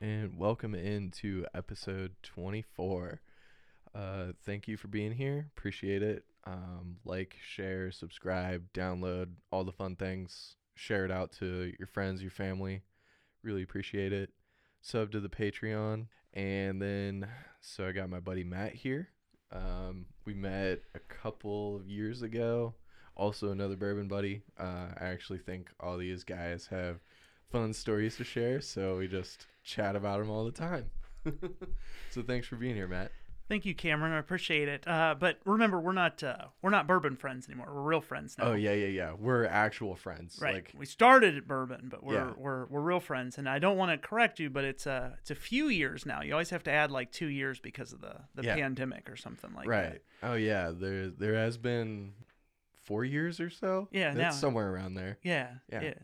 and welcome into episode 24. Uh, thank you for being here. Appreciate it. Um, like, share, subscribe, download, all the fun things. Share it out to your friends, your family. Really appreciate it. Sub to the Patreon. And then, so I got my buddy Matt here. Um, we met a couple of years ago. Also, another bourbon buddy. Uh, I actually think all these guys have fun stories to share, so we just chat about them all the time. so thanks for being here, Matt. Thank you, Cameron. I appreciate it. Uh, but remember, we're not uh, we're not bourbon friends anymore. We're real friends now. Oh yeah, yeah, yeah. We're actual friends. right. Like we started at bourbon, but we're Yeah. we're we're real friends. And I don't want to correct you, but it's a it's a few years now. You always have to add like two years because of the the Yeah. pandemic or something like right. that. Oh yeah. There there has been four years or so. Yeah, It's now- somewhere around there. Yeah. Yeah. Yeah.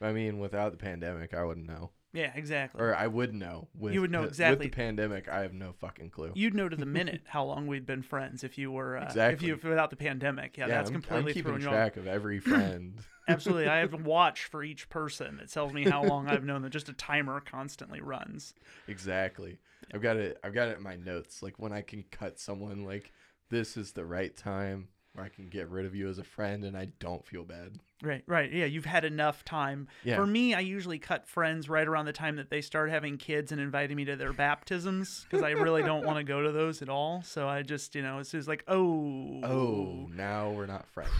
I mean, without the pandemic, I wouldn't know, Yeah. Exactly. or I would know. With You would know the- exactly. With the pandemic, I have no fucking clue. You'd know to the minute how long we'd been friends if you were uh, Exactly. if you without the pandemic. Yeah, that's I'm, completely I'm keeping track of every friend. Absolutely. I have a watch for each person that tells me how long I've known them. Just a timer constantly runs. Exactly. I've got it. I've got it in my notes. Like when I can cut someone, like this is the right time where I can get rid of you as a friend, and I don't feel bad. Right, right. Yeah, you've had enough time. Yeah. For me, I usually cut friends right around the time that they start having kids and inviting me to their baptisms because I really don't want to go to those at all. So I just, you know, it's just like, oh, Oh, now we're not friends.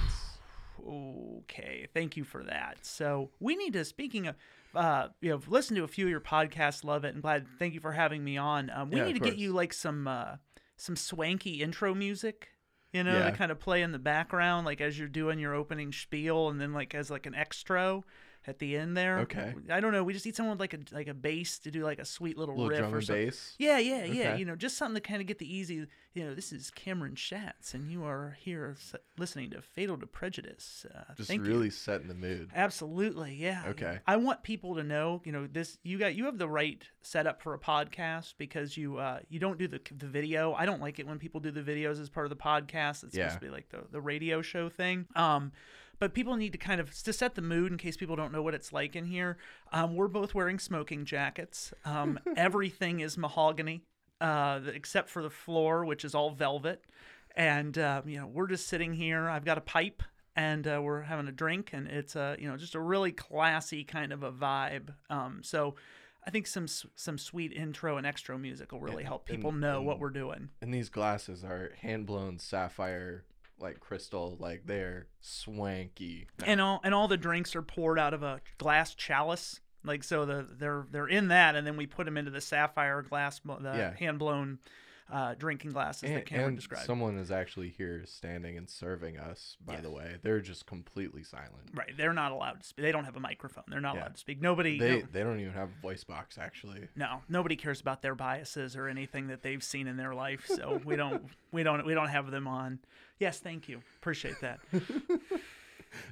okay. Thank you for that. So we need to. Speaking of, uh, you know, listen to a few of your podcasts. Love it. And glad. Thank you for having me on. Um, we Yeah, need to get you like some uh, some swanky intro music. You know, Yeah. to kind of play in the background, like as you're doing your opening spiel, and then like as like an extra at the end there. Okay. I don't know. We just need someone with like a like a bass to do like a sweet little, little riff or something. bass. Yeah, yeah, yeah. Okay. You know, just something to kind of get the easy. You know, this is Cameron Schatz, and you are here listening to Fatal to Prejudice. Uh, Just really you. setting the mood. Absolutely, yeah. Okay. I want people to know, you know, this. You got you have the right setup for a podcast because you uh you don't do the the video. I don't like it when people do the videos as part of the podcast. It's Yeah. supposed to be like the the radio show thing. Um. But people need to kind of to set the mood in case people don't know what it's like in here. Um, we're both wearing smoking jackets. Um, everything is mahogany, uh, except for the floor, which is all velvet. And uh, you know, we're just sitting here. I've got a pipe, and uh, we're having a drink, and it's a you know just a really classy kind of a vibe. Um, so. I think some some sweet intro and extra music will really help people and- know what we're doing. And these glasses are hand blown sapphire, like crystal. Like they're swanky. and all and all the drinks are poured out of a glass chalice like so the they're they're in that and then we put them into the sapphire glass the Yeah. hand blown uh, drinking glasses and, that Cameron described someone is actually here standing and serving us. By Yes. the way, they're just completely silent. right they're not allowed to speak they don't have a microphone they're not Yeah. allowed to speak nobody They no, they don't even have a voice box actually. no nobody cares about their biases or anything that they've seen in their life so we don't we don't we don't have them on yes thank you appreciate that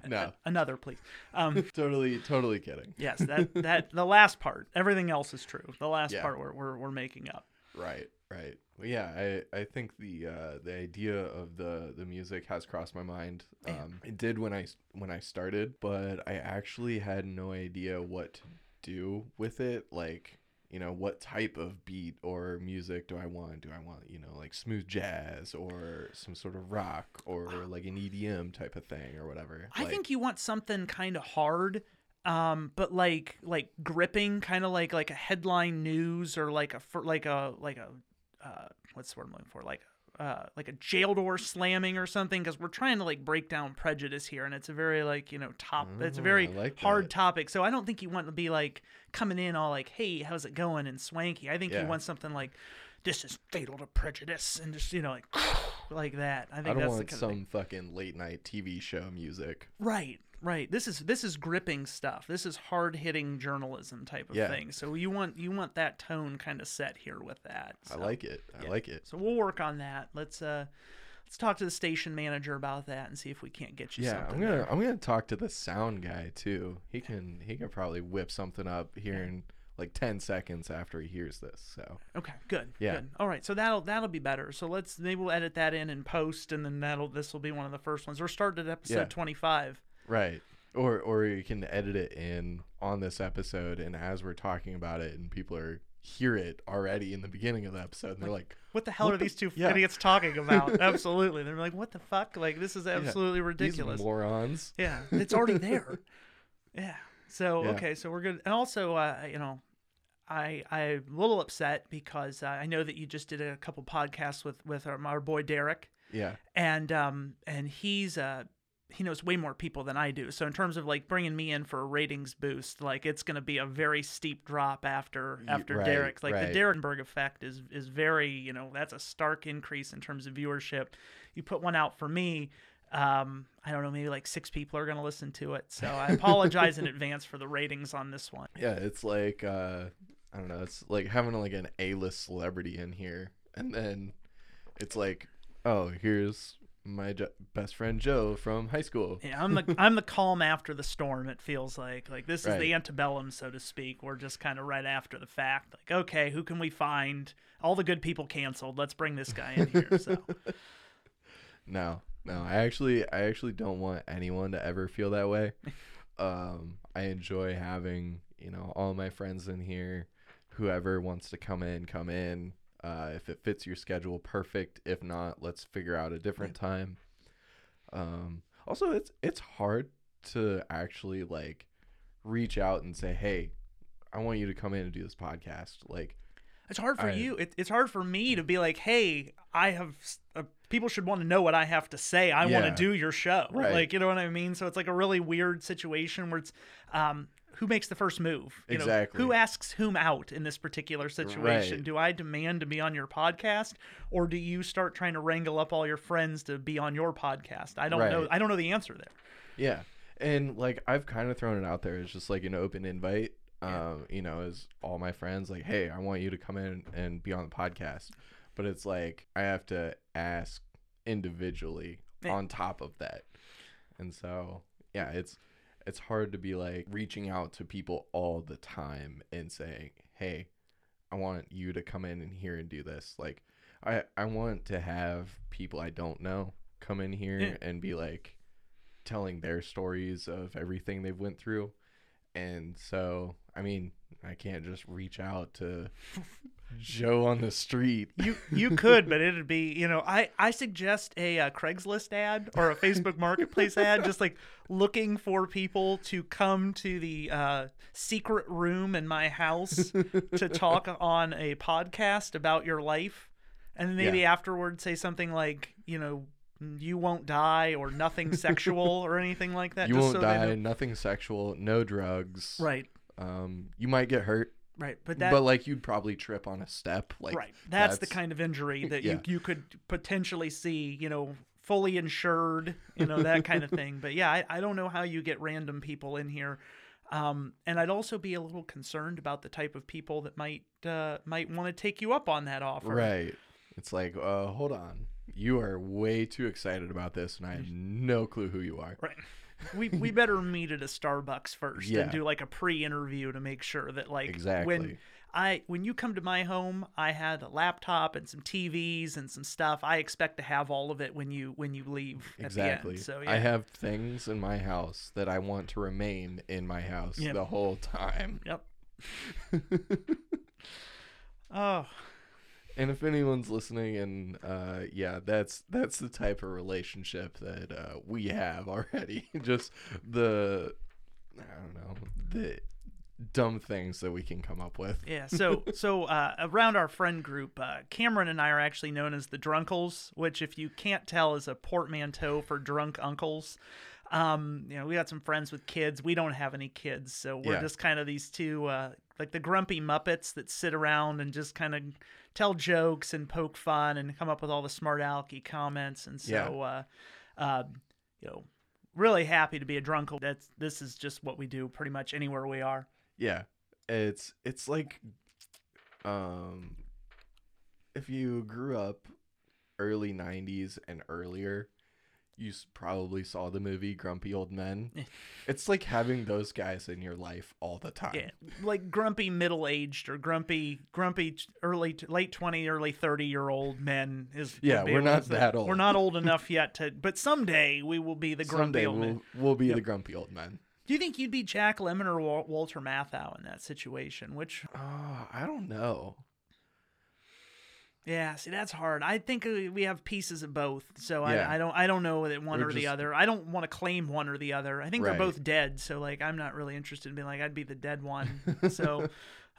No, another please um totally totally kidding. yes that that the last part everything else is true the last Yeah. part we're, we're, we're making up Right, right. Well, yeah, I, I think the uh, the idea of the, the music has crossed my mind. Yeah. Um, it did when I when I started, but I actually had no idea what to do with it. Like, you know, what type of beat or music do I want? Do I want you know like smooth jazz or some sort of rock or like an EDM type of thing or whatever? I Like, think you want something kind of hard, um, but like like gripping, kind of like like a headline news or like a like a like a uh, what's the word I'm looking for like uh, like a jail door slamming or something because we're trying to like break down prejudice here and it's a very like you know top it's a Oh, very like hard topic so I don't think you want to be like coming in all like hey how's it going and swanky I think Yeah. you want something like this is fatal to prejudice and just you know like like that I think I don't that's want the kind of thing. some fucking late night TV show music. Right, right. This is this is gripping stuff. This is hard hitting journalism type of Yeah. thing. So you want you want that tone kind of set here with that. I like it. I yeah. like it. So we'll work on that. Let's uh let's talk to the station manager about that and see if we can't get you Yeah. I'm gonna there. I'm gonna talk to the sound guy too. He can he can probably whip something up here in like ten seconds after he hears this. So Okay, good. Yeah. Good. All right, so that'll that'll be better. So let's maybe we'll edit that in and post, and then that'll this will be one of the first ones. We're starting at episode Yeah. 25. Right, or or you can edit it in on this episode, and as we're talking about it, and people are hear it already in the beginning of the episode and they're like what the hell What are the- these two yeah. idiots talking about? absolutely. They're like, what the fuck? Like, this is absolutely ridiculous. these morons Yeah, it's already there. Yeah. So Yeah. okay, so we're good. And also, uh, you know, I I'm a little upset because uh, I know that you just did a couple podcasts with with our, our boy Derek, yeah and um and he's uh he knows way more people than I do. So in terms of like bringing me in for a ratings boost, like it's going to be a very steep drop after after right, Derek's. Like right. the Derekberg effect is is very you know that's a stark increase in terms of viewership. You put one out for me. Um, I don't know, maybe like six people are going to listen to it. So I apologize in advance for the ratings on this one. yeah it's like uh i don't know it's like having like an a-list celebrity in here and then it's like oh here's my jo- best friend joe from high school Yeah, I'm the I'm the calm after the storm. It feels like like this is Right. the antebellum, so to speak. We're just kind of right after the fact. Like, okay, who can we find? All the good people canceled. Let's bring this guy in here. So No, no. I actually, I actually don't want anyone to ever feel that way. um, I enjoy having you know all my friends in here. Whoever wants to come in, come in. Uh, if it fits your schedule, perfect. If not, let's figure out a different time. Um, also, it's it's hard to actually like reach out and say, "Hey, I want you to come in and do this podcast." Like, it's hard for I- you. It, it's hard for me to be like, hey, I have. Uh, people should want to know what I have to say. I want to do your show. Right. Like, you know what I mean? So it's like a really weird situation where it's. Um, who makes the first move? You know, Exactly. who asks whom out in this particular situation? Right. Do I demand to be on your podcast, or do you start trying to wrangle up all your friends to be on your podcast? I don't know. I don't know the answer there. Yeah. And like I've kind of thrown it out there as just like an open invite. Yeah. Um, you know, as all my friends like, "Hey, I want you to come in and be on the podcast." But it's like I have to ask individually Yeah. on top of that. And so, yeah, it's it's hard to be like reaching out to people all the time and saying, "Hey, I want you to come in and here and do this." Like I I want to have people I don't know come in here Yeah. and be like telling their stories of everything they've went through. And so, I mean, I can't just reach out to Joe on the street. You you could, but it'd be you know I I suggest a, uh Craigslist ad or a Facebook Marketplace ad, just like looking for people to come to the uh, secret room in my house to talk on a podcast about your life, and then maybe afterward say something like you know you won't die or nothing sexual or anything like that. you just won't so die, nothing sexual, no drugs. Right, Um, you might get hurt, right, but that but like you'd probably trip on a step. Like right. That's, the kind of injury that Yeah. you you could potentially see, you know, fully insured, you know, that kind of thing. But yeah, I, I don't know how you get random people in here. Um, and I'd also be a little concerned about the type of people that might uh, might want to take you up on that offer. Right. It's like, uh, hold on. You are way too excited about this, and I have no clue who you are. Right. We we better meet at a Starbucks first Yeah. and do like a pre-interview to make sure that like when Exactly. I when you come to my home, I had a laptop and some TVs and some stuff. I expect to have all of it when you when you leave at Exactly. the end. So yeah. I have things in my house that I want to remain in my house Yep. the whole time. Yep. oh, And if anyone's listening, and uh, yeah, that's that's the type of relationship that uh, we have already. Just the I don't know the dumb things that we can come up with. yeah. So so uh, around our friend group, uh, Cameron and I are actually known as the Drunkles, which, if you can't tell, is a portmanteau for drunk uncles. Um, you know, we got some friends with kids. We don't have any kids, so we're Yeah. just kind of these two, uh, like the grumpy Muppets that sit around and just kind of tell jokes and poke fun and come up with all the smart alecky comments. And so, uh, uh, you know, really happy to be a drunkle. That's this is just what we do pretty much anywhere we are. Yeah, it's it's like, um, if you grew up early '90s and earlier, you probably saw the movie Grumpy Old Men. It's like having those guys in your life all the time. Yeah, like grumpy middle aged or grumpy grumpy early late twenty early thirty year old men is. Yeah, we're not that old. We're not old enough yet to, but someday we will be the grumpy Someday old we'll men. we'll be Yep. the grumpy old men. Do you think you'd be Jack Lemmon or Walter Matthau in that situation? Which, Oh, I don't know. Yeah, see, that's hard. I think uh, we have pieces of both, so Yeah. I, I don't, I don't know that one We're or the other. I don't want to claim one or the other. I think Right. they're both dead, so like, I'm not really interested in being like, I'd be the dead one. so,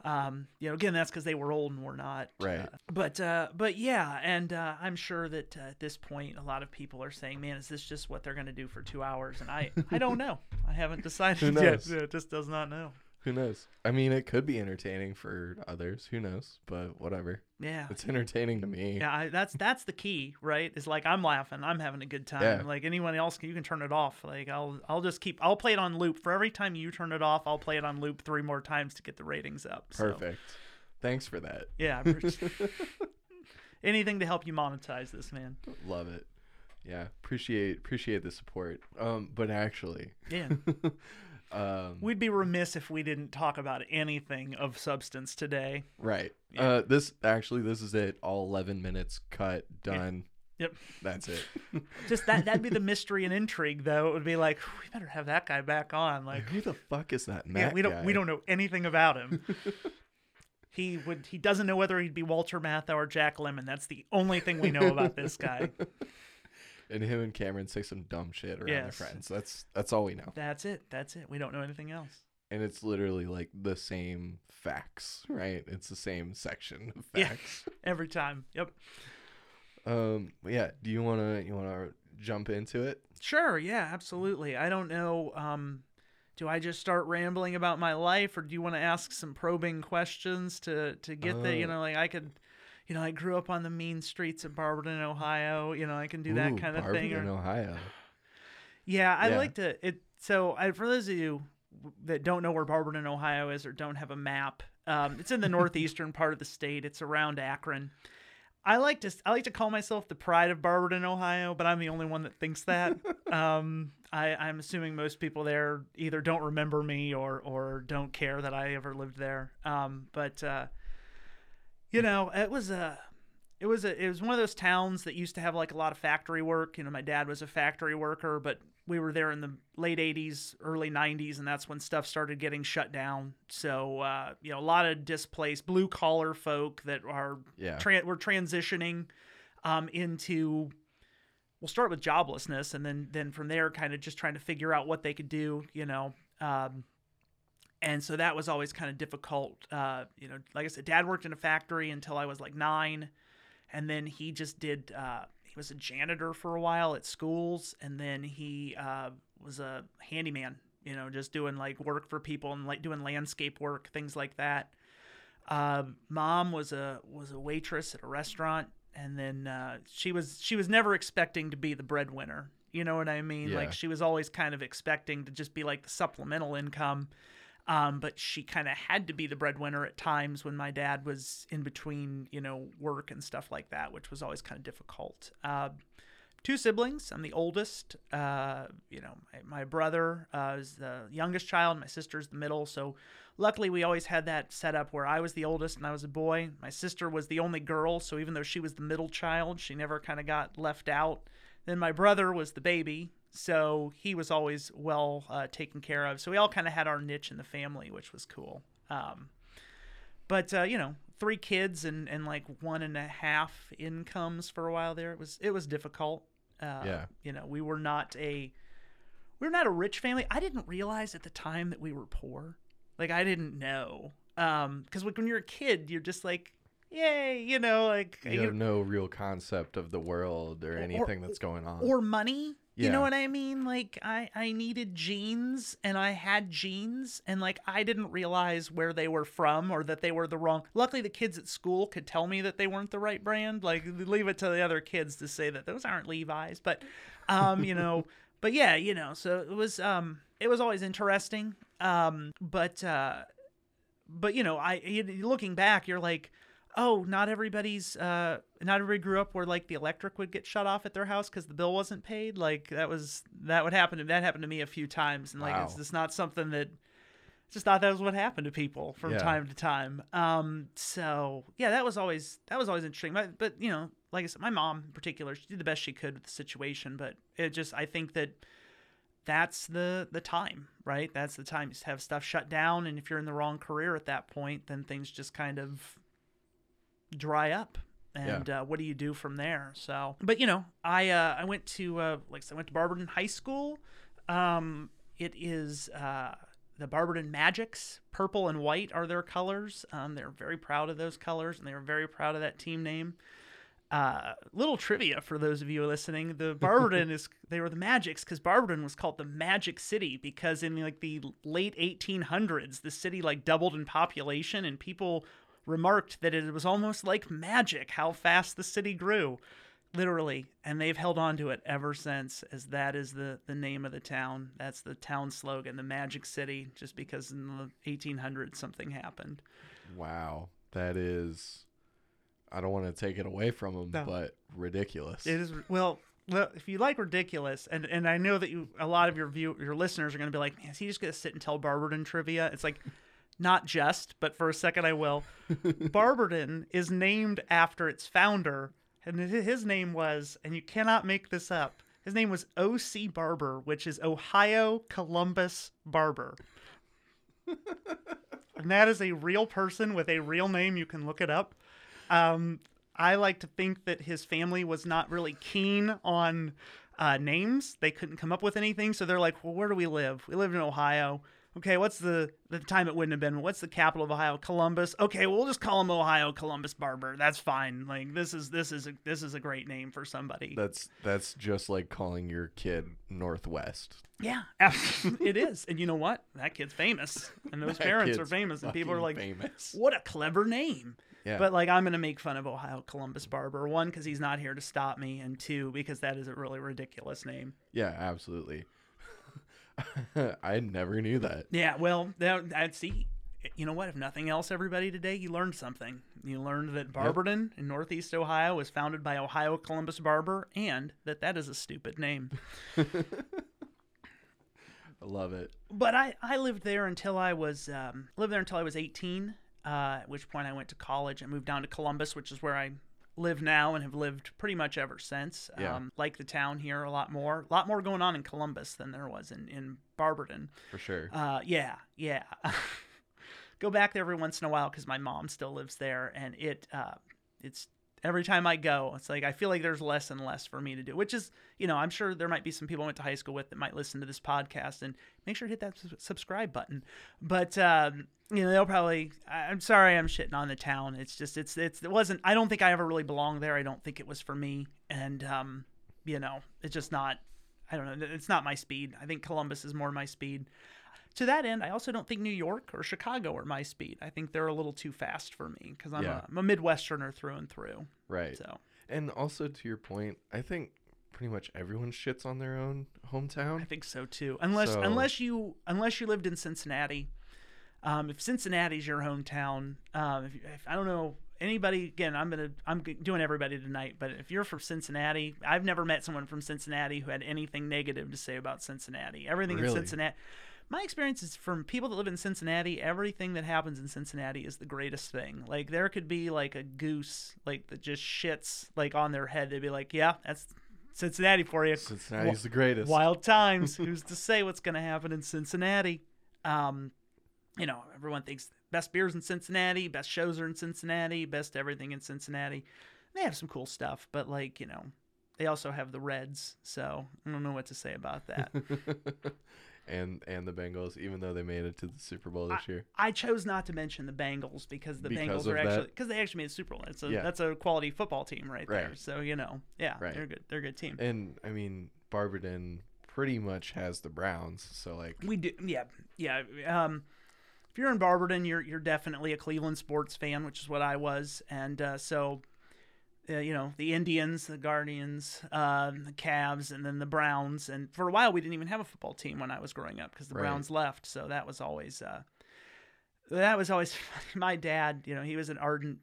um, you know, again, that's because they were old and we're not. Right. Uh, but, uh, but yeah, and uh, I'm sure that uh, at this point, a lot of people are saying, "Man, is this just what they're going to do for two hours?" And I, I don't know. I haven't decided yet. It just does not know. Who knows? I mean, it could be entertaining for others. Who knows? But whatever. Yeah. It's entertaining to me. Yeah, I, that's that's the key, right? Is like I'm laughing, I'm having a good time. Yeah. Like anyone else, you can turn it off. Like I'll I'll just keep I'll play it on loop for every time you turn it off. I'll play it on loop three more times to get the ratings up. So, Perfect. Thanks for that. yeah, anything to help you monetize this, man. Love it. Yeah, appreciate appreciate the support. Um, but actually, Yeah, um, we'd be remiss if we didn't talk about anything of substance today. right. Yeah. Uh, this actually this is it. All eleven minutes cut done. Yep. That's it. Just that that'd be the mystery and intrigue, though. It would be like we better have that guy back on. Like who the fuck is that man? yeah, we don't guy? we don't know anything about him. he would he doesn't know whether he'd be Walter Matthau or Jack Lemmon. That's the only thing we know about this guy. And him and Cameron say some dumb shit around their friends. That's that's all we know. That's it. That's it. We don't know anything else. And it's literally like the same facts, right? It's the same section of Yeah. facts. Every time. Yep. Um, but yeah. Do you wanna you wanna jump into it? Sure. Yeah. Absolutely. I don't know. Um, do I just start rambling about my life, or do you want to ask some probing questions to to get the you Uh. know like I could. You know, I grew up on the mean streets of Barberton, Ohio. You know, I can do that kind of thing. Barberton, Ohio. Yeah, I Yeah. like to it. So, I, for those of you that don't know where Barberton, Ohio is, or don't have a map, um, it's in the northeastern part of the state. It's around Akron. I like to I like to call myself the pride of Barberton, Ohio, but I'm the only one that thinks that. um, I, I'm assuming most people there either don't remember me or or don't care that I ever lived there. Um, but uh, you know, it was a it was a it was one of those towns that used to have like a lot of factory work. You know, my dad was a factory worker, but we were there in the late 80s, early 90s, and that's when stuff started getting shut down. So, uh, you know, a lot of displaced blue collar folk that are Yeah. tran we're transitioning um, into. We'll start with joblessness, and then then from there, kind of just trying to figure out what they could do. You know, um, and so that was always kind of difficult. Uh, you know, like I said, Dad worked in a factory until I was like nine, and then he just did. Uh, he was a janitor for a while at schools, and then he uh, was a handyman. You know, just doing like work for people and like doing landscape work, things like that. Uh, mom was a was a waitress at a restaurant, and then uh, she was she was never expecting to be the breadwinner. You know what I mean? Yeah. Like she was always kind of expecting to just be like the supplemental income. Um, but she kind of had to be the breadwinner at times when my dad was in between, you know, work and stuff like that, which was always kind of difficult. Uh, two siblings. I'm the oldest. Uh, you know, my, my brother uh, is the youngest child. My sister's the middle. So luckily, we always had that set up where I was the oldest and I was a boy. My sister was the only girl. So even though she was the middle child, she never kind of got left out. Then my brother was the baby. So he was always well uh, taken care of. So we all kind of had our niche in the family, which was cool. Um, but uh, you know, three kids and, and like one and a half incomes for a while there. It was it was difficult. Uh, Yeah. You know, we were not a we were not a rich family. I didn't realize at the time that we were poor. Like I didn't know. Um, because like when you're a kid, you're just like, yay, you know, like You have no real concept of the world or anything that's going on. or money. You know what I mean? Like I I needed jeans and I had jeans and like I didn't realize where they were from or that they were the wrong. Luckily the kids at school could tell me that they weren't the right brand. Like leave it to the other kids to say that those aren't Levi's, but um you know, but yeah, you know, so it was um it was always interesting. Um but uh but you know, I you- looking back, you're like, oh, not everybody's uh not everybody grew up where like the electric would get shut off at their house because the bill wasn't paid. Like that was that would happen to that happened to me a few times, and like it's just not something that just thought that was what happened to people from Yeah. time to time. Um, so yeah, that was always that was always interesting. But, but you know, like I said, my mom in particular, she did the best she could with the situation. But it just I think that that's the the time, right? That's the time to have stuff shut down, and if you're in the wrong career at that point, then things just kind of dry up. And uh, what do you do from there? So, but you know, I uh, I went to uh, like I, said, I went to Barberton High School. Um, it is uh, the Barberton Magics. Purple and white are their colors. Um, they're very proud of those colors, and they are very proud of that team name. Uh, little trivia for those of you listening: the Barberton is they were the Magics because Barberton was called the Magic City because in like the late 1800s, the city like doubled in population, and people remarked that it was almost like magic how fast the city grew literally and they've held on to it ever since as that is the the name of the town that's the town slogan the magic city just because in the 1800s something happened Wow, that is. I don't want to take it away from him, No. but ridiculous. it is well well, if you like ridiculous, and, and I know that you a lot of your view your listeners are going to be like, man, is he just going to sit and tell Barberton trivia? It's like, not just, but for a second I will. Barberton is named after its founder, and his name was, and you cannot make this up. His name was O.C. Barber, which is Ohio Columbus Barber. and that is a real person with a real name. You can look it up. Um, I like to think that his family was not really keen on uh, names. They couldn't come up with anything, so they're like, "Well, where do we live? We live in Ohio. Okay, what's the the time it wouldn't have been? What's the capital of Ohio? Columbus. Okay, we'll just call him Ohio Columbus Barber. That's fine. Like this is this is a, this is a great name for somebody. That's that's just like calling your kid Northwest. yeah, it is. And you know what? That kid's famous, and those That parents are famous, and people are like, famous. "What a clever name." Yeah, But like I'm gonna make fun of Ohio Columbus Barber. One, because he's not here to stop me, and two, because that is a really ridiculous name. yeah, absolutely. I never knew that. Yeah, well, that, that see, you know what? If nothing else, everybody today, you learned something. You learned that Barberton in Northeast Ohio was founded by Ohio Columbus Barber, and that that is a stupid name. I love it. but I, I lived there until I was um, lived there until I was 18. Uh, at which point I went to college and moved down to Columbus, which is where I live now and have lived pretty much ever since. Yeah. Um, like the town here a lot more, a lot more going on in Columbus than there was in in Barberton. For sure. Uh, yeah, yeah. Go back there every once in a while because my mom still lives there, and it uh, it's every time I go, it's like I feel like there's less and less for me to do. Which is, you know, I'm sure there might be some people I went to high school with that might listen to this podcast and make sure to hit that subscribe button. But um, you know, they'll probably. I'm sorry, I'm shitting on the town. It's just, it's, it's, it wasn't. I don't think I ever really belonged there. I don't think it was for me, and um, you know, it's just not. I don't know. It's not my speed. I think Columbus is more my speed. To that end, I also don't think New York or Chicago are my speed. I think they're a little too fast for me because I'm, Yeah. a, I'm a Midwesterner through and through. right. So And also to your point, I think pretty much everyone shits on their own hometown. I think so too. Unless So- unless you unless you lived in Cincinnati, um, if Cincinnati's your hometown, um, if, if I don't know anybody again, I'm gonna I'm doing everybody tonight. But if you're from Cincinnati, I've never met someone from Cincinnati who had anything negative to say about Cincinnati. Everything in Cincinnati. My experience is from people that live in Cincinnati. Everything that happens in Cincinnati is the greatest thing. Like there could be like a goose like that just shits like on their head. They'd be like, "Yeah, that's Cincinnati for you." Cincinnati's the greatest. Wild times. Who's to say what's going to happen in Cincinnati? Um, you know, everyone thinks best beers in Cincinnati, best shows are in Cincinnati, best everything in Cincinnati. They have some cool stuff, but like you know, they also have the Reds. So I don't know what to say about that. and and the Bengals, even though they made it to the Super Bowl this year. I chose not to mention the Bengals because the Because Bengals are actually because they actually made a Super Bowl. It's a, Yeah. That's a quality football team right, there. So you know, yeah, Right. they're good. They're a good team. And I mean, Barberton pretty much has the Browns, so like We do, yeah, yeah. Um, if you're in Barberton, you're you're definitely a Cleveland sports fan, which is what I was, and uh, so. Uh, you know the Indians, the Guardians, uh, the Cavs, and then the Browns. And for a while, we didn't even have a football team when I was growing up because the Right. Browns left. So that was always uh, that was always my dad. You know, he was an ardent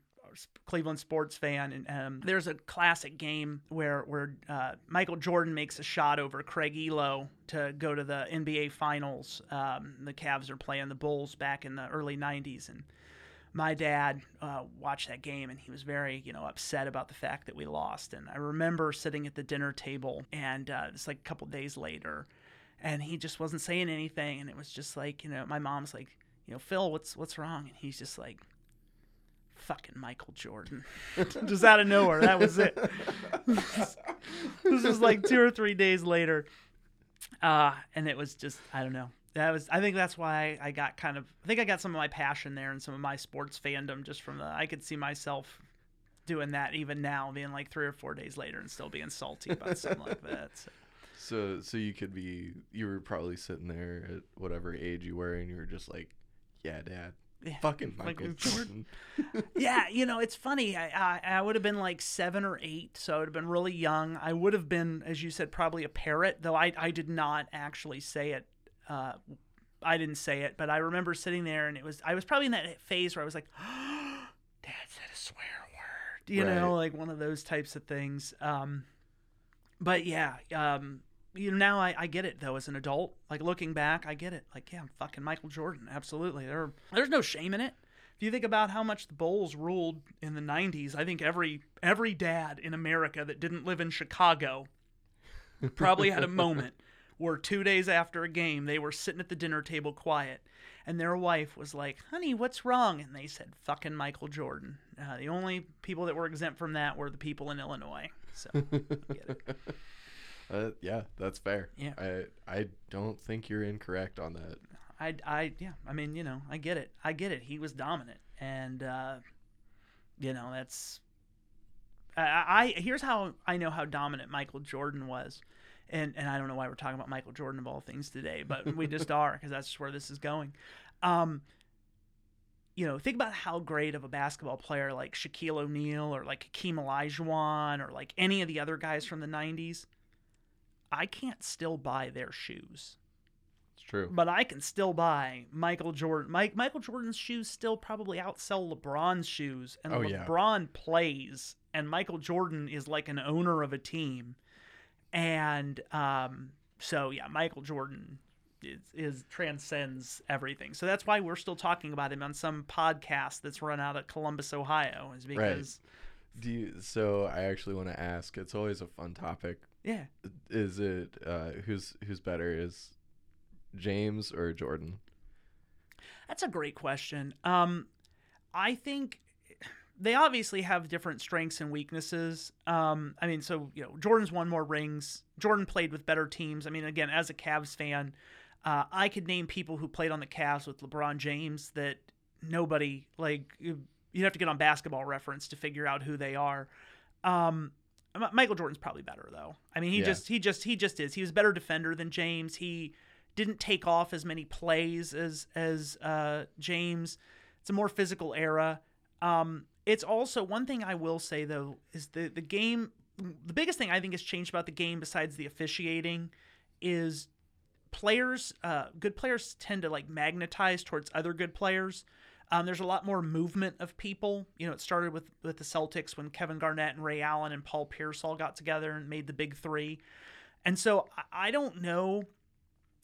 Cleveland sports fan, and um, there's a classic game where where uh, Michael Jordan makes a shot over Craig Ehlo to go to the NBA Finals. Um, the Cavs are playing the Bulls back in the early '90s, and my dad uh, watched that game, and he was very you know upset about the fact that we lost. And I remember sitting at the dinner table, and uh, it's like a couple days later. and he just wasn't saying anything, and it was just like you know, my mom's like, you know, Phil, what's what's wrong? And he's just like, fucking Michael Jordan, just out of nowhere. That was it. this was like two or three days later, uh, and it was just I don't know. That was I think that's why I got kind of I think I got some of my passion there and some of my sports fandom just from the I could see myself doing that even now, being like three or four days later and still being salty about something like that. So. So so you could be you were probably sitting there at whatever age you were and you were just like, Yeah, dad. Yeah, Fucking like Michael with Jordan. yeah, you know, it's funny. I, I I would have been like seven or eight, so I would have been really young. I would have been, as you said, probably a parrot, though I I did not actually say it. Uh, I didn't say it, but I remember sitting there, and it was I was probably in that phase where I was like, oh, "Dad said a swear word," you know, like one of those types of things. Um, but yeah, um, you know, now I, I get it though as an adult. Like looking back, I get it. Like, yeah, I'm fucking Michael Jordan. Absolutely. There, there's no shame in it. If you think about how much the Bulls ruled in the '90s, I think every every dad in America that didn't live in Chicago probably had a moment where two days after a game they were sitting at the dinner table quiet, and their wife was like, "Honey, what's wrong?" And they said, "Fucking Michael Jordan." Uh, the only people that were exempt from that were the people in Illinois. So, get it. Uh, yeah, that's fair. Yeah. I I don't think you're incorrect on that. I, I, yeah, I mean, you know, I get it. I get it. He was dominant, and uh, you know, that's. I, I here's how I know how dominant Michael Jordan was, and and I don't know why we're talking about Michael Jordan of all things today, but we just are because that's just where this is going. Um, you know, think about how great of a basketball player like Shaquille O'Neal or like Hakeem Olajuwon or like any of the other guys from the '90s. I can't still buy their shoes It's true. but I can still buy Michael Jordan. Mike Michael Jordan's shoes still probably outsell LeBron's shoes, and Oh, yeah. LeBron plays, and Michael Jordan is like an owner of a team, and um, so yeah, Michael Jordan is, is transcends everything. So that's why we're still talking about him on some podcast that's run out of Columbus, Ohio, is because Do you, so I actually want to ask. It's always a fun topic. yeah, Is it uh, who's who's better? Is James or Jordan? That's a great question. Um, I think they obviously have different strengths and weaknesses. Um, I mean, so you know, Jordan's won more rings. Jordan played with better teams. I mean, again, as a Cavs fan, uh, I could name people who played on the Cavs with LeBron James that nobody like. you- You'd have to get on Basketball Reference to figure out who they are. Um, Michael Jordan's probably better though. I mean, he Yeah. just he just he just is. He was a better defender than James. He didn't take off as many plays as as uh, James. It's a more physical era. Um, it's also one thing I will say though is the the game. The biggest thing I think has changed about the game besides the officiating is players. Uh, good players tend to like magnetize towards other good players. Um, there's a lot more movement of people. You know, it started with with the Celtics when Kevin Garnett and Ray Allen and Paul Pierce all got together and made the big three. And so I- I don't know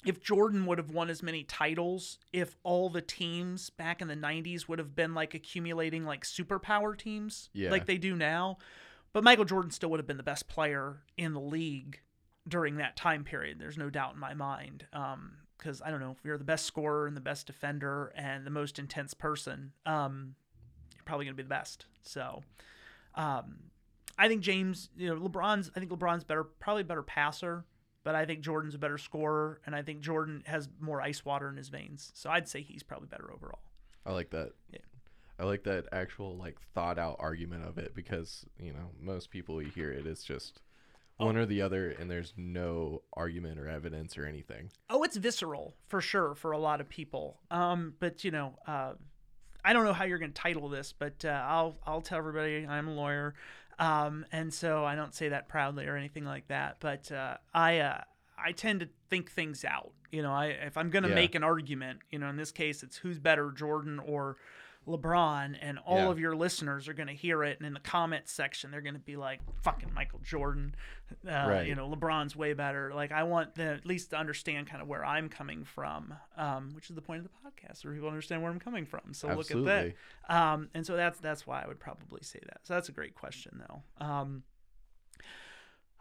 if Jordan would have won as many titles if all the teams back in the 90s would have been like accumulating like superpower teams Yeah. like they do now. But Michael Jordan still would have been the best player in the league during that time period. There's no doubt in my mind. Because I don't know, if you're the best scorer and the best defender and the most intense person, um, you're probably going to be the best. So um, I think James, you know, LeBron's, I think LeBron's better, probably a better passer, but I think Jordan's a better scorer, and I think Jordan has more ice water in his veins. So I'd say he's probably better overall. I like that. Yeah. I like that actual like thought out argument of it because you know most people you hear it it's just one or the other and there's no argument or evidence or anything. Oh, it's visceral for sure for a lot of people. Um, but you know, uh, I don't know how you're going to title this, but uh, I'll I'll tell everybody I'm a lawyer, um, and so I don't say that proudly or anything like that. But uh, I uh, I tend to think things out. You know, I if I'm going to Yeah. make an argument, you know, in this case, it's who's better, Jordan or LeBron, and all Yeah. of your listeners are going to hear it, and in the comments section, they're going to be like, "Fucking Michael Jordan," uh, Right. you know, LeBron's way better. Like, I want them at least to understand kind of where I'm coming from, um, which is the point of the podcast, where people understand where I'm coming from. So look at that. Um, and so that's that's why I would probably say that. So that's a great question, though. Um,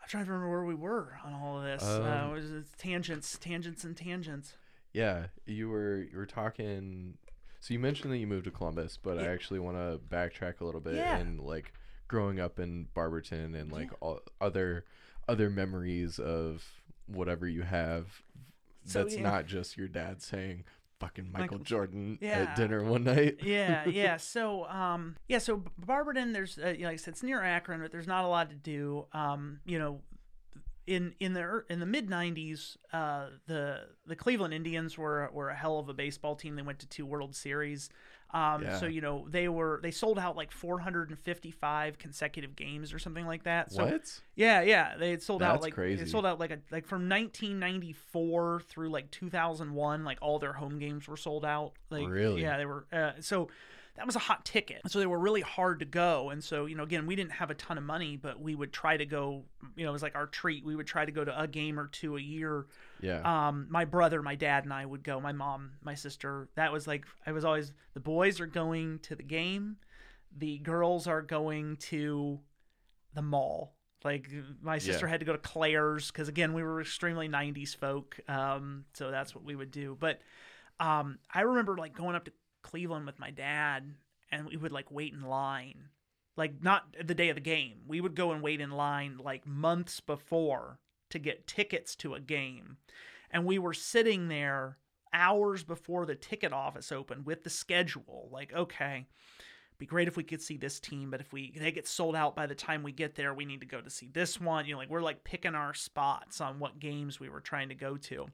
I'm trying to remember where we were on all of this. uh, Um, it was it's tangents, tangents, and tangents. Yeah, you were you were talking. So you mentioned that you moved to Columbus, but I actually want to backtrack a little bit Yeah. and like growing up in Barberton and like Yeah. all other other memories of whatever you have. So, that's yeah. not just your dad saying "fucking Michael, Michael- Jordan" Yeah. at dinner one night. yeah, yeah. So, um, yeah. So Barberton, there's, uh, you know, like I said, it's near Akron, but there's not a lot to do. Um, you know, in in the in the mid '90s, uh, the the Cleveland Indians were were a hell of a baseball team. They went to two World Series. Um, Yeah. so you know they were they sold out like 455 consecutive games or something like that. So what? yeah, yeah, they had sold out like crazy. they sold out like a like from 1994 through like 2001, like all their home games were sold out. Like Really? yeah, they were. Uh, so that was a hot ticket. So they were really hard to go. And so you know, again, we didn't have a ton of money, but we would try to go. You know, it was like our treat. We would try to go to a game or two a year. Yeah. Um, my brother, my dad, and I would go. My mom, my sister. That was like I was always the boys are going to the game, the girls are going to the mall. Like my sister Yeah. had to go to Claire's because again we were extremely '90s folk, um, so that's what we would do. But um, I remember like going up to Cleveland with my dad, and we would like wait in line, like not the day of the game. We would go and wait in line like months before to get tickets to a game, and we were sitting there hours before the ticket office opened with the schedule. Like, okay, be great if we could see this team, but if we they get sold out by the time we get there, we need to go to see this one. You know, like we're like picking our spots on what games we were trying to go to.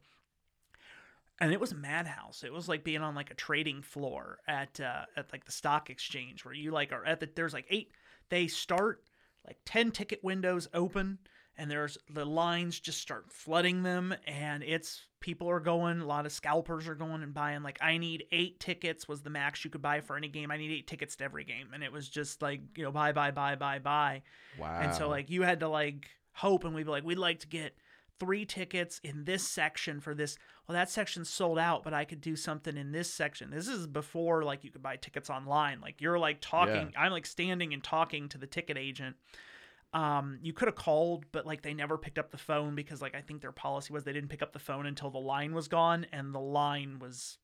And it was a madhouse. It was like being on like a trading floor at uh, at like the stock exchange where you like are at the there's like eight they start like 10 ticket windows open and there's the lines just start flooding them and it's people are going a lot of scalpers are going and buying like i need eight tickets was the max you could buy for any game i need eight tickets to every game and it was just like you know buy buy buy buy buy wow. and so like you had to like hope and we'd be like we'd like to get three tickets in this section for this well that section's sold out but i could do something in this section. This is before like you could buy tickets online. Like you're like talking i'm like standing and talking to the ticket agent. Um you could have called but like they never picked up the phone because like i think their policy was they didn't pick up the phone until the line was gone and the line was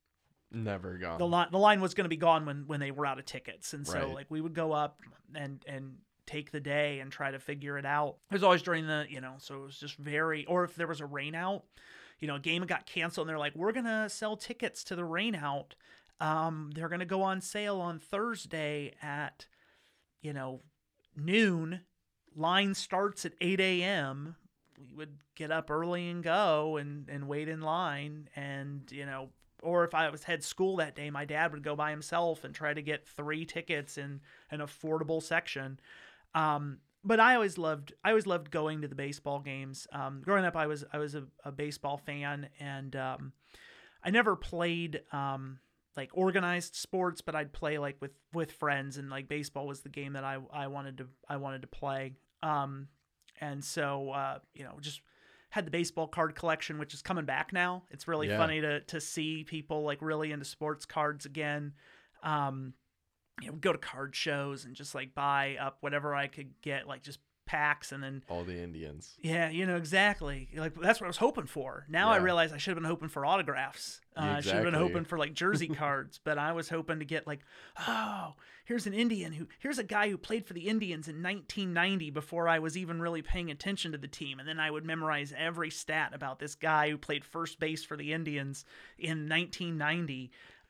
never gone. the line the line was going to be gone when when they were out of tickets. And so Right. like we would go up and and take the day and try to figure it out. It was always during the you know so it was just very or if there was a rain out you know a game got canceled and they're like we're going to sell tickets to the rain out. Um they're going to go on sale on thursday at you know noon. Line starts at 8 a.m we would get up early and go and and wait in line and you know or if I was had school that day, my dad would go by himself and try to get three tickets in an affordable section. Um, but I always loved I always loved going to the baseball games. Um, growing up, I was I was a, a baseball fan, and um, I never played um, like organized sports, but I'd play like with with friends, and like baseball was the game that I I wanted to I wanted to play. Um, and so uh, you know just had the baseball card collection, which is coming back now. It's really Yeah. funny to to see people like really into sports cards again. Um, you know, go to card shows and just like buy up whatever I could get, like just packs, and then All the Indians. yeah, you know exactly. Like that's what I was hoping for. Now I realize I should have been hoping for autographs. Uh, Yeah, I should have been hoping for like jersey cards, but I was hoping to get like, oh, here's an Indian who here's a guy who played for the Indians in 1990 before I was even really paying attention to the team, and then I would memorize every stat about this guy who played first base for the Indians in 1990.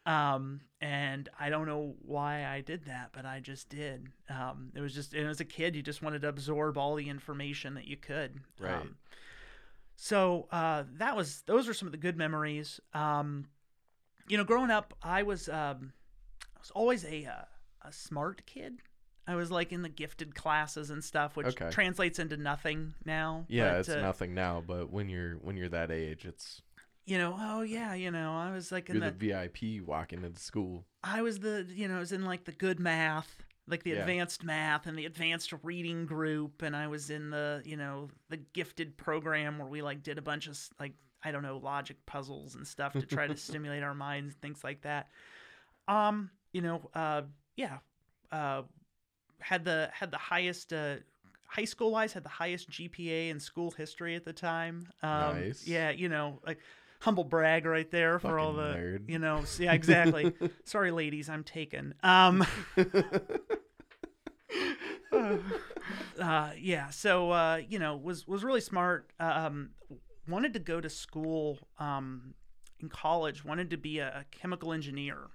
Um, and I don't know why I did that, but I just did. Um, it was just, and as a kid, you just wanted to absorb all the information that you could. Right. Um, so uh, that was those are some of the good memories. Um, you know, growing up, I was um, I was always a uh, a smart kid. I was like in the gifted classes and stuff, which Okay. translates into nothing now. Yeah, but, it's uh, nothing now, but when you're when you're that age, it's You know, oh yeah, you know, I was like in you're the, VIP walking into the school. I was the you know I was in like the good math, like the Yeah. advanced math and the advanced reading group, and I was in the you know the gifted program where we like did a bunch of like I don't know logic puzzles and stuff to try to stimulate our minds, and things like that. Um, you know, uh, yeah, uh, had the had the highest uh high school wise had the highest GPA in school history at the time. Um, Nice. Yeah, you know, like humble brag right there for all the nerd. you know. Yeah, exactly. Sorry, ladies, I'm taken. Um, uh, yeah, so uh, you know, was was really smart. Um, wanted to go to school um, in college. Wanted to be a, a chemical engineer,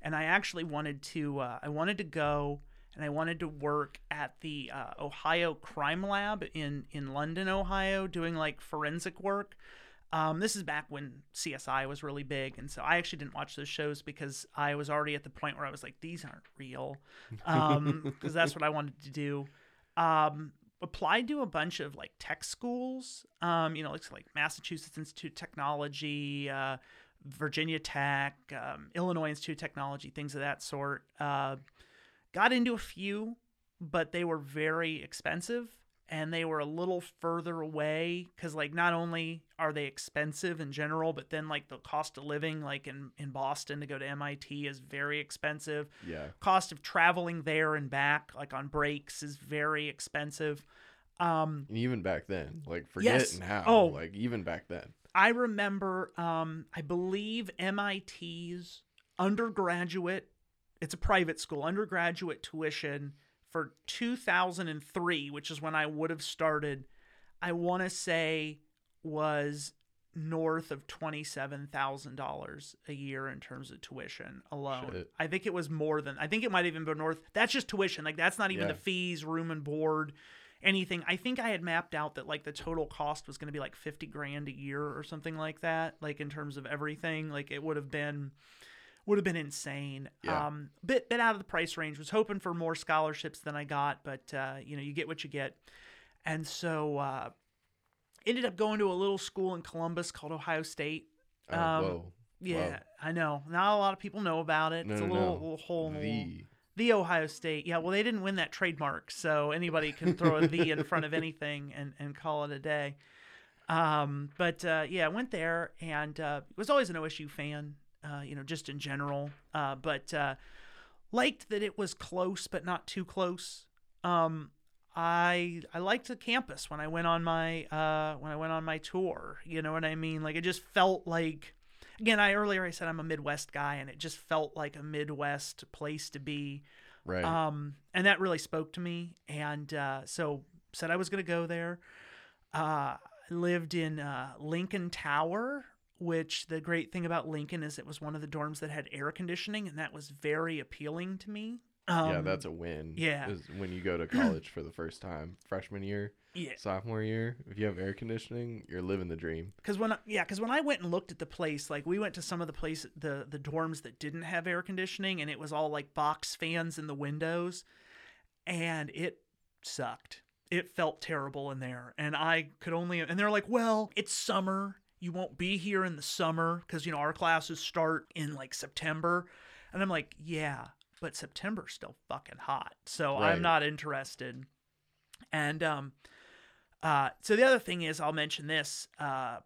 and I actually wanted to. Uh, I wanted to go and I wanted to work at the uh, Ohio Crime Lab in in London, Ohio, doing like forensic work. Um, this is back when CSI was really big, and so I actually didn't watch those shows because I was already at the point where I was like, these aren't real, because that's what I wanted to do. Um, applied to a bunch of like tech schools, um, you know, like, like Massachusetts Institute of Technology, uh, Virginia Tech, um, Illinois Institute of Technology, things of that sort. Uh, got into a few, but they were very expensive and they were a little further away because like not only are they expensive in general but then like the cost of living like in, in boston to go to mit is very expensive yeah. cost of traveling there and back like on breaks is very expensive um And even back then, like forget Yes. now. Oh. Like even back then. I remember, um, I believe MIT's undergraduate, it's a private school, undergraduate tuition for 2003, which is when I would have started, I want to say was north of $27,000 a year in terms of tuition alone. Shit. I think it was more than, I think it might even be north. That's just tuition. Like that's not even Yeah. the fees, room and board anything. I think I had mapped out that like the total cost was going to be like 50 grand a year or something like that, like in terms of everything. Like it would have been would have been insane. Yeah. Um bit bit out of the price range. Was hoping for more scholarships than I got, but uh, you know, you get what you get. And so uh ended up going to a little school in Columbus called Ohio State. Oh, Um, whoa. Yeah, I know. Not a lot of people know about it. No, it's no, little, no. little hole in the. The The Ohio State. Yeah, well, they didn't win that trademark, so anybody can throw a "the" in front of anything and, and call it a day. Um, but uh, yeah, I went there and uh, was always an OSU fan, uh, you know, just in general. Uh, but uh, liked that it was close, but not too close. Um, I I liked the campus when I went on my uh, when I went on my tour. You know what I mean? Like it just felt like again. I earlier I said I'm a Midwest guy, and it just felt like a Midwest place to be. right. Um, and that really spoke to me. And uh, so said I was going to go there. Uh, lived in uh, Lincoln Tower, which the great thing about Lincoln is it was one of the dorms that had air conditioning, and that was very appealing to me. Um, yeah, that's a win. yeah. When you go to college for the first time, freshman year, yeah. sophomore year. If you have air conditioning, you're living the dream. Because when I, yeah, because when I went and looked at the place, like we went to some of the place the the dorms that didn't have air conditioning, and it was all like box fans in the windows, and it sucked. It felt terrible in there, and I could only. And they're like, "Well, it's summer. You won't be here in the summer because you know our classes start in like September," and I'm like, "Yeah, but September's still fucking hot, so Right. I'm not interested." And um, uh, so the other thing is, I'll mention this. Uh,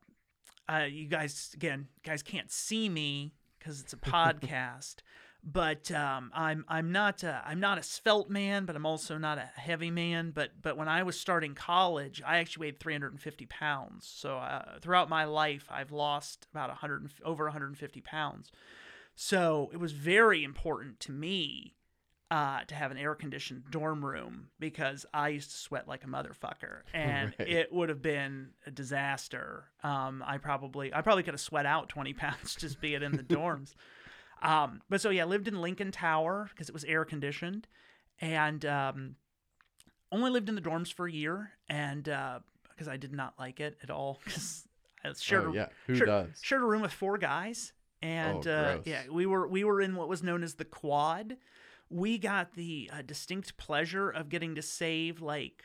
uh, you guys, again, guys can't see me because it's a podcast, but um, I'm I'm not a, I'm not a svelte man, but I'm also not a heavy man. But but when I was starting college, I actually weighed 350 pounds. So uh, throughout my life, I've lost about 100 over 150 pounds. So it was very important to me uh, to have an air conditioned dorm room because I used to sweat like a motherfucker, and Right. it would have been a disaster. Um, I probably I probably could have sweat out twenty pounds just being in the dorms. Um, but so yeah, lived in Lincoln Tower because it was air conditioned, and um, only lived in the dorms for a year, and because I did not like it at all because I shared oh a yeah, who sure- does? shared a room with four guys and Oh, uh, yeah we were we were in what was known as the quad. We got the uh, distinct pleasure of getting to save like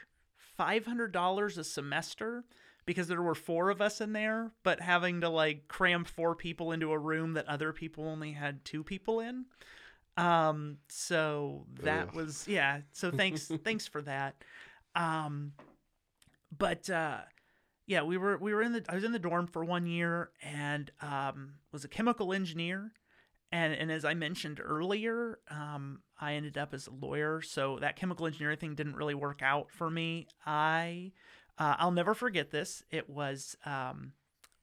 $500 a semester because there were four of us in there but having to like cram four people into a room that other people only had two people in um so that Ugh. was yeah so thanks thanks for that um but uh yeah, we were we were in the I was in the dorm for one year and um, was a chemical engineer, and and as I mentioned earlier, um, I ended up as a lawyer, so that chemical engineering thing didn't really work out for me. I uh, I'll never forget this. It was um,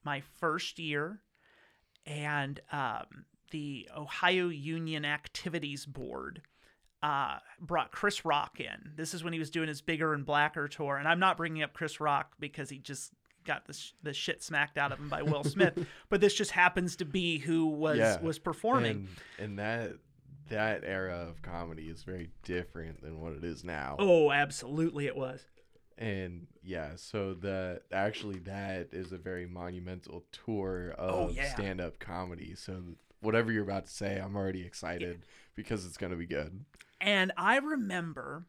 my first year, and um, the Ohio Union Activities Board uh, brought Chris Rock in. This is when he was doing his bigger and blacker tour, and I'm not bringing up Chris Rock because he just got the, the shit smacked out of him by Will Smith, but this just happens to be who was Yeah. was performing. And, and that that era of comedy is very different than what it is now. Oh, absolutely, it was. And yeah, so the actually that is a very monumental tour of Oh, yeah. stand-up comedy. So whatever you're about to say, I'm already excited because it's gonna be good. And I remember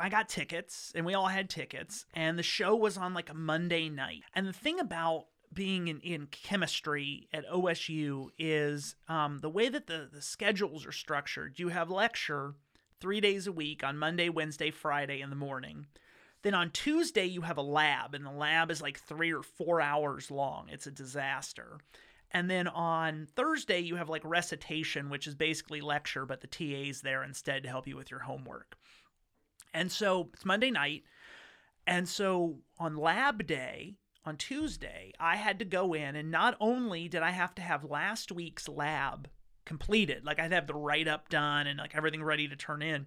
I got tickets, and we all had tickets, and the show was on like a Monday night. And the thing about being in, in chemistry at OSU is um, the way that the, the schedules are structured. You have lecture three days a week on Monday, Wednesday, Friday in the morning. Then on Tuesday, you have a lab, and the lab is like three or four hours long. It's a disaster. And then on Thursday, you have like recitation, which is basically lecture, but the TA's there instead to help you with your homework. And so it's Monday night. And so on lab day, on Tuesday, I had to go in, and not only did I have to have last week's lab completed, like I'd have the write up done and like everything ready to turn in,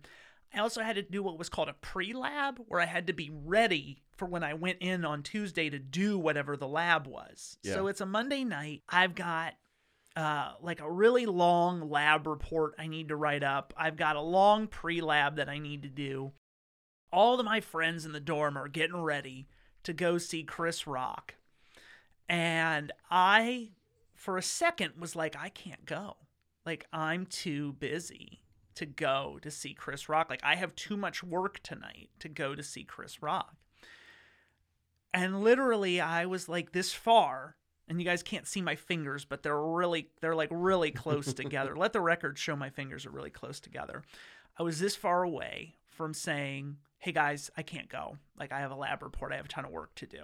I also had to do what was called a pre lab, where I had to be ready for when I went in on Tuesday to do whatever the lab was. So it's a Monday night. I've got uh, like a really long lab report I need to write up. I've got a long pre lab that I need to do. All of my friends in the dorm are getting ready to go see Chris Rock. And I, for a second, was like, I can't go. Like, I'm too busy to go to see Chris Rock. Like, I have too much work tonight to go to see Chris Rock. And literally, I was like this far, and you guys can't see my fingers, but they're really, they're like really close together. Let the record show my fingers are really close together. I was this far away from saying, hey guys, I can't go. Like, I have a lab report, I have a ton of work to do.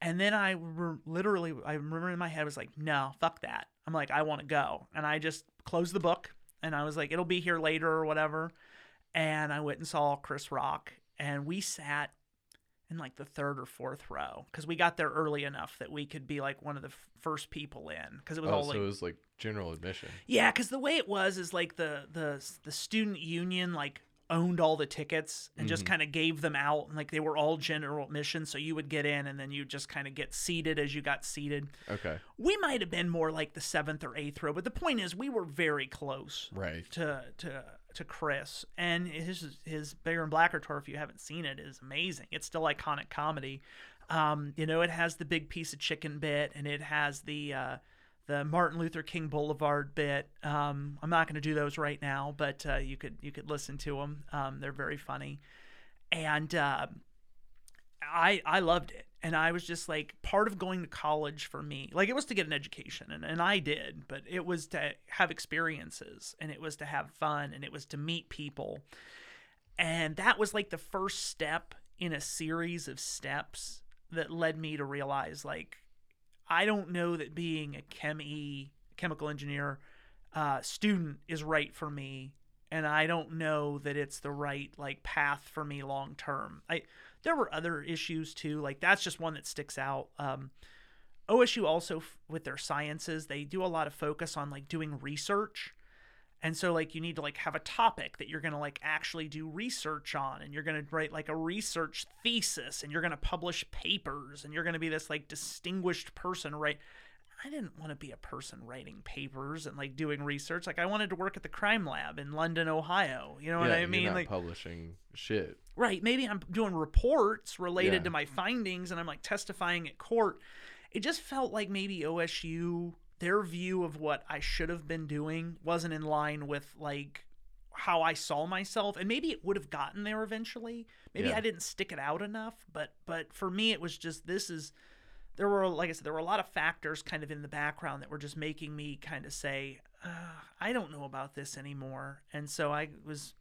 And then I re- literally, I remember in my head, I was like, no, fuck that. I'm like, I want to go. And I just closed the book and I was like, it'll be here later or whatever. And I went and saw Chris Rock and we sat in like the third or fourth row because we got there early enough that we could be like one of the f- first people in because it was Oh, all so like it was like general admission. yeah, because the way it was is like the the the student union like owned all the tickets and just Mhm. kind of gave them out and like they were all general admission so you would get in and then you just kind of get seated as you got seated Okay. we might have been more like the seventh or eighth row but the point is we were very close Right. to to to Chris and his his bigger and blacker tour if you haven't seen it is amazing. It's still iconic comedy. Um, you know, it has the big piece of chicken bit and it has the uh, the Martin Luther King Boulevard bit. Um, I'm not going to do those right now, but uh, you could you could listen to them. Um, they're very funny, and uh, I I loved it. And I was just like part of going to college for me. Like it was to get an education and, and I did, but it was to have experiences and it was to have fun and it was to meet people. And that was like the first step in a series of steps that led me to realize like I don't know that being a chem e chemical engineer uh, student is right for me and I don't know that it's the right like path for me long term. I there were other issues too. Like that's just one that sticks out. Um, OSU also f- with their sciences, they do a lot of focus on like doing research. And so like you need to like have a topic that you're going to like actually do research on and you're going to write like a research thesis and you're going to publish papers and you're going to be this like distinguished person right I didn't want to be a person writing papers and like doing research. Like I wanted to work at the crime lab in London, Ohio. You know what I mean? Like publishing shit. right, maybe I'm doing reports related Yeah. to my findings and I'm like testifying at court. It just felt like maybe OSU their view of what I should have been doing wasn't in line with like how I saw myself and maybe it would have gotten there eventually. Maybe Yeah. I didn't stick it out enough, but but for me it was just this is there were like I said there were a lot of factors kind of in the background that were just making me kind of say uh, I don't know about this anymore. And so I was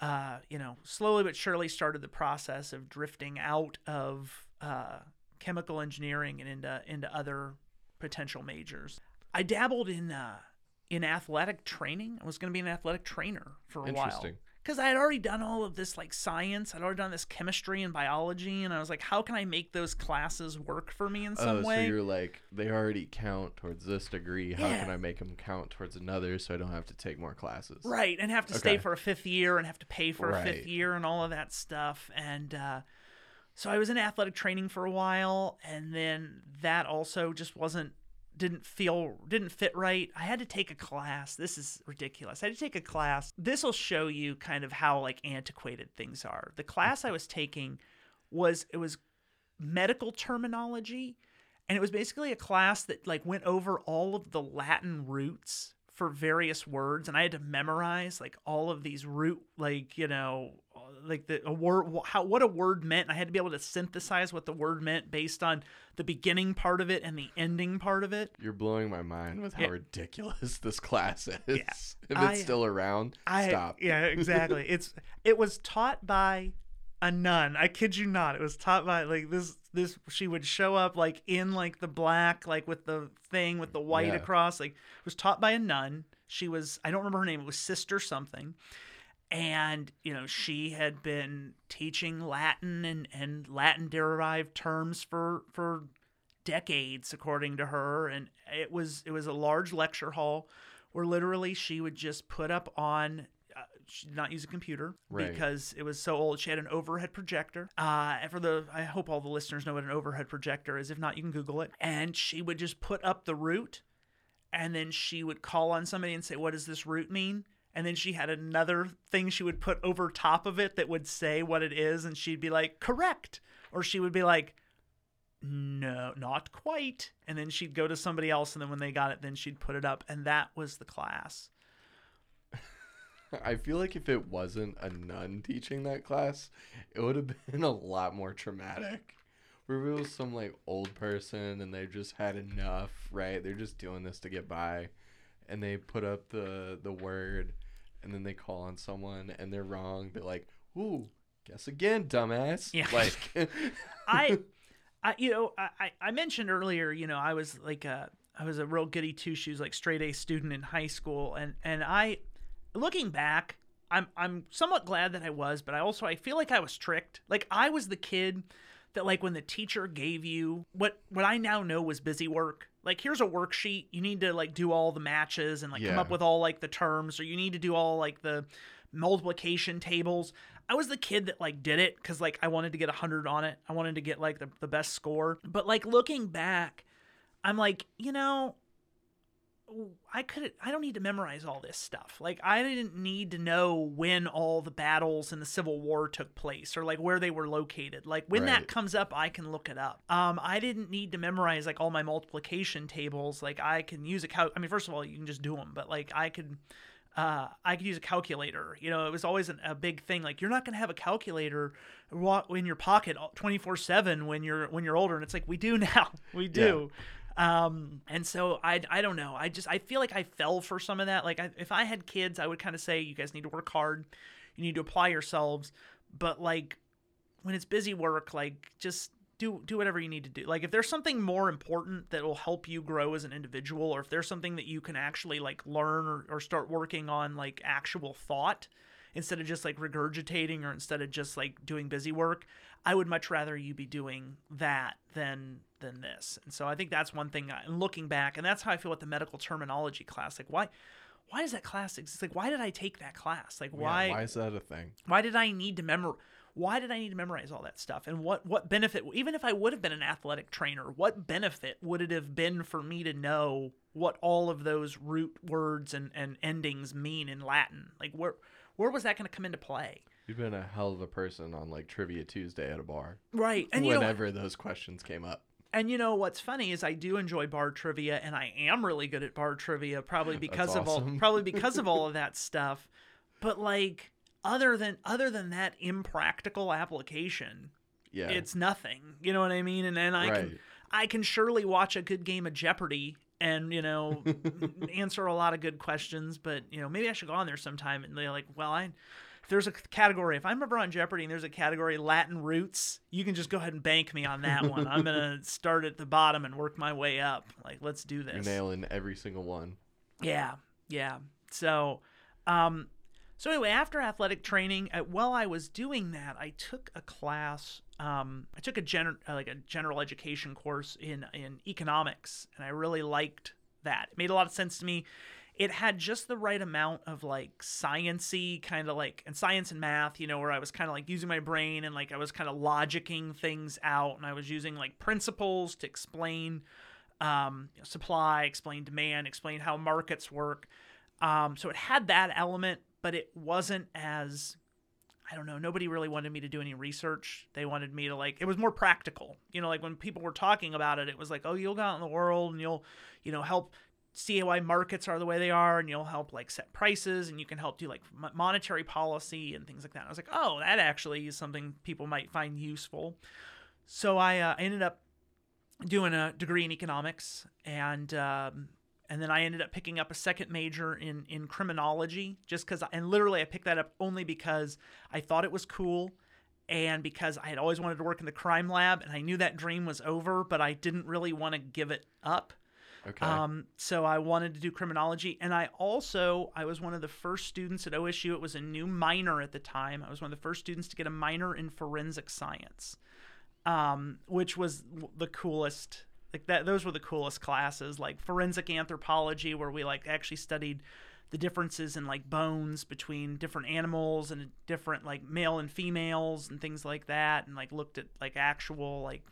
uh, you know, slowly but surely started the process of drifting out of uh, chemical engineering and into into other potential majors. I dabbled in uh, in athletic training. I was going to be an athletic trainer for a while because I had already done all of this like science. I'd already done this chemistry and biology, and I was like, how can I make those classes work for me in some oh, so way? you're like they already count towards this degree. How Yeah. can I make them count towards another so I don't have to take more classes? Right, and have to stay for a fifth year and have to pay for a fifth year and all of that stuff. And uh, so I was in athletic training for a while, and then that also just wasn't didn't feel didn't fit right. I had to take a class. This is ridiculous. I had to take a class. This will show you kind of how like antiquated things are. The class I was taking was it was medical terminology and it was basically a class that like went over all of the latin roots for various words and i had to memorize like all of these root like you know like the a word how what a word meant and i had to be able to synthesize what the word meant based on the beginning part of it and the ending part of it You're blowing my mind with how Yeah. ridiculous this class is. If it's I- still around, I, stop. Yeah, exactly. it's it was taught by a nun. I kid you not. It was taught by like this this she would show up like in like the black like with the thing with the white Yeah. across like it was taught by a nun. She was I don't remember her name. It was sister something. And you know she had been teaching Latin and, and Latin derived terms for for decades according to her and it was it was a large lecture hall where literally she would just put up on uh, she did not use a computer Right. because it was so old. She had an overhead projector uh and for the i hope all the listeners know what an overhead projector is. If not you can google it. And she would just put up the root and then she would call on somebody and say what does this root mean and then she had another thing she would put over top of it that would say what it is and she'd be like correct or she would be like no, not quite. And then she'd go to somebody else, and then when they got it, then she'd put it up. And that was the class. I feel like if it wasn't a nun teaching that class, it would have been a lot more traumatic. Where it was some like old person and they just had enough, right? They're just doing this to get by, and they put up the the word, and then they call on someone and they're wrong. They're like, "Ooh, guess again, dumbass." Yeah. Like, I, I, you know, I, I- mentioned earlier, you know, I was like a, I was a real goody two shoes, like straight A student in high school, and and I, looking back, I'm I'm somewhat glad that I was, but I also I feel like I was tricked. Like I was the kid that like when the teacher gave you what what I now know was busy work. Like here's a worksheet. You need to like do all the matches and like come up with all like the terms, or you need to do all like the multiplication tables. I was the kid that like did it because like I wanted to get a hundred on it. I wanted to get like the, the best score. But like looking back, I'm like, you know, I could I don't need to memorize all this stuff. Like I didn't need to know when all the battles in the Civil War took place or like where they were located. Like when that comes up, I can look it up. Um I didn't need to memorize like all my multiplication tables. Like I can use a cal I mean first of all, you can just do them, but like I could uh, I could use a calculator. You know, it was always an, a big thing. Like you're not going to have a calculator in your pocket 24 seven when you're when you're older. And it's like we do now. We do. Um, and so I, I don't know. I just I feel like I fell for some of that. Like I, if I had kids, I would kind of say you guys need to work hard. You need to apply yourselves. But like when it's busy work, like just do do whatever you need to do. Like if there's something more important that will help you grow as an individual, or if there's something that you can actually like learn or, or start working on like actual thought instead of just like regurgitating or instead of just like doing busy work, I would much rather you be doing that than than this. And so I think that's one thing. Uh, I, and looking back, and that's how I feel with the medical terminology class. Like why. Why does that class exist? Like, why did I take that class? Like, yeah, why? why is that a thing? why did I need to memor why did I need to memorize all that stuff? And what what benefit even if I would have been an athletic trainer, what benefit would it have been for me to know what all of those root words and, and endings mean in Latin? Like where where was that going to come into play? You've been a hell of a person on like Trivia Tuesday at a bar. Right. And you know whenever those questions came up. and you know what's funny is I do enjoy bar trivia and I am really good at bar trivia probably because of all probably because of all of that stuff. But like other than other than that impractical application, Yeah. it's nothing. You know what I mean? And then I can I can surely watch a good game of Jeopardy and you know answer a lot of good questions. But you know maybe I should go on there sometime and they're like, well, I there's a category if I'm ever on Jeopardy and there's a category Latin roots, you can just go ahead and bank me on that one. I'm gonna start at the bottom and work my way up. Like let's do You're this. nailing every single one. Yeah. Yeah. So, um, so anyway, after athletic training, uh, while I was doing that, I took a class. Um, I took a gen- uh, like a general education course in in economics, and I really liked that. It made a lot of sense to me. It had just the right amount of like sciency kind of like and science and math, you know, where I was kind of like using my brain and like I was kind of logicking things out, and I was using like principles to explain um, you know, supply, explain demand, explain how markets work. Um, so it had that element, but it wasn't as I don't know. Nobody really wanted me to do any research. They wanted me to like it was more practical. You know, like when people were talking about it, it was like, oh, you'll go out in the world and you'll, you know, help see why markets are the way they are, and you'll help like set prices, and you can help do like monetary policy and things like that. I was like, oh, that actually is something people might find useful. So I uh, ended up doing a degree in economics, and um, and then I ended up picking up a second major in in criminology, just because. And literally, I picked that up only because I thought it was cool, and because I had always wanted to work in the crime lab, and I knew that dream was over, but I didn't really want to give it up. Okay. Um, so I wanted to do criminology, and I also I was one of the first students at OSU. It was a new minor at the time. I was one of the first students to get a minor in forensic science um, which was the coolest. Like that, those were the coolest classes. Like forensic anthropology, where we like actually studied the differences in like bones between different animals and different like male and females and things like that, and like looked at like actual like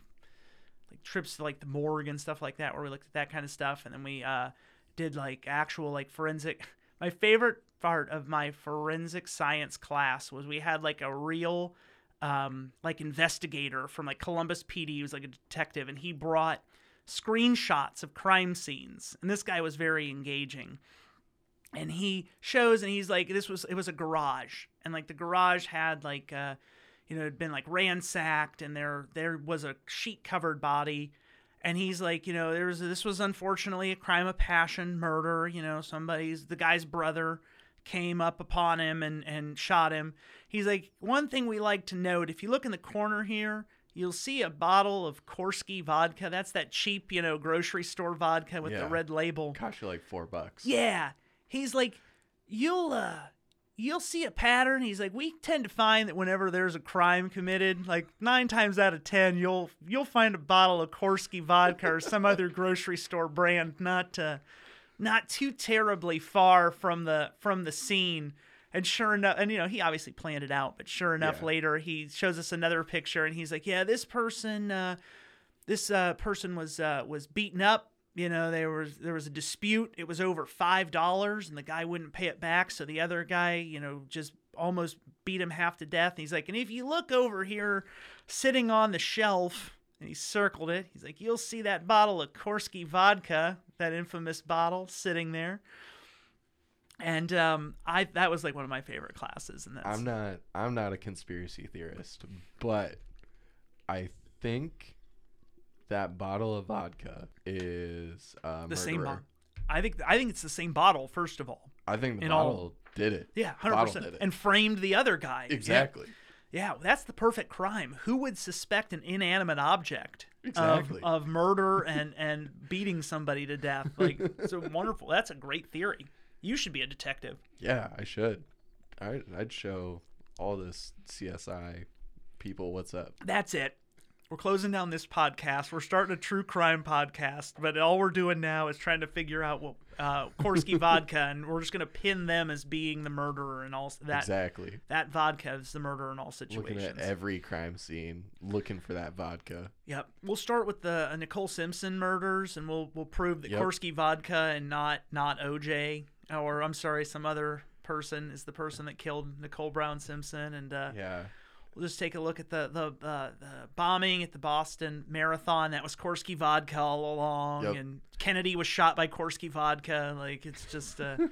trips to like the morgue and stuff like that, where we looked at that kind of stuff, and then we uh, did like actual like forensic. My favorite part of my forensic science class was we had like a real um, like investigator from like Columbus PD. He was like a detective, and he brought screenshots of crime scenes. And this guy was very engaging. And he shows, and he's like, this was it was a garage, and like the garage had like, uh, you know, had been like ransacked, and there there was a sheet covered body. And he's like, you know, there's this was unfortunately a crime of passion, murder. You know, somebody's the guy's brother came up upon him and, and shot him. He's like, one thing we like to note if you look in the corner here, you'll see a bottle of Korsky vodka. That's that cheap, you know, grocery store vodka with Yeah. the red label. Cost you like four bucks. Yeah. He's like, you'll uh you'll see a pattern. He's like, we tend to find that whenever there's a crime committed, like nine times out of ten, you'll you'll find a bottle of Korsky vodka or some other grocery store brand, not uh, not too terribly far from the from the scene. And sure enough, and you know, he obviously planned it out, but sure enough, Yeah. later he shows us another picture, and he's like, "Yeah, this person, uh, this uh, person was uh, was beaten up. You know, there was there was a dispute. It was over five dollars, and the guy wouldn't pay it back. So the other guy, you know, just almost beat him half to death. And he's like, and if you look over here, sitting on the shelf, and he circled it. He's like, you'll see that bottle of Korsky vodka, that infamous bottle, sitting there. And um, I that was like one of my favorite classes, and I'm not I'm not a conspiracy theorist, but I think that bottle of vodka is uh, the same bottle. I think I think it's the same bottle. First of all, I think the all- bottle did it. yeah, hundred percent, and framed the other guy. Exactly. Yeah, that's the perfect crime. Who would suspect an inanimate object Exactly. of, of murder and, and beating somebody to death? Like, so wonderful. That's a great theory. You should be a detective. Yeah, I should. I I'd show all this CSI people what's up. That's it. We're closing down this podcast. We're starting a true crime podcast, but all we're doing now is trying to figure out what uh, Korsky vodka, and we're just going to pin them as being the murderer and all that. exactly. That vodka is the murderer in all situations. Looking at every crime scene, looking for that vodka. Yep. We'll start with the uh, Nicole Simpson murders, and we'll we'll prove that Yep. Korsky vodka and not not OJ, or I'm sorry, some other person is the person that killed Nicole Brown Simpson, and uh, Yeah. We'll just take a look at the the, uh, the bombing at the Boston Marathon. That was Korsky vodka all along, Yep. and Kennedy was shot by Korsky vodka. Like it's just. Uh,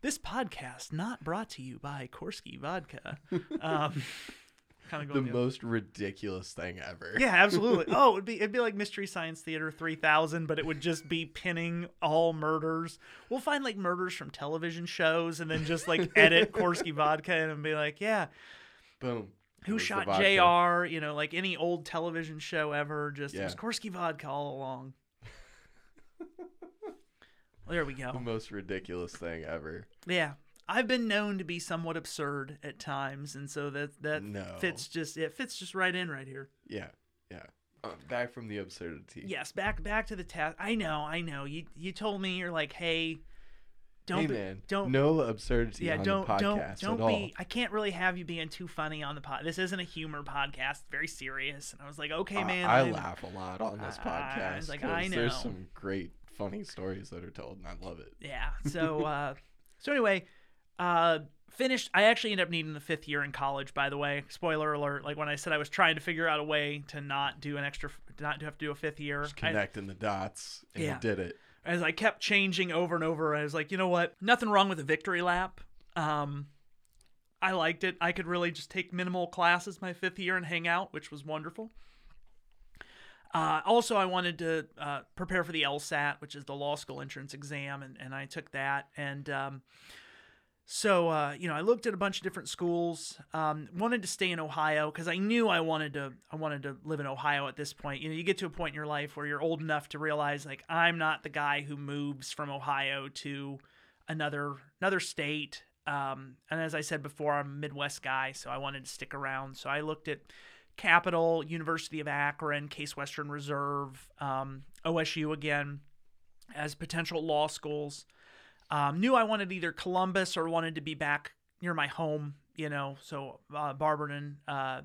This podcast not brought to you by Korsky vodka. Um, kind of The the most ridiculous thing ever. yeah, absolutely. Oh, it'd be it'd be like Mystery Science Theater 3000, but it would just be pinning all murders. We'll find like murders from television shows and then just like edit Korsky vodka and be like, yeah, Boom. Who shot. JR, you know, like any old television show ever, just it was Korsky vodka all along. there we go. the most ridiculous thing ever. Yeah. I've been known to be somewhat absurd at times, and so that that No. fits just it fits just right in right here. Yeah, yeah. Uh, back from the absurdity. Yes, back back to the task. I know, I know. You you told me you're like, hey, don't hey be, man, don't no absurdity yeah, on don't the podcast don't don't at all. be. I can't really have you being too funny on the pod. This isn't a humor podcast. Very serious. And I was like, okay, man. I, I'm- laugh a lot on this I- I podcast. was like, I There's some great funny stories that are told, and I love it. Yeah. So uh, so anyway, uh, finished. I actually ended up needing the fifth year in college. By the way, spoiler alert. Like when I said I was trying to figure out a way to not do an extra, not to have to do a fifth year. Just I- connecting the dots, and Yeah. you did it. As I kept changing over and over, I was like, you know what? Nothing wrong with a victory lap. Um, I liked it. I could really just take minimal classes my fifth year and hang out, which was wonderful. Uh, also, I wanted to uh, prepare for the LSAT, which is the law school entrance exam, and, and I took that. And um, so, uh, you know, I looked at a bunch of different schools. Um, wanted to stay in Ohio because I knew I wanted to. I wanted to live in Ohio at this point. You know, you get to a point in your life where you're old enough to realize, like, I'm not the guy who moves from Ohio to another another state. Um, and as I said before, I'm a Midwest guy, so I wanted to stick around. So I looked at Capital, University of Akron, Case Western Reserve, um, OSU again as potential law schools. Um, knew I wanted either Columbus or wanted to be back near my home, you know, so uh, Barberton, uh,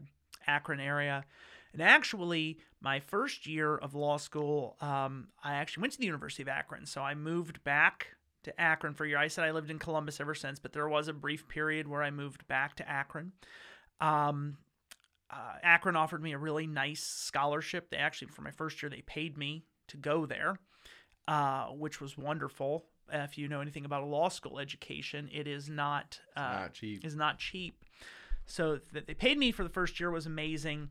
Akron area. And actually, my first year of law school, um, I actually went to the University of Akron. So I moved back to Akron for a year. I said I lived in Columbus ever since, but there was a brief period where I moved back to Akron. Um, uh, Akron offered me a really nice scholarship. They actually, for my first year, they paid me to go there, uh, which was wonderful. If you know anything about a law school education, it is not uh, Not cheap. is not cheap. So that they paid me for the first year was amazing.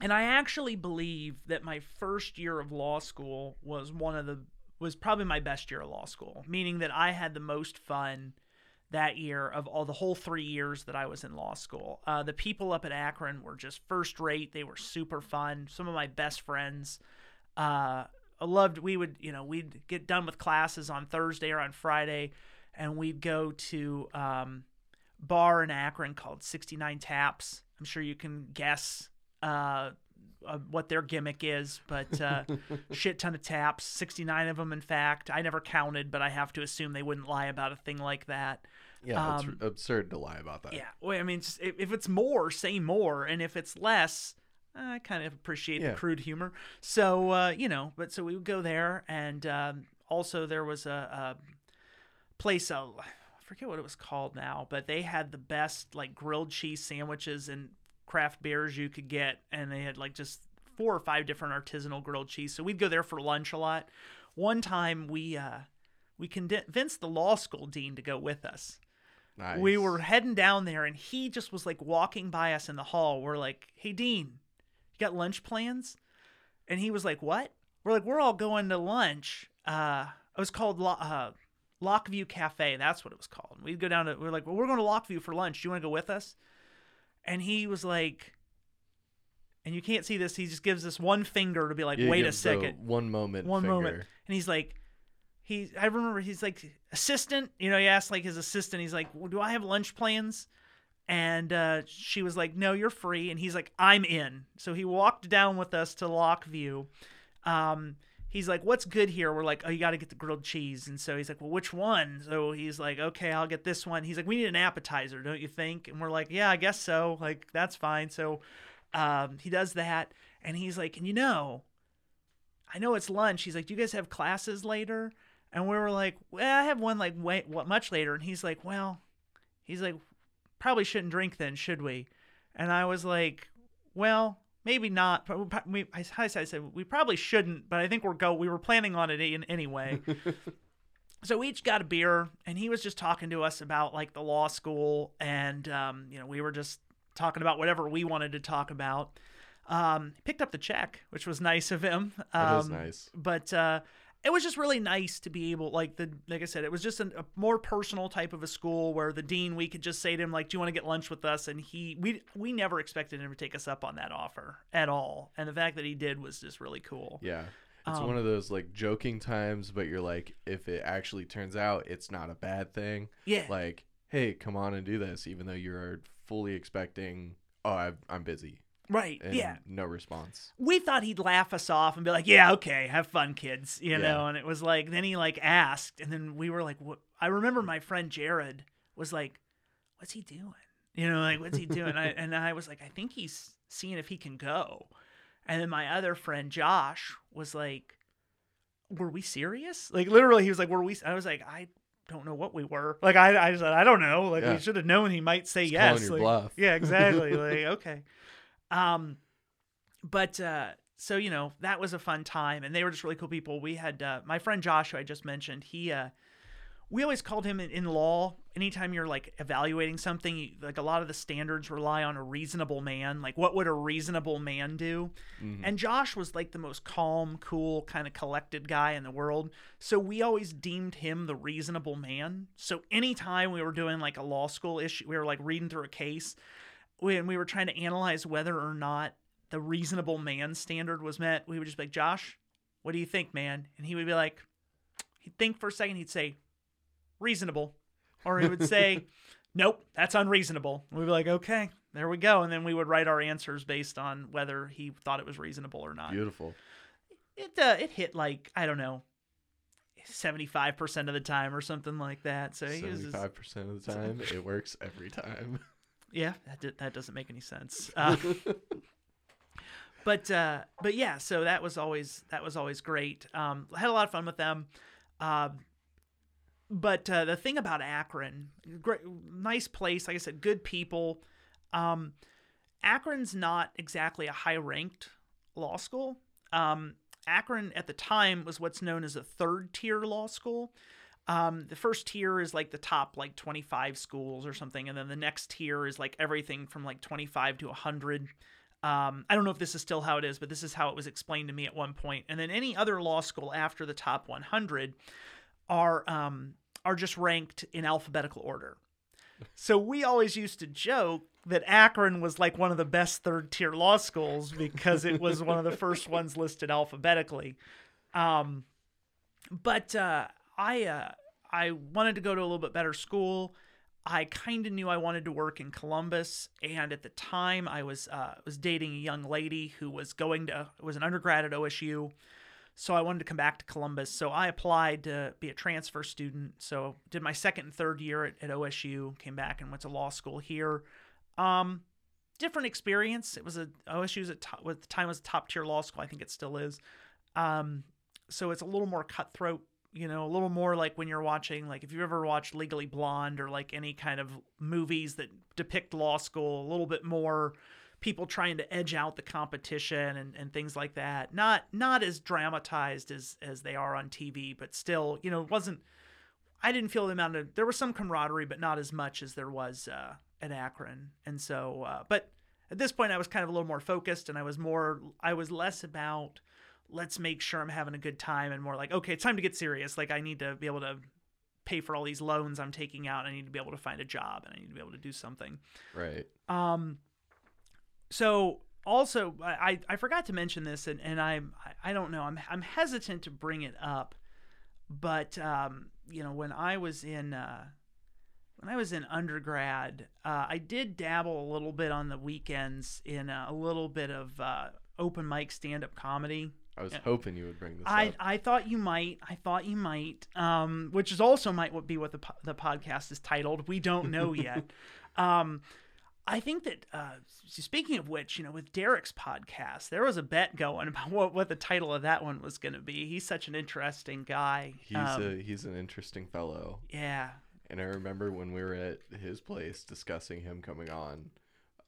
And I actually believe that my first year of law school was one of the was probably my best year of law school, meaning that I had the most fun that year of all the whole three years that I was in law school. Uh, the people up at Akron were just first rate. They were super fun. Some of my best friends. Uh, loved. We would, you know, we'd get done with classes on Thursday or on Friday, and we'd go to um, bar in Akron called 69 Taps. I'm sure you can guess uh, uh, what their gimmick is, but uh, shit ton of taps, 69 of them, in fact. I never counted, but I have to assume they wouldn't lie about a thing like that. Yeah, it's um, r- absurd to lie about that. Yeah, well, I mean, if it's more, say more, and if it's less, I kind of appreciate Yeah. the crude humor. So, uh, you know, but so we would go there, and um, also there was a, a place, uh, I forget what it was called now, but they had the best like grilled cheese sandwiches and craft beers you could get, and they had like just four or five different artisanal grilled cheese. So we'd go there for lunch a lot. One time we uh, we convinced the law school dean to go with us Nice. we were heading down there and he just was like walking by us in the hall we're like hey dean you got lunch plans and he was like what? We're like we're all going to lunch uh it was called Lo- uh, lockview cafe that's what it was called. We'd go down to we are like well, we're going to lockview for lunch. Do you want to go with us? And he was like and you can't see this he just gives this one finger to be like You wait a give the second. One moment. one finger. moment and he's like he i remember he's like assistant? You know he asked like his assistant he's like well, do i have lunch plans and uh, she was like no you're free. And he's like i'm in. So he walked down with us to lockview. Um, he's like what's good here? We're like oh you got to get the grilled cheese. And so he's like well which one? So he's like okay i'll get this one. He's like we need an appetizer don't you think? And we're like yeah i guess so. Like that's fine. So um, he does that and he's like and you know I know it's lunch. He's like, "Do you guys have classes later?" And we were like, "Well, I have one like way what much later." And he's like, "Well," he's like, "Probably shouldn't drink then, should we?" And I was like, "Well, maybe not." But we, I, I said we probably shouldn't, but I think we're go. We were planning on it in, anyway. so we each got a beer, and he was just talking to us about like the law school, and um, you know, we were just talking about whatever we wanted to talk about. Um, picked up the check, which was nice of him. Um, That is nice. But uh, it was just really nice to be able, like the, like I said, it was just an, a more personal type of a school where the dean, we could just say to him, like, "Do you want to get lunch with us?" And he, we, we never expected him to take us up on that offer at all. And the fact that he did was just really cool. Yeah. It's Um, one of those like joking times, but you're like, if it actually turns out it's not a bad thing, yeah, like, hey, come on and do this, even though you're fully expecting, oh, I've, I'm busy, right, yeah. no response. we thought he'd laugh us off and be like, "Yeah, okay, have fun, kids," you Yeah. know. And it was like, then he like asked, and then we were like, "What?" I remember my friend Jared was like, "What's he doing?" You know, like, "What's he doing?" I, and I was like, "I think he's seeing if he can go." And then my other friend Josh was like, "Were we serious?" Like literally, he was like, "Were we?" I was like, "I." Don't know what we were like. I I said I don't know. Like Yeah. we should have known he might say Just yes. like- bluff. Yeah, exactly. like okay. Um, but uh, so you know that was a fun time, and they were just really cool people. We had uh, my friend Josh, who I just mentioned. He, uh, we always called him in, in law. Anytime you're like evaluating something, you, like a lot of the standards rely on a reasonable man. Like, what would a reasonable man do? Mhm. And Josh was like the most calm, cool, kind of collected guy in the world. So we always deemed him the reasonable man. So anytime we were doing like a law school issue, we were like reading through a case when we were trying to analyze whether or not the reasonable man standard was met, we would just be like, Josh, what do you think, man? And he would be like, he'd think for a second, he'd say, reasonable. Or he would say, nope, that's unreasonable. And we'd be like, okay, there we go. And then we would write our answers based on whether he thought it was reasonable or not. Beautiful. It, uh, it hit like, I don't know, 75% of the time or something like that. So he was just- Seventy-five percent of the time, it works every time. Yeah, that did, that doesn't make any sense. Uh, but uh, but yeah, so that was always that was always great. Um, had a lot of fun with them. Um, but uh, the thing about Akron, great, nice place. Like I said, good people. Um, Akron's not exactly a high ranked law school. Um, Akron at the time was what's known as a third tier law school. Um, the first tier is like the top like 25 schools or something, and then the next tier is like everything from like 25 to 100. Um, I don't know if this is still how it is, but this is how it was explained to me at one point. And then any other law school after the top 100 are um, are just ranked in alphabetical order. So we always used to joke that Akron was like one of the best third tier law schools because it was one of the first ones listed alphabetically. Um, but uh, I uh, I wanted to go to a little bit better school. I kind of knew I wanted to work in Columbus, and at the time I was uh, was dating a young lady who was going to was an undergrad at OSU. So I wanted to come back to Columbus. So I applied to be a transfer student. So did my second and third year at, at OSU. Came back and went to law school here. Um, different experience. It was a OSU's at, top, at the time was a top tier law school. I think it still is. Um, so it's a little more cutthroat. You know, a little more like when you're watching, like if you've ever watched Legally Blonde or like any kind of movies that depict law school, a little bit more people trying to edge out the competition and, and things like that. Not not as dramatized as as they are on TV, but still, you know, it wasn't. I didn't feel the amount of there was some camaraderie, but not as much as there was uh, at Akron. And so, uh, but at this point, I was kind of a little more focused, and I was more I was less about let's make sure I'm having a good time, and more like okay, it's time to get serious. Like I need to be able to pay for all these loans I'm taking out. I need to be able to find a job, and I need to be able to do something. Right. Um, so also I, I forgot to mention this and, and I'm I- I don't know I'm I'm hesitant to bring it up, but um, you know when I was in uh, when I was in undergrad, uh, I did dabble a little bit on the weekends in uh, a little bit of uh, open mic stand up comedy. I was Yeah. hoping you would bring this I, up. I thought you might. I thought you might. Um, which is also might be what the po- the podcast is titled. We don't know yet. um, I think that uh, speaking of which, you know, with Derek's podcast, there was a bet going about what, what the title of that one was going to be. He's such an interesting guy. He's Um, a he's an interesting fellow. yeah, And I remember when we were at his place discussing him coming on,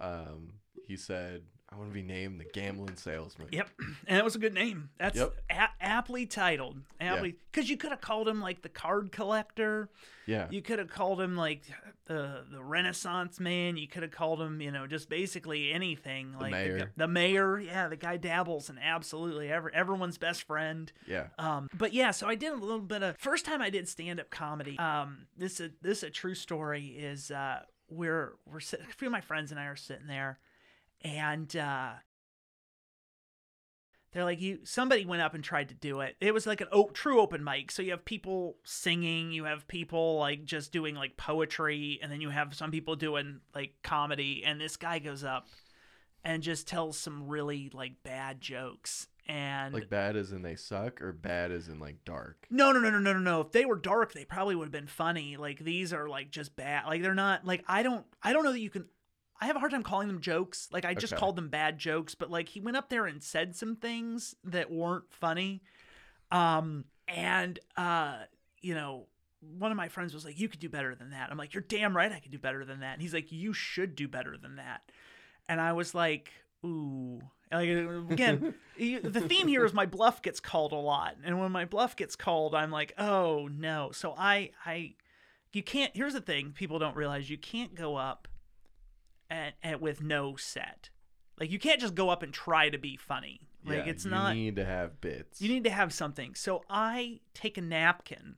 um, he said, I want to be named the gambling salesman. Yep, and that was a good name. That's Yep. a- aptly titled. Aptly, because you could have called him like the card collector. Yeah. You could have called him like the the Renaissance man. You could have called him, you know, just basically anything. Like mayor. The, the mayor. Yeah, the guy dabbles in absolutely every, everyone's best friend. yeah. Um, but yeah, so I did a little bit of first time I did stand up comedy. Um, this is this a true story is uh, we're we're sit- a few of my friends and I are sitting there, and uh, they're like you somebody went up and tried to do it it was like an o- true open mic so you have people singing you have people like just doing like poetry and then you have some people doing like comedy and this guy goes up and just tells some really like bad jokes and Like bad as in they suck, or bad as in like dark. no, no, no, no, no, no, no. If they were dark, they probably would have been funny. Like these are like just bad. Like they're not like I don't I don't know that you can I have a hard time calling them jokes. Like I just Okay. called them bad jokes, but like he went up there and said some things that weren't funny. Um and uh you know, one of my friends was like, "You could do better than that." I'm like, "You're damn right I could do better than that." And he's like, "You should do better than that." And I was like, "Ooh." Like again, the theme here is my bluff gets called a lot, and when my bluff gets called, I'm like, "Oh no!" So I, I, you can't. Here's the thing: people don't realize you can't go up at, at with no set. Like you can't just go up and try to be funny. Like yeah, it's not. you need to have bits. You need to have something. So I take a napkin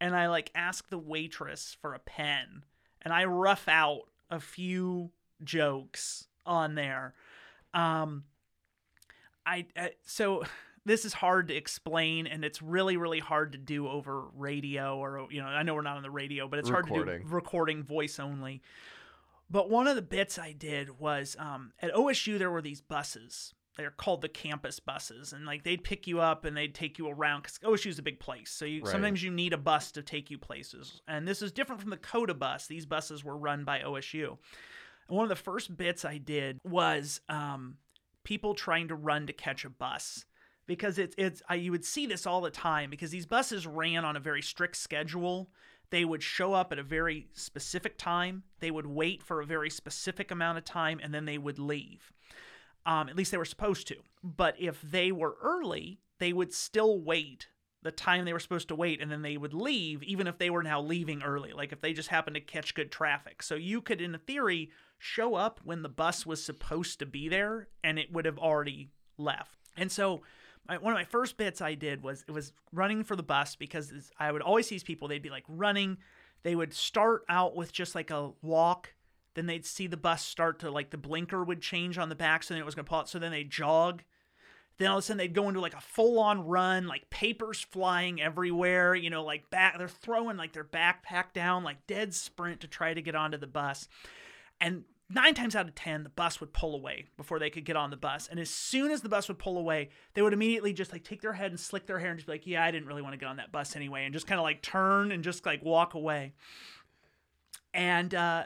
and I like ask the waitress for a pen and I rough out a few jokes on there. Um I, I so this is hard to explain and it's really really hard to do over radio or you know I know we're not on the radio but it's hard to do recording voice only. But one of the bits I did was um, at OSU there were these buses. They're called the campus buses, and like they'd pick you up and they'd take you around because OSU's a big place. So you, Right. sometimes you need a bus to take you places, and this is different from the COTA bus. These buses were run by OSU. And one of the first bits I did was um, people trying to run to catch a bus because it's it's I, you would see this all the time because these buses ran on a very strict schedule. They would show up at a very specific time. They would wait for a very specific amount of time, and then they would leave. Um, at least they were supposed to. But if they were early, they would still wait the time they were supposed to wait, and then they would leave, even if they were now leaving early. Like if they just happened to catch good traffic. So you could, in theory, show up when the bus was supposed to be there, and it would have already left. And so my, one of my first bits I did was it was running for the bus because I would always see these people. They'd be like running. They would start out with just like a walk. Then they'd see the bus start to like the blinker would change on the back, so then it was gonna pull out. So then they jog. Then all of a sudden they'd go into like a full on run, like papers flying everywhere. You know, like back they're throwing like their backpack down, like dead sprint to try to get onto the bus. And nine times out of ten, the bus would pull away before they could get on the bus. And as soon as the bus would pull away, they would immediately just like take their head and slick their hair and just be like, "Yeah, I didn't really want to get on that bus anyway," and just kind of like turn and just like walk away. And uh,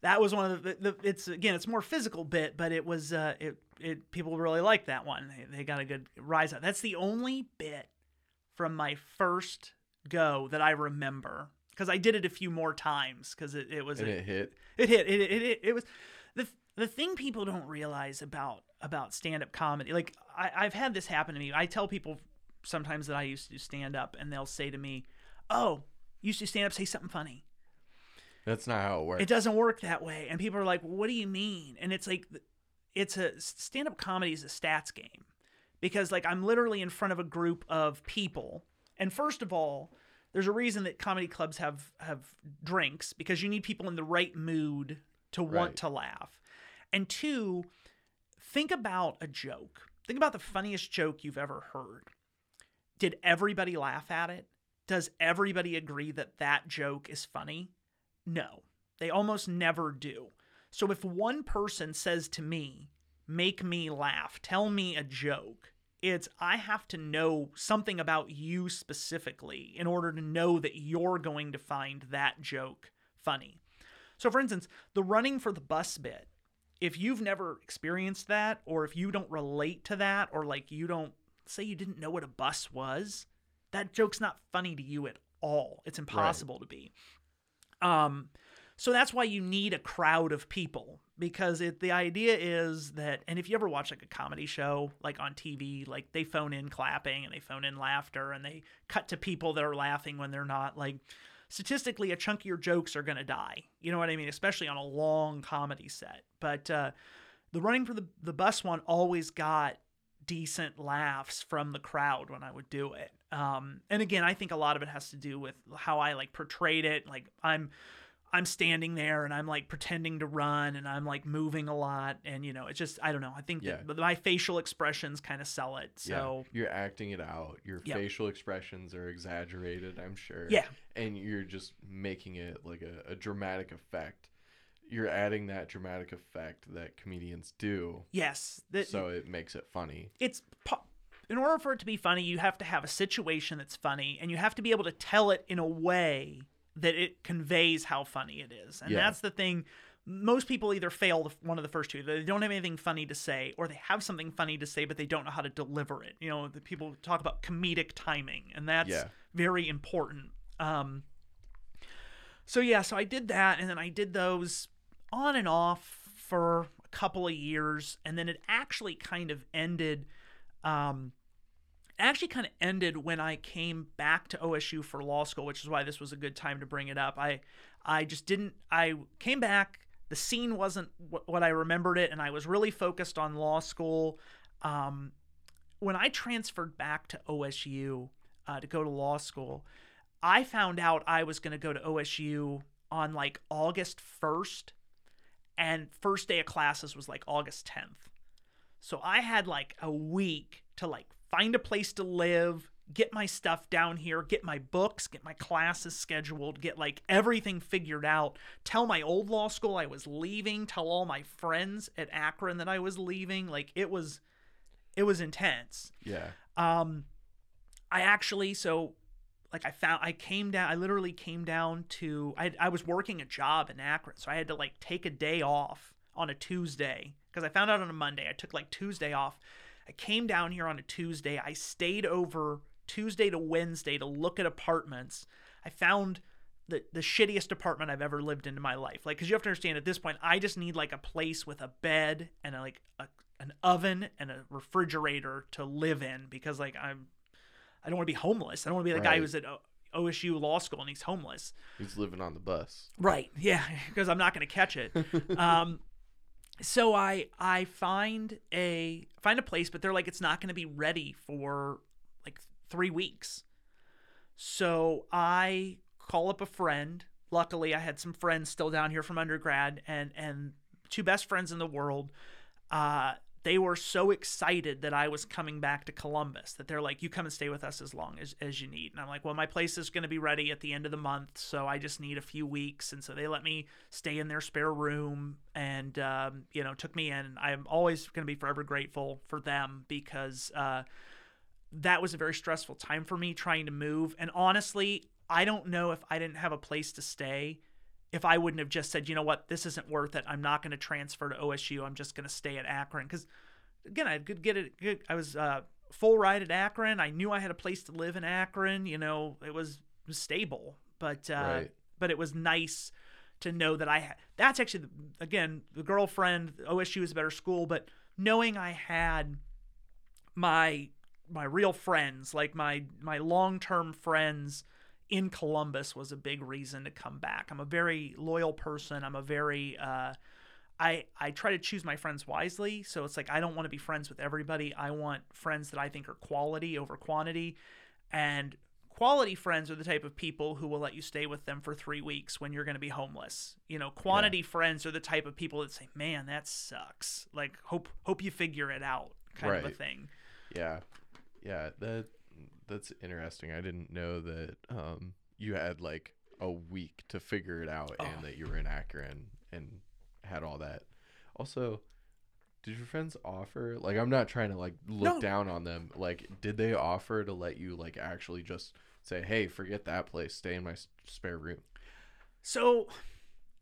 that was one of the, the. It's again, it's more physical bit, but it was uh, it it people really liked that one. They, they got a good rise out. That's the only bit from my first go that I remember because I did it a few more times because it, it was and a- it hit. it hit. It, it, it, it was the the thing people don't realize about about stand up comedy. Like I, I've had this happen to me. I tell people sometimes that I used to do stand up, and they'll say to me, "Oh, you used to stand up, say something funny." That's not how it works. It doesn't work that way, and people are like, "What do you mean?" And it's like, it's a stand up comedy is a stats game because like I'm literally in front of a group of people, and first of all. There's a reason that comedy clubs have have drinks because you need people in the right mood to want Right. to laugh. And two, think about a joke. Think about the funniest joke you've ever heard. Did everybody laugh at it? Does everybody agree that that joke is funny? No. They almost never do. So if one person says to me, make me laugh, tell me a joke, it's I have to know something about you specifically in order to know that you're going to find that joke funny. So, for instance, the running for the bus bit, if you've never experienced that, or if you don't relate to that, or like you don't say you didn't know what a bus was, that joke's not funny to you at all. It's impossible to be. Um, so that's why you need a crowd of people because it the idea is that and if you ever watch like a comedy show like on TV like they phone in clapping and they phone in laughter and they cut to people that are laughing when they're not like statistically a chunk of your jokes are going to die. You know what I mean? Especially on a long comedy set. But uh the running for the the bus one always got decent laughs from the crowd when I would do it. Um, and again, I think a lot of it has to do with how I like portrayed it. Like I'm, I'm standing there and I'm like pretending to run and I'm like moving a lot and you know it's just I don't know I think Yeah. that my facial expressions kind of sell it so yeah, you're acting it out. Your Yep. facial expressions are exaggerated, I'm sure. Yeah. And you're just making it like a, a dramatic effect. You're adding that dramatic effect that comedians do, yes that, so it makes it funny. it's po- in order for it to be funny you have to have a situation that's funny and you have to be able to tell it in a way that it conveys how funny it is and Yeah. that's the thing most people either fail one of the first two they don't have anything funny to say or they have something funny to say but they don't know how to deliver it you know the people talk about comedic timing and that's Yeah. very important um so yeah so i did that and then i did those on and off for a couple of years and then it actually kind of ended um it actually kind of ended when I came back to OSU for law school, which is why this was a good time to bring it up. I I just didn't I came back, the scene wasn't wh- what I remembered it and I was really focused on law school. Um when I transferred back to OSU uh, to go to law school, I found out I was going to go to OSU on like August 1st and first day of classes was like August 10th. So I had like a week to like find a place to live, get my stuff down here, get my books, get my classes scheduled, get like everything figured out, tell my old law school I was leaving, tell all my friends at Akron that I was leaving. Like it was it was intense. Yeah. Um, I actually so like I found I came down. I literally came down to I I was working a job in Akron, so I had to like take a day off on a Tuesday because I found out on a Monday. I took like Tuesday off. I came down here on a Tuesday. I stayed over Tuesday to Wednesday to look at apartments. I found the the shittiest apartment I've ever lived in in my life. Like, cause you have to understand at this point, I just need like a place with a bed and a, like a, an oven and a refrigerator to live in because like I'm, I don't want to be homeless. I don't want to be the guy who's at O- OSU law school and he's homeless. He's living on the bus. Right. Yeah, because I'm not going to catch it. um, so I I find a find a place, but they're like it's not going to be ready for like three weeks. So I call up a friend. Luckily, I had some friends still down here from undergrad, and and two best friends in the world. Uh, they were so excited that I was coming back to Columbus that they're like, "You come and stay with us as long as, as you need." And I'm like, "Well, my place is going to be ready at the end of the month, so I just need a few weeks." And so they let me stay in their spare room, and um, you know, took me in. I'm always going to be forever grateful for them because uh, that was a very stressful time for me trying to move. And honestly, I don't know if I didn't have a place to stay, if I wouldn't have just said, you know what, this isn't worth it. I'm not going to transfer to OSU. I'm just going to stay at Akron. Because again, I could get it. Good. I was uh, full ride at Akron. I knew I had a place to live in Akron. You know, it was, it was stable, but uh, Right. but it was nice to know that I had. That's actually the, again the girlfriend. OSU is a better school, but knowing I had my my real friends, like my my long term friends in Columbus, was a big reason to come back. I'm a very loyal person. I'm a very uh, I I try to choose my friends wisely. So it's like I don't want to be friends with everybody. I want friends that I think are quality over quantity, and quality friends are the type of people who will let you stay with them for three weeks when you're going to be homeless. You know, quantity friends are the type of people that say, "Man, that sucks." Like hope hope you figure it out, kind of a thing. Yeah. Yeah, that that's interesting. I didn't know that um you had like a week to figure it out Oh. and that you were in Akron and had all that. Also, did your friends offer like I'm not trying to like look No. down on them. Like did they offer to let you like actually just say, "Hey, forget that place. Stay in my s- spare room." So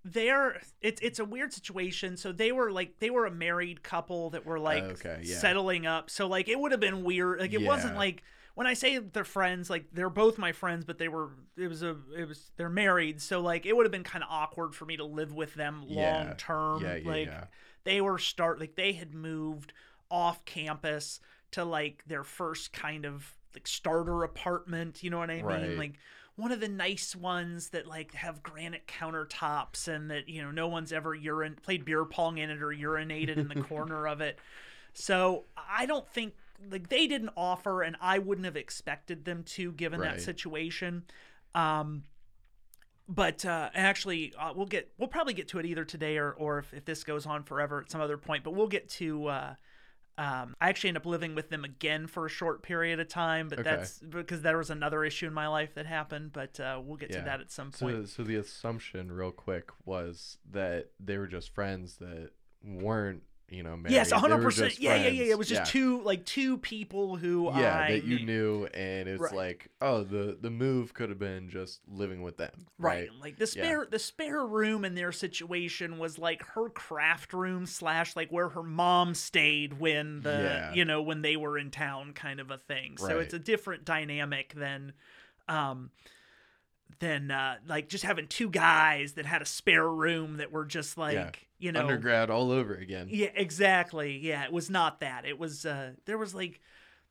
they're it's it's a weird situation. So they were like they were a married couple that were like Okay, yeah. settling up. So like it would have been weird. Like it wasn't like when I say they're friends, like they're both my friends, but they were it was a it was they're married. So like it would have been kind of awkward for me to live with them Yeah. long term. Yeah, yeah, like yeah. they were start like they had moved off campus to like their first kind of like starter apartment, you know what I mean? Right. Like one of the nice ones that like have granite countertops and that you know no one's ever urine played beer pong in it or urinated in the corner of it. So I don't think like they didn't offer and I wouldn't have expected them to given Right. that situation. Um but uh, actually, uh, we'll get we'll probably get to it either today or or if, if this goes on forever at some other point. But we'll get to. Uh, um, I actually end up living with them again for a short period of time, but Okay. that's because there was another issue in my life that happened. But uh, we'll get Yeah. to that at some point. So, so the assumption, real quick, was that they were just friends that weren't, you know, married. yes, They were hundred percent. just Yeah, yeah, yeah. It was just two like two people who Yeah, I that you knew. and it's Right. like, oh, the the move could have been just living with them, Right. right? Like the spare the spare room in their situation was like her craft room slash like where her mom stayed when the Yeah. you know when they were in town kind of a thing. So it's a different dynamic than um than uh like just having two guys that had a spare room that were just like you know Undergrad all over again. yeah, exactly. Yeah, it was not that. It was uh there was like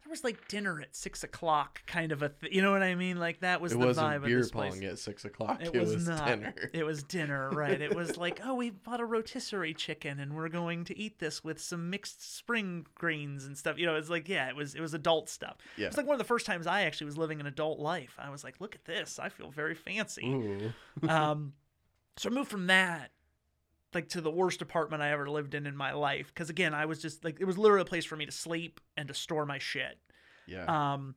there was like dinner at six o'clock kind of a th- you know what I mean? Like that was it the wasn't vibe beer of this place. pong at six o'clock. It, It, was, was, not. dinner. It was dinner, right? It was like, oh, we bought a rotisserie chicken and we're going to eat this with some mixed spring greens and stuff. You know, it's like, yeah, it was it was adult stuff. Yeah. It's like one of the first times I actually was living an adult life. I was like, look at this. I feel very fancy. Um, so I moved from that like to the worst apartment I ever lived in in my life because again, I was just like it was literally a place for me to sleep and to store my shit. Yeah. Um,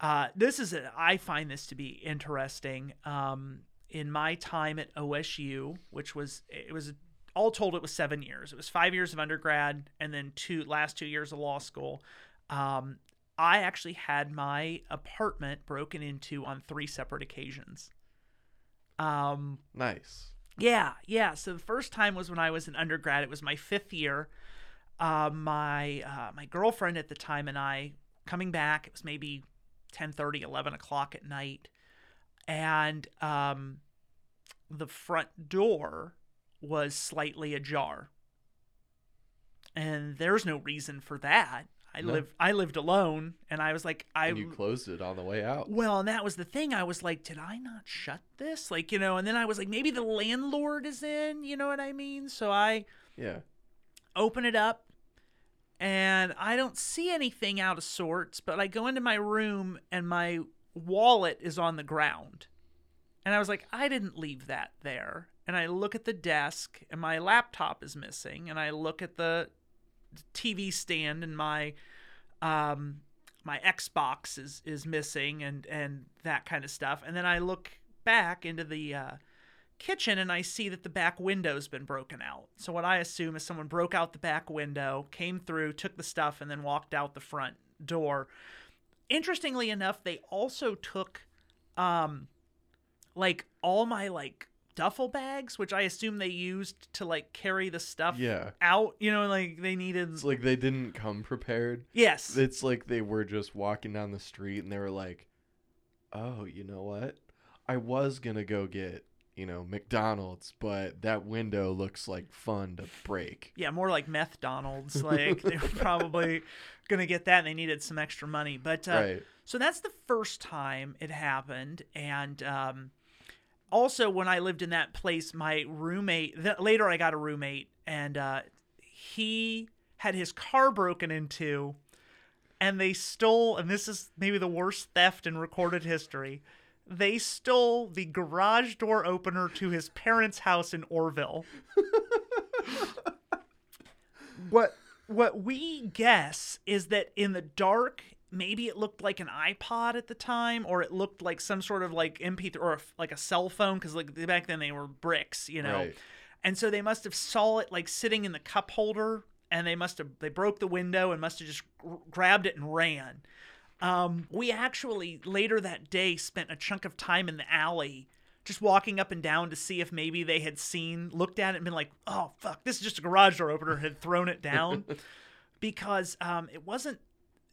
uh, this is a, I find this to be interesting. Um, in my time at OSU, which was it was all told it was seven years. It was five years of undergrad and then two last two years of law school. Um, I actually had my apartment broken into on three separate occasions. Um, nice. Yeah, yeah. So the first time was when I was an undergrad. It was my fifth year. Uh, my uh, my girlfriend at the time and I coming back. It was maybe 10:30, 11 o'clock at night, and um, the front door was slightly ajar. And there's no reason for that. I No. lived I lived alone, and I was like, I and you closed it on the way out. well, and that was the thing. I was like, did I not shut this? Like, you know, and then I was like, maybe the landlord is in, you know what I mean? So I Yeah. open it up and I don't see anything out of sorts, but I go into my room and my wallet is on the ground. And I was like, I didn't leave that there. And I look at the desk and my laptop is missing. And I look at the TV stand and my um my Xbox is is missing and and that kind of stuff. And then I look back into the uh kitchen and I see that the back window's been broken out. So what I assume is someone broke out the back window, came through, took the stuff and then walked out the front door. Interestingly enough, they also took um like all my like duffel bags, which I assume they used to like carry the stuff Yeah. out, you know, like they needed It's like they didn't come prepared. Yes. It's like they were just walking down the street and they were like, "Oh, you know what? I was gonna go get, you know, McDonald's, but that window looks like fun to break." Yeah, more like meth Donalds. Like they were probably gonna get that, and they needed some extra money. But uh, Right. so that's the first time it happened, and um, also when I lived in that place, my roommate. Th- later, I got a roommate, and uh, he had his car broken into, and they stole. And this is maybe the worst theft in recorded history. They stole the garage door opener to his parents' house in Orrville. what what we guess is that in the dark maybe it looked like an ipod at the time or it looked like some sort of like mp3 or a, like a cell phone because like back then they were bricks you know Right. and so they must have saw it like sitting in the cup holder and they must have they broke the window and must have just gr- grabbed it and ran um, we actually later that day spent a chunk of time in the alley just walking up and down to see if maybe they had seen, looked at it and been like, oh, fuck, this is just a garage door opener, had thrown it down. because um, it wasn't,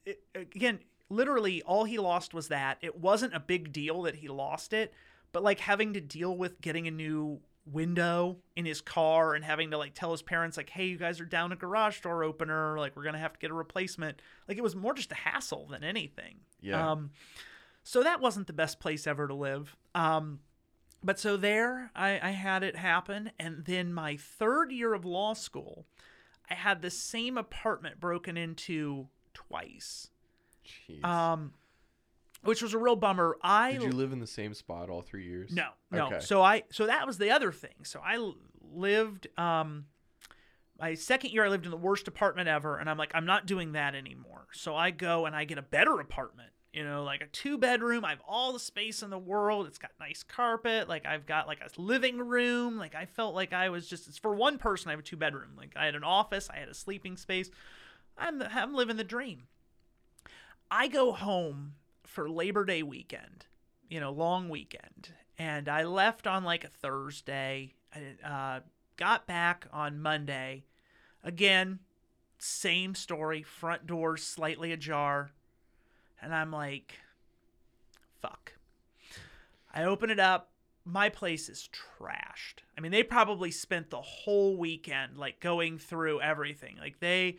it, again, literally all he lost was that. It wasn't a big deal that he lost it, but like having to deal with getting a new window in his car and having to like tell his parents like hey you guys are down a garage door opener. Like we're gonna have to get a replacement. Like it was more just a hassle than anything. Yeah. um so that wasn't the best place ever to live. Um but so there I, I had it happen. And then my third year of law school i had the same apartment broken into twice Jeez. um, which was a real bummer. I Did you live in the same spot all three years? no, no. Okay. So I so that was the other thing. So I lived um my second year I lived in the worst apartment ever and I'm like I'm not doing that anymore. So I go and I get a better apartment. You know, like a two bedroom. I have all the space in the world. It's got nice carpet. Like I've got like a living room. Like I felt like I was just it's for one person I have a two bedroom. Like I had an office, I had a sleeping space. I'm I'm living the dream. I go home for Labor Day weekend, you know, long weekend, and I left on like a Thursday. I uh, got back on Monday. Again, same story. Front door slightly ajar, and I'm like, "Fuck." I open it up. My place is trashed. I mean, they probably spent the whole weekend like going through everything. Like they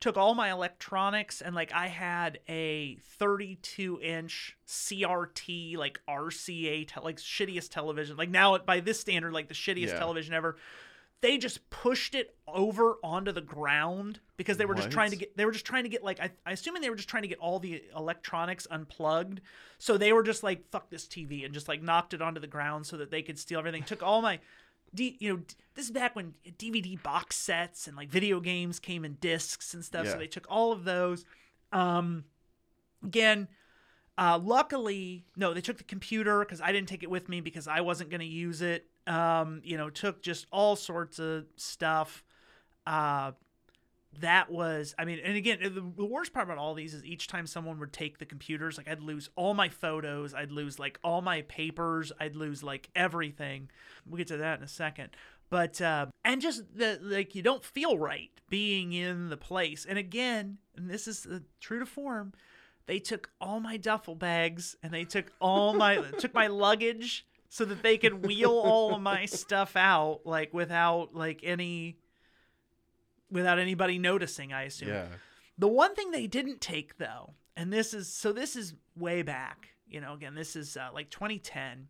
took all my electronics and like I had a 32 inch CRT like RCA te- like shittiest television. Like now by this standard like the shittiest Yeah. television ever. They just pushed it over onto the ground because they were just trying to get they were just trying to get like I, I assuming they were just trying to get all the electronics unplugged. So they were just like fuck this TV and just like knocked it onto the ground so that they could steal everything. Took all my D, you know, this is back when DVD box sets and like video games came in discs and stuff. Yeah. So they took all of those. Um, again, uh, luckily, no, they took the computer because I didn't take it with me because I wasn't going to use it. Um, you know, took just all sorts of stuff. Uh, that was, I mean, and again, the, the worst part about all these is each time someone would take the computers, like I'd lose all my photos, I'd lose like all my papers, I'd lose like everything. We'll get to that in a second. But, uh, and just the, like, you don't feel right being in the place. And again, and this is uh, true to form, they took all my duffel bags and they took all my, took my luggage so that they could wheel all of my stuff out, like, without like any, without anybody noticing, I assume. Yeah. The one thing they didn't take though, and this is so this is way back, you know, again, this is uh, like 2010.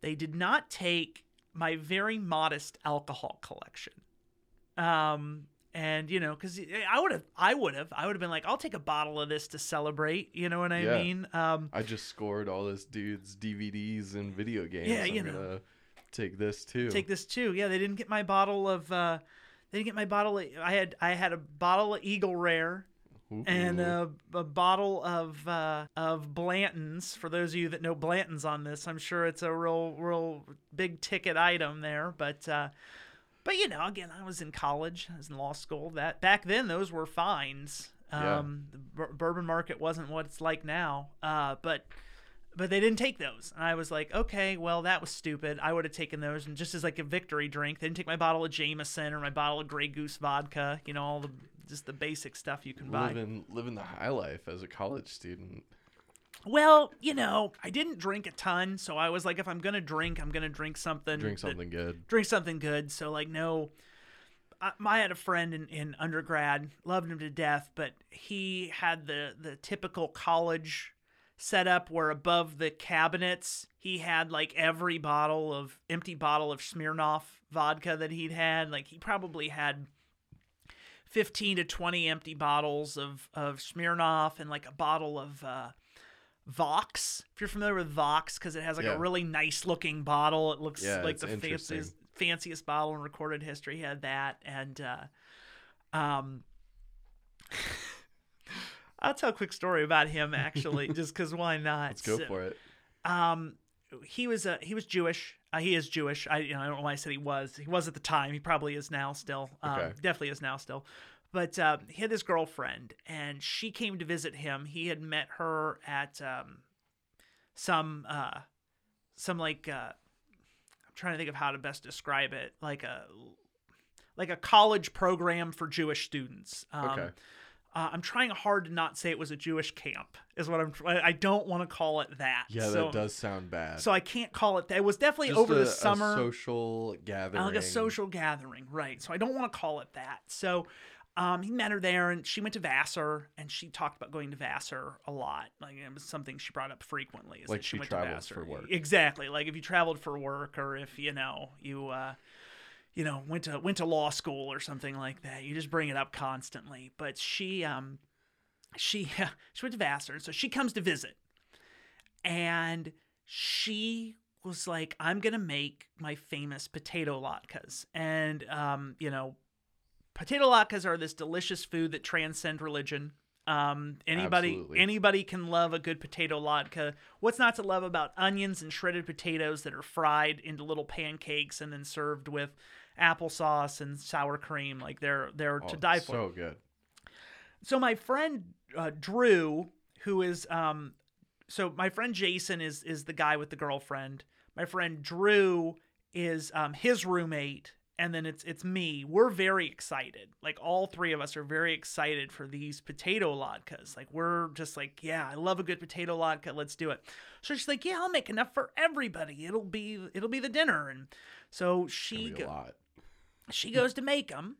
They did not take my very modest alcohol collection. Um and you know, cuz I would have I would have I would have been like I'll take a bottle of this to celebrate, you know what I Yeah. mean? Um I just scored all this dude's DVDs and video games. Yeah, I'm you know. gonna take this too. take this too. Yeah, they didn't get my bottle of uh they didn't get my bottle of, I had I had a bottle of Eagle Rare and a, a bottle of uh, of Blanton's. For those of you that know Blanton's on this, I'm sure it's a real real big ticket item there. But uh, but you know, again, I was in college, I was in law school. That back then, those were fines. Yeah. Um, the bur- bourbon market wasn't what it's like now. Uh, but but they didn't take those, and I was like, okay, well, that was stupid. I would have taken those, and just as like a victory drink, they didn't take my bottle of Jameson or my bottle of Grey Goose vodka. You know, all the just the basic stuff you can buy. living living the high life as a college student. Well, you know, I didn't drink a ton, so I was like, if I'm gonna drink, I'm gonna drink something. Drink that- something good. drink something good. So like, no. I, I had a friend in, in undergrad, loved him to death, but he had the the typical college setup where above the cabinets he had like every bottle of empty bottle of Smirnoff vodka that he'd had. Like he probably had 15 to 20 empty bottles of, of Smirnoff and like a bottle of uh, Vox. If you're familiar with Vox, because it has like Yeah. a really nice looking bottle. It looks Yeah, like the fanciest, fanciest bottle in recorded history. He had that. And uh, um, I'll tell a quick story about him actually, just because why not? Let's go So- for it. um he was uh, he was Jewish. Uh, he is Jewish. I you know I don't know why I said he was. He was at the time. He probably is now still. Um, Okay. Definitely is now still. But uh, he had this girlfriend, and she came to visit him. He had met her at um, some uh, some like uh, I'm trying to think of how to best describe it, like a like a college program for Jewish students. Um, Okay. Uh, I'm trying hard to not say it was a Jewish camp. Is what I'm. I I don't want to call it that. Yeah, so, that does sound bad. So I can't call it that. It was definitely Just over a, the a summer, social gathering. uh, like a social gathering, right? So I don't want to call it that. So um, he met her there, and she went to Vassar, and she talked about going to Vassar a lot. Like it was something she brought up frequently. Is Like that she went to Vassar. for work. Exactly. Like if you traveled for work, or if you know you. Uh, you know, went to went to law school or something like that. You just bring it up constantly. But she um she she went to Vassar, so she comes to visit. and she was like, "I'm gonna make my famous potato latkes," and um, you know, potato latkes are this delicious food that transcend religion. Um, anybody Absolutely. anybody can love a good potato latke. What's not to love about onions and shredded potatoes that are fried into little pancakes and then served with applesauce and sour cream? Like they're they're to Oh, die for. So good. So my friend uh, Drew, who is um, so my friend Jason is is the guy with the girlfriend. My friend Drew is um his roommate, and then it's it's me. We're very excited. Like all three of us are very excited for these potato latkes. Like we're just like, yeah, I love a good potato latke. Let's do it. So she's like, yeah, I'll make enough for everybody. It'll be it'll be the dinner. And so she Gonna be a go- lot. She goes to make them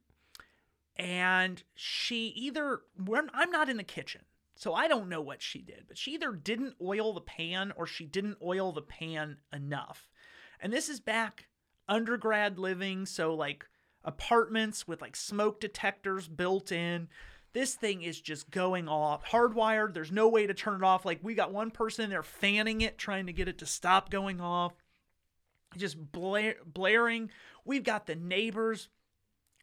and she either i'm not in the kitchen so i don't know what she did but she either didn't oil the pan or she didn't oil the pan enough. And this is back undergrad living so like apartments with like smoke detectors built in. This thing is just going off hardwired. There's no way to turn it off. Like we got one person in there fanning it trying to get it to stop going off. Just bla- blaring. We've got the neighbors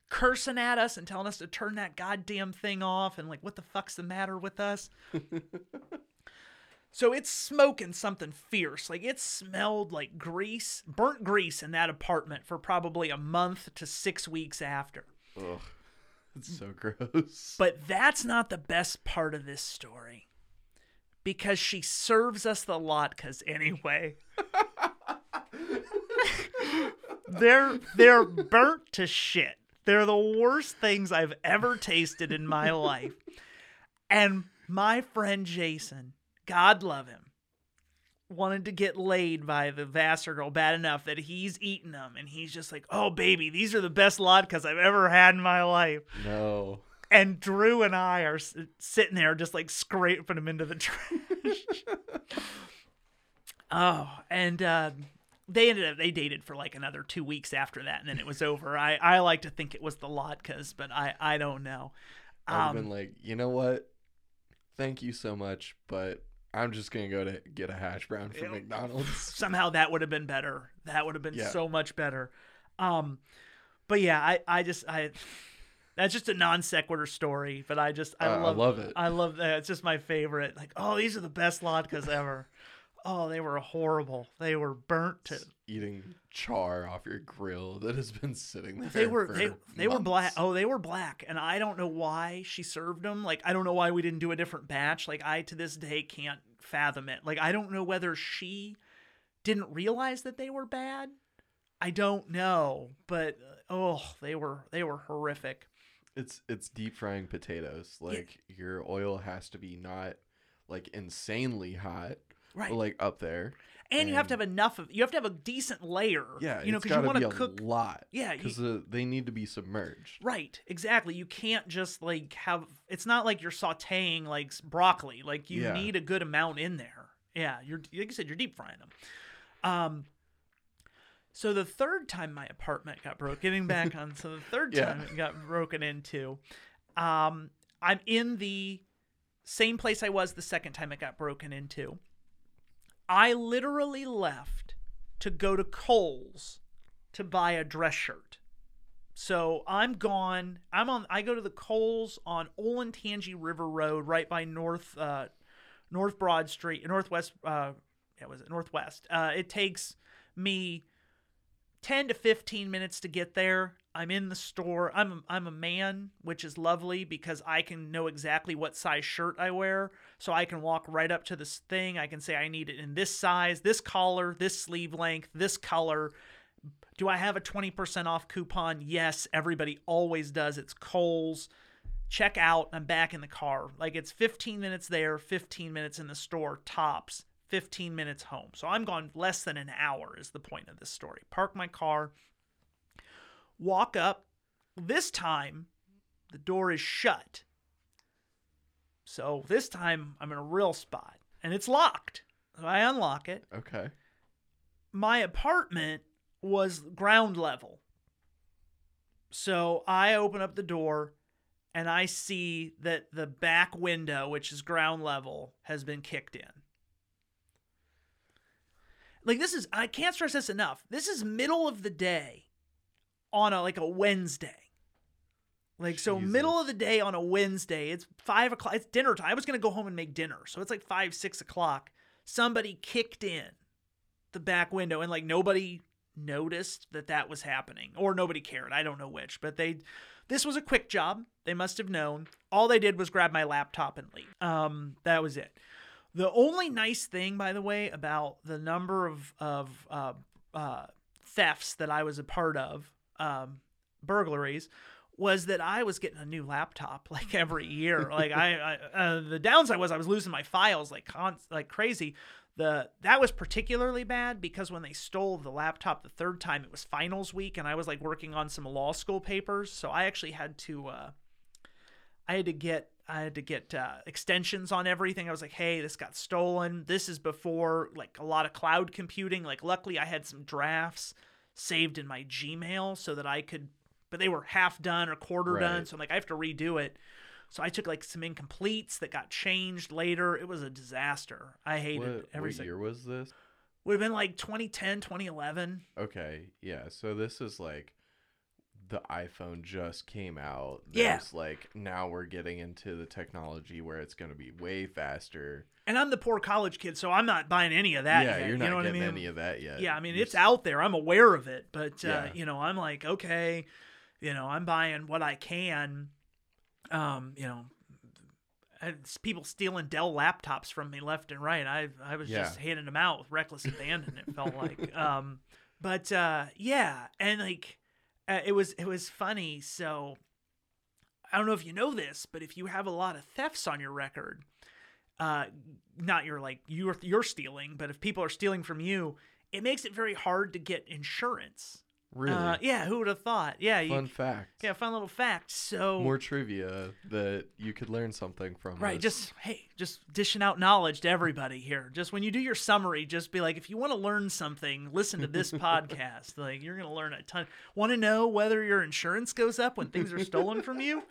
cursing at us and telling us to turn that goddamn thing off and like, what the fuck's the matter with us? so it's smoking something fierce. Like it smelled like grease, burnt grease in that apartment for probably a month to six weeks after. Ugh. It's so gross. But that's not the best part of this story because she serves us the latkes anyway. they're they're burnt to shit. They're the worst things I've ever tasted in my life. And my friend Jason, God love him, wanted to get laid by the Vassar girl bad enough that he's eating them and he's just like, "Oh baby, these are the best latkes I've ever had in my life." no. and Drew and I are sitting there just like scraping them into the trash. oh, and uh, they ended up they dated for like another two weeks after that, and then it was over. I I like to think it was the latkes, but I I don't know. I've Um, been like, you know what? Thank you so much, but I'm just gonna go to get a hash brown from McDonald's. somehow that would have been better. That would have been Yeah. so much better. Um, but yeah, I I just I. That's just a non sequitur story, but I just I Uh, I love love it. I love that. It's just my favorite. Like, oh, these are the best latkes ever. Oh, they were horrible. They were burnt to. Eating char off your grill that has been sitting there. They were they they were black. Oh, they were black, and I don't know why she served them. Like, I don't know why we didn't do a different batch. Like, I to this day can't fathom it. Like, I don't know whether she didn't realize that they were bad. I don't know, but uh, oh, they were they were horrific. It's it's deep frying potatoes. Like your oil has to be not like insanely hot, Right. but like up there. and you have to have enough of you have to have a decent layer. Yeah, you know, because you want to to a lot. Yeah, because uh, they need to be submerged. Right, exactly. You can't just like have. It's not like you're sautéing like broccoli. Like you Yeah. need a good amount in there. Yeah, you're like you said, you're deep frying them. Um. So the third time my apartment got broken, getting back on. So the third Yeah. time it got broken into, um, I'm in the same place I was the second time it got broken into. I literally left to go to Kohl's to buy a dress shirt. So I'm gone. I'm on. I go to the Kohl's on Olentangy River Road, right by North uh, North Broad Street, Northwest. Uh, yeah, was it Northwest? Uh, it takes me ten to fifteen minutes to get there. I'm in the store. I'm I'm a man, which is lovely because I can know exactly what size shirt I wear, so I can walk right up to this thing. I can say I need it in this size, this collar, this sleeve length, this color. Do I have a 20% off coupon? Yes, everybody always does. It's Kohl's. Check out. I'm back in the car. Like it's 15 minutes there, 15 minutes in the store, tops, 15 minutes home. So I'm gone less than an hour, is the point of this story. Park my car, walk up. This time, the door is shut. So this time, I'm in a real spot and it's locked. So I unlock it Okay. my apartment was ground level. So I open up the door and I see that the back window, which is ground level, has been kicked in. like this is I can't stress this enough. This is middle of the day on a like a Wednesday. Like so, middle of the day on a Wednesday. It's five o'clock. It's dinner time. I was gonna go home and make dinner, so it's like five, six o'clock. Somebody kicked in the back window, and like nobody noticed that that was happening, or nobody cared. I don't know which, but they. This was a quick job. They must have known. All they did was grab my laptop and leave. Um, that was it. The only nice thing, by the way, about the number of of uh, uh, thefts that I was a part of, um, burglaries, was that I was getting a new laptop like every year. like I, I uh, the downside was I was losing my files like con- like crazy. The that was particularly bad because when they stole the laptop the third time, it was finals week, and I was like working on some law school papers, so I actually had to. Uh, I had to get I had to get uh, extensions on everything. I was like, hey, this got stolen. This is before like a lot of cloud computing. Like, luckily, I had some drafts saved in my Gmail so that I could, but they were half done or quarter Right. done. So I'm like, I have to redo it. So I took like some incompletes that got changed later. It was a disaster. I hated What, every what year was this? Would have been like 2010, 2011. Okay, yeah. So this is like the iPhone just came out. Yeah. Like now we're getting into the technology where it's going to be way faster. And I'm the poor college kid, so I'm not buying any of that yeah, yet. you're not you know what I getting mean? any of that yet. Yeah, I mean it's out there. I'm aware of it, but uh, Yeah. you know, I'm like, okay, you know, I'm buying what I can. Um, you know, people stealing Dell laptops from me left and right. I I was just handing them out with reckless abandon. It felt like, um, but uh, yeah, and like uh, it was it was funny. So I don't know if you know this, but if you have a lot of thefts on your record, uh, not your like you're you're stealing, but if people are stealing from you, it makes it very hard to get insurance. really Uh, yeah, who would have thought? Yeah, you, fun fact. yeah, fun little fact. So More trivia that you could learn something from. Right, this. just hey, just dishing out knowledge to everybody here. Just when you do your summary, just be like, if you want to learn something, listen to this podcast. Like you're gonna learn a ton. Want to know whether your insurance goes up when things are stolen from you?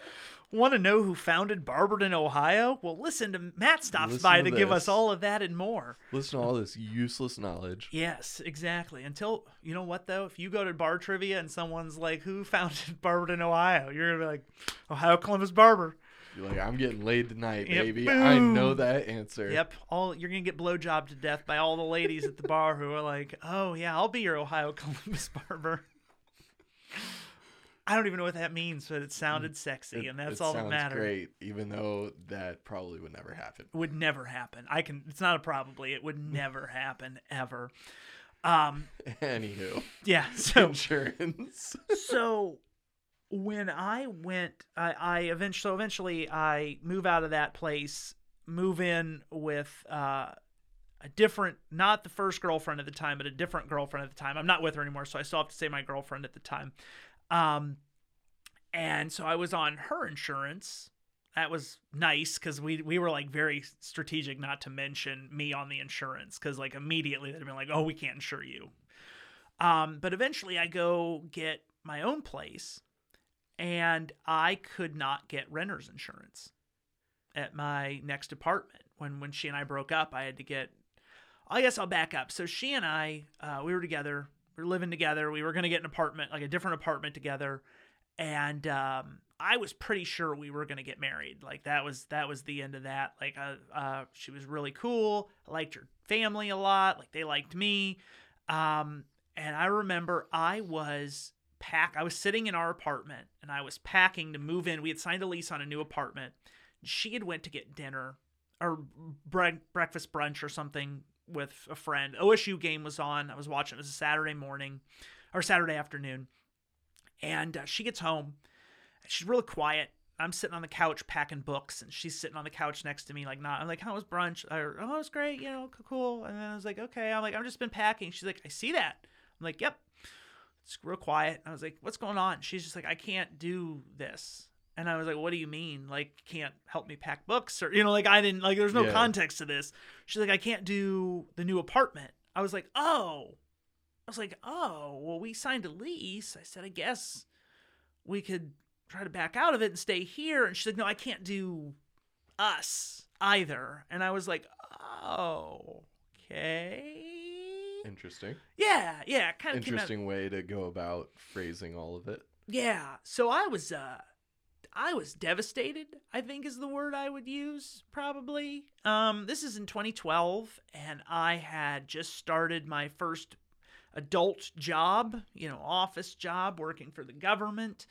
Want to know who founded Barberton, Ohio? Well, listen to Matt stops Listen by to to give us all of that and more. listen to all this useless knowledge. Yes, exactly. Until you know what though, if you go to bar trivia and someone's like, "Who founded Barberton, Ohio?" You're gonna be like, "Ohio Columbus Barber." You're like, I'm getting laid tonight, Yep. baby. I know that answer. Yep, all you're gonna get blowjobbed to death by all the ladies at the bar who are like, "Oh yeah, I'll be your Ohio Columbus barber." I don't even know what that means, but it sounded sexy, It- and that's all that sounds matters. Great, even though that probably would never happen. Would never happen. I can. It's not a probably. It would never happen ever. Um. Anywho, Yeah. So insurance. so when I went, I, I eventually, so eventually I move out of that place, move in with uh, a different, not the first girlfriend at the time, but a different girlfriend at the time. I'm not with her anymore, so I still have to say my girlfriend at the time. Um, and so I was on her insurance. That was nice because we we were like very strategic not to mention me on the insurance because like immediately they'd been like, oh, we can't insure you. Um, but eventually I go get my own place and I could not get renter's insurance at my next apartment. When when she and I broke up, I had to get I guess I'll back up. So she and I, uh, we were together, we were living together, we were gonna get an apartment, like a different apartment together, and um, I was pretty sure we were gonna get married. Like that was that was the end of that. Like uh, uh, she was really cool. I liked her family a lot. Like they liked me. Um, and I remember I was pack. I was sitting in our apartment and I was packing to move in. We had signed a lease on a new apartment. She had went to get dinner or bre- breakfast brunch or something with a friend. OSU game was on. I was watching. It was a Saturday morning or Saturday afternoon, and uh, she gets home. She's really quiet. I'm sitting on the couch packing books, and she's sitting on the couch next to me, like not. I'm like, "How was brunch?" Or, "Oh, it was great, you know, cool." And then I was like, "Okay." I'm like, "I've just been packing." She's like, "I see that." I'm like, "Yep." It's real quiet. I was like, "What's going on?" She's just like, "I can't do this." And I was like, "What do you mean? Like, can't help me pack books or you know, like I didn't like. There's no Yeah. context to this." She's like, "I can't do the new apartment." I was like, "Oh." I was like, "Oh, well, we signed a lease." I said, "I guess we could try to back out of it and stay here." And she's like, "No, I can't do us either." And I was like, "Oh, okay." Interesting. Yeah, yeah, kind of Interesting way to go about phrasing all of it. Yeah. So I was uh I was devastated, I think is the word I would use probably. Um this is in 2012 and I had just started my first adult job, you know, office job working for the government,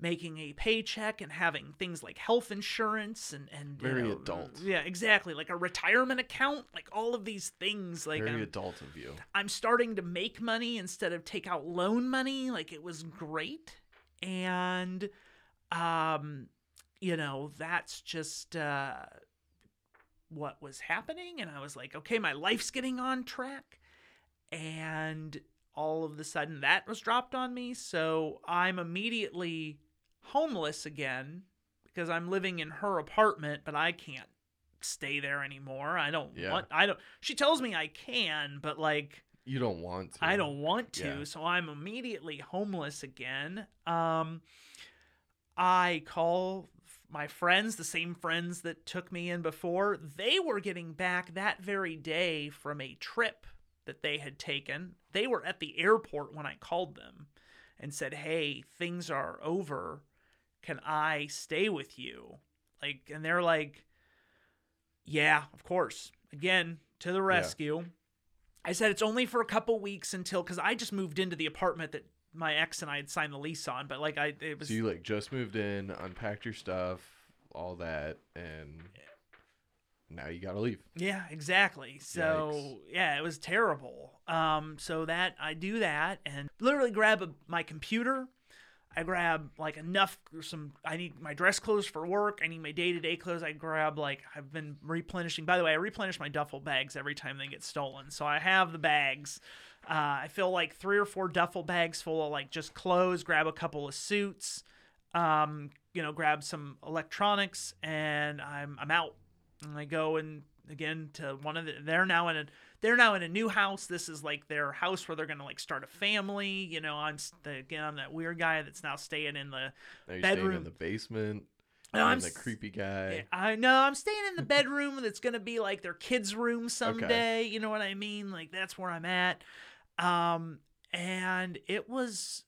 making a paycheck and having things like health insurance and and you Very know, adult. Yeah, exactly, like a retirement account, like all of these things like Very I'm- adult of you. I'm starting to make money instead of take out loan money. Like it was great. And um you know, that's just uh what was happening and I was like, okay, my life's getting on track. And all of the sudden that was dropped on me, so I'm immediately homeless again because I'm living in her apartment, but I can't stay there anymore. I don't Yeah. want I don't she tells me I can, but like You don't want to. I don't want to, Yeah. so I'm immediately homeless again. Um, I call my friends, the same friends that took me in before. They were getting back that very day from a trip that they had taken. They were at the airport when I called them and said, "Hey, things are over. Can I stay with you?" Like, and they're like, "Yeah, of course." Again, to the rescue. I said it's only for a couple weeks until because I just moved into the apartment that my ex and I had signed the lease on, but like I it was So you like just moved in, unpacked your stuff, all that, and now you gotta leave. yeah exactly. So Yikes. yeah, it was terrible. Um, so that I do that and literally grab a, my computer. I grab like enough some I need my dress clothes for work. I need my day-to-day clothes. I grab like I've been replenishing. By the way, I replenish my duffel bags every time they get stolen. So I have the bags. Uh, I fill like three or four duffel bags full of like just clothes, grab a couple of suits, um, you know, grab some electronics and I'm I'm out. And I go and again to one of the they're now in a they're now in a new house. This is like their house where they're gonna like start a family. You know, I'm s- again I'm that weird guy that's now staying in the Now you're staying Bedroom. in the basement. No, I'm I'm the creepy guy. I know I'm staying in the bedroom that's gonna be like their kids' room someday. You know what I mean? Like that's where I'm at. Um, and it was,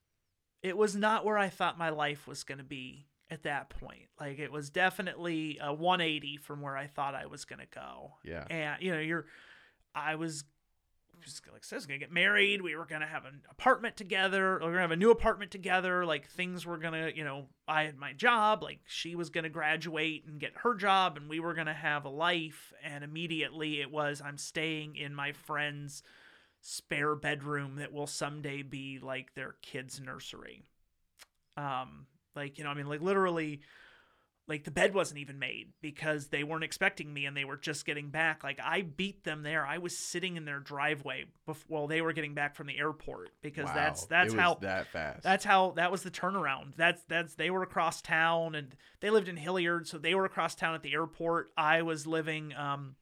it was not where I thought my life was gonna be at that point. Like it was definitely a 180 from where I thought I was gonna go. Yeah. And you know, you're, I was. Just like I said, I was gonna get married. We were gonna have an apartment together. We are gonna have a new apartment together. Like things were gonna, you know, I had my job. Like she was gonna graduate and get her job, and we were gonna have a life. And immediately it was, I'm staying in my friend's spare bedroom that will someday be like their kid's nursery. Um, like you know, I mean, like literally, like the bed wasn't even made because they weren't expecting me and they were just getting back. Like I beat them there. I was sitting in their driveway before while they were getting back from the airport because Wow. that's that's how that fast. that's how that was the turnaround. That's that's they were across town and they lived in Hilliard, so they were across town at the airport. I was living um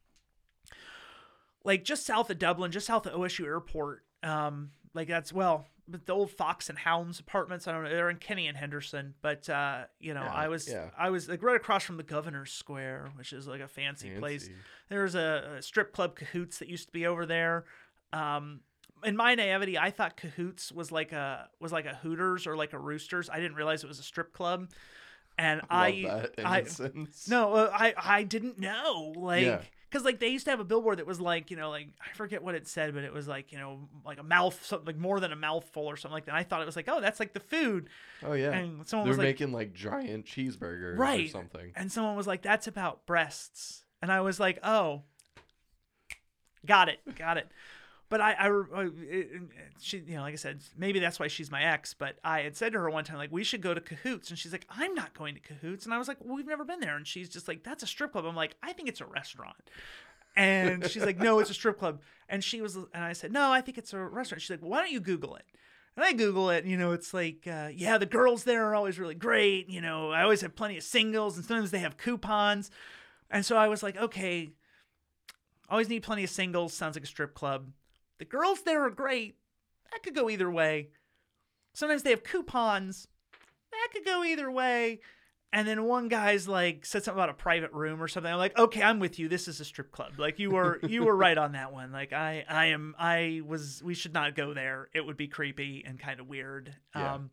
like just south of Dublin, just south of OSU Airport. Um like that's well, but the old Fox and Hounds apartments, I don't know, they're in Kenny and Henderson, but uh, you know, Yeah, I was yeah. I was like right across from the Governor's Square, which is like a fancy, place. Fancy. There's a, a strip club Cahoots that used to be over there. Um, in my naivety, I thought Cahoots was like a was like a Hooters or like a Roosters. I didn't realize it was a strip club, and I I no, uh, I I didn't know like. Yeah. Cause like they used to have a billboard that was like you know like I forget what it said but it was like you know like a mouth something like more than a mouthful or something like that. I thought it was like oh that's like the food Oh yeah. and someone They're was like making like giant cheeseburgers or Right. something. and someone was like that's about breasts and i was like oh got it got it but i i, she you know like i said maybe that's why she's my ex but i had said to her one time like we should go to cahoots and she's like i'm not going to cahoots and i was like well, we've never been there and she's just like that's a strip club i'm like i think it's a restaurant and she's like no it's a strip club and she was and i said no i think it's a restaurant she's like well, why don't you google it and I Google it, and you know, it's like, uh, yeah, the girls there are always really great. You know, I always have plenty of singles, and sometimes they have coupons. And so I was like, okay, always need plenty of singles. Sounds like a strip club. The girls there are great. That could go either way. Sometimes they have coupons. That could go either way. and then one guy's like said something about a private room or something. I'm like, okay, I'm with you. This is a strip club. Like you were you were right on that one. Like I I am I was we should not go there. It would be creepy and kind of weird. Yeah. Um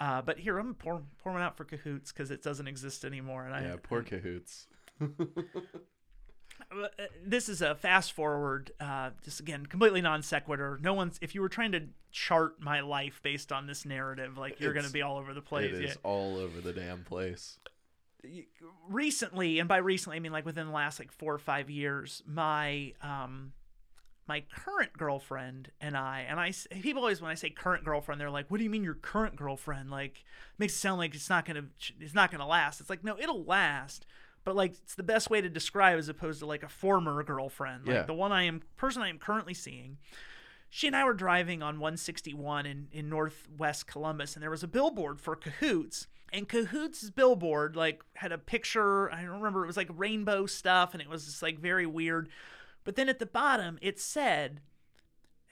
uh, but here I'm gonna pour, pour one out for cahoots because it doesn't exist anymore. And I Yeah, poor cahoots. This is a fast forward uh, just again completely non sequitur no one's if you were trying to chart my life based on this narrative like you're going to be all over the place It is Yeah. all over the damn place. recently and by recently i mean like within the last like four or five years my um my current girlfriend and i and i people always when i say current girlfriend they're like what do you mean your current girlfriend like makes it sound like it's not gonna it's not gonna last it's like no it'll last but like it's the best way to describe as opposed to like a former girlfriend like Yeah. the one i am person i am currently seeing she and I were driving on 161 in, in northwest Columbus, and there was a billboard for Cahoots. And Cahoots' billboard like had a picture. I don't remember. It was like rainbow stuff, and it was just like very weird. But then at the bottom, it said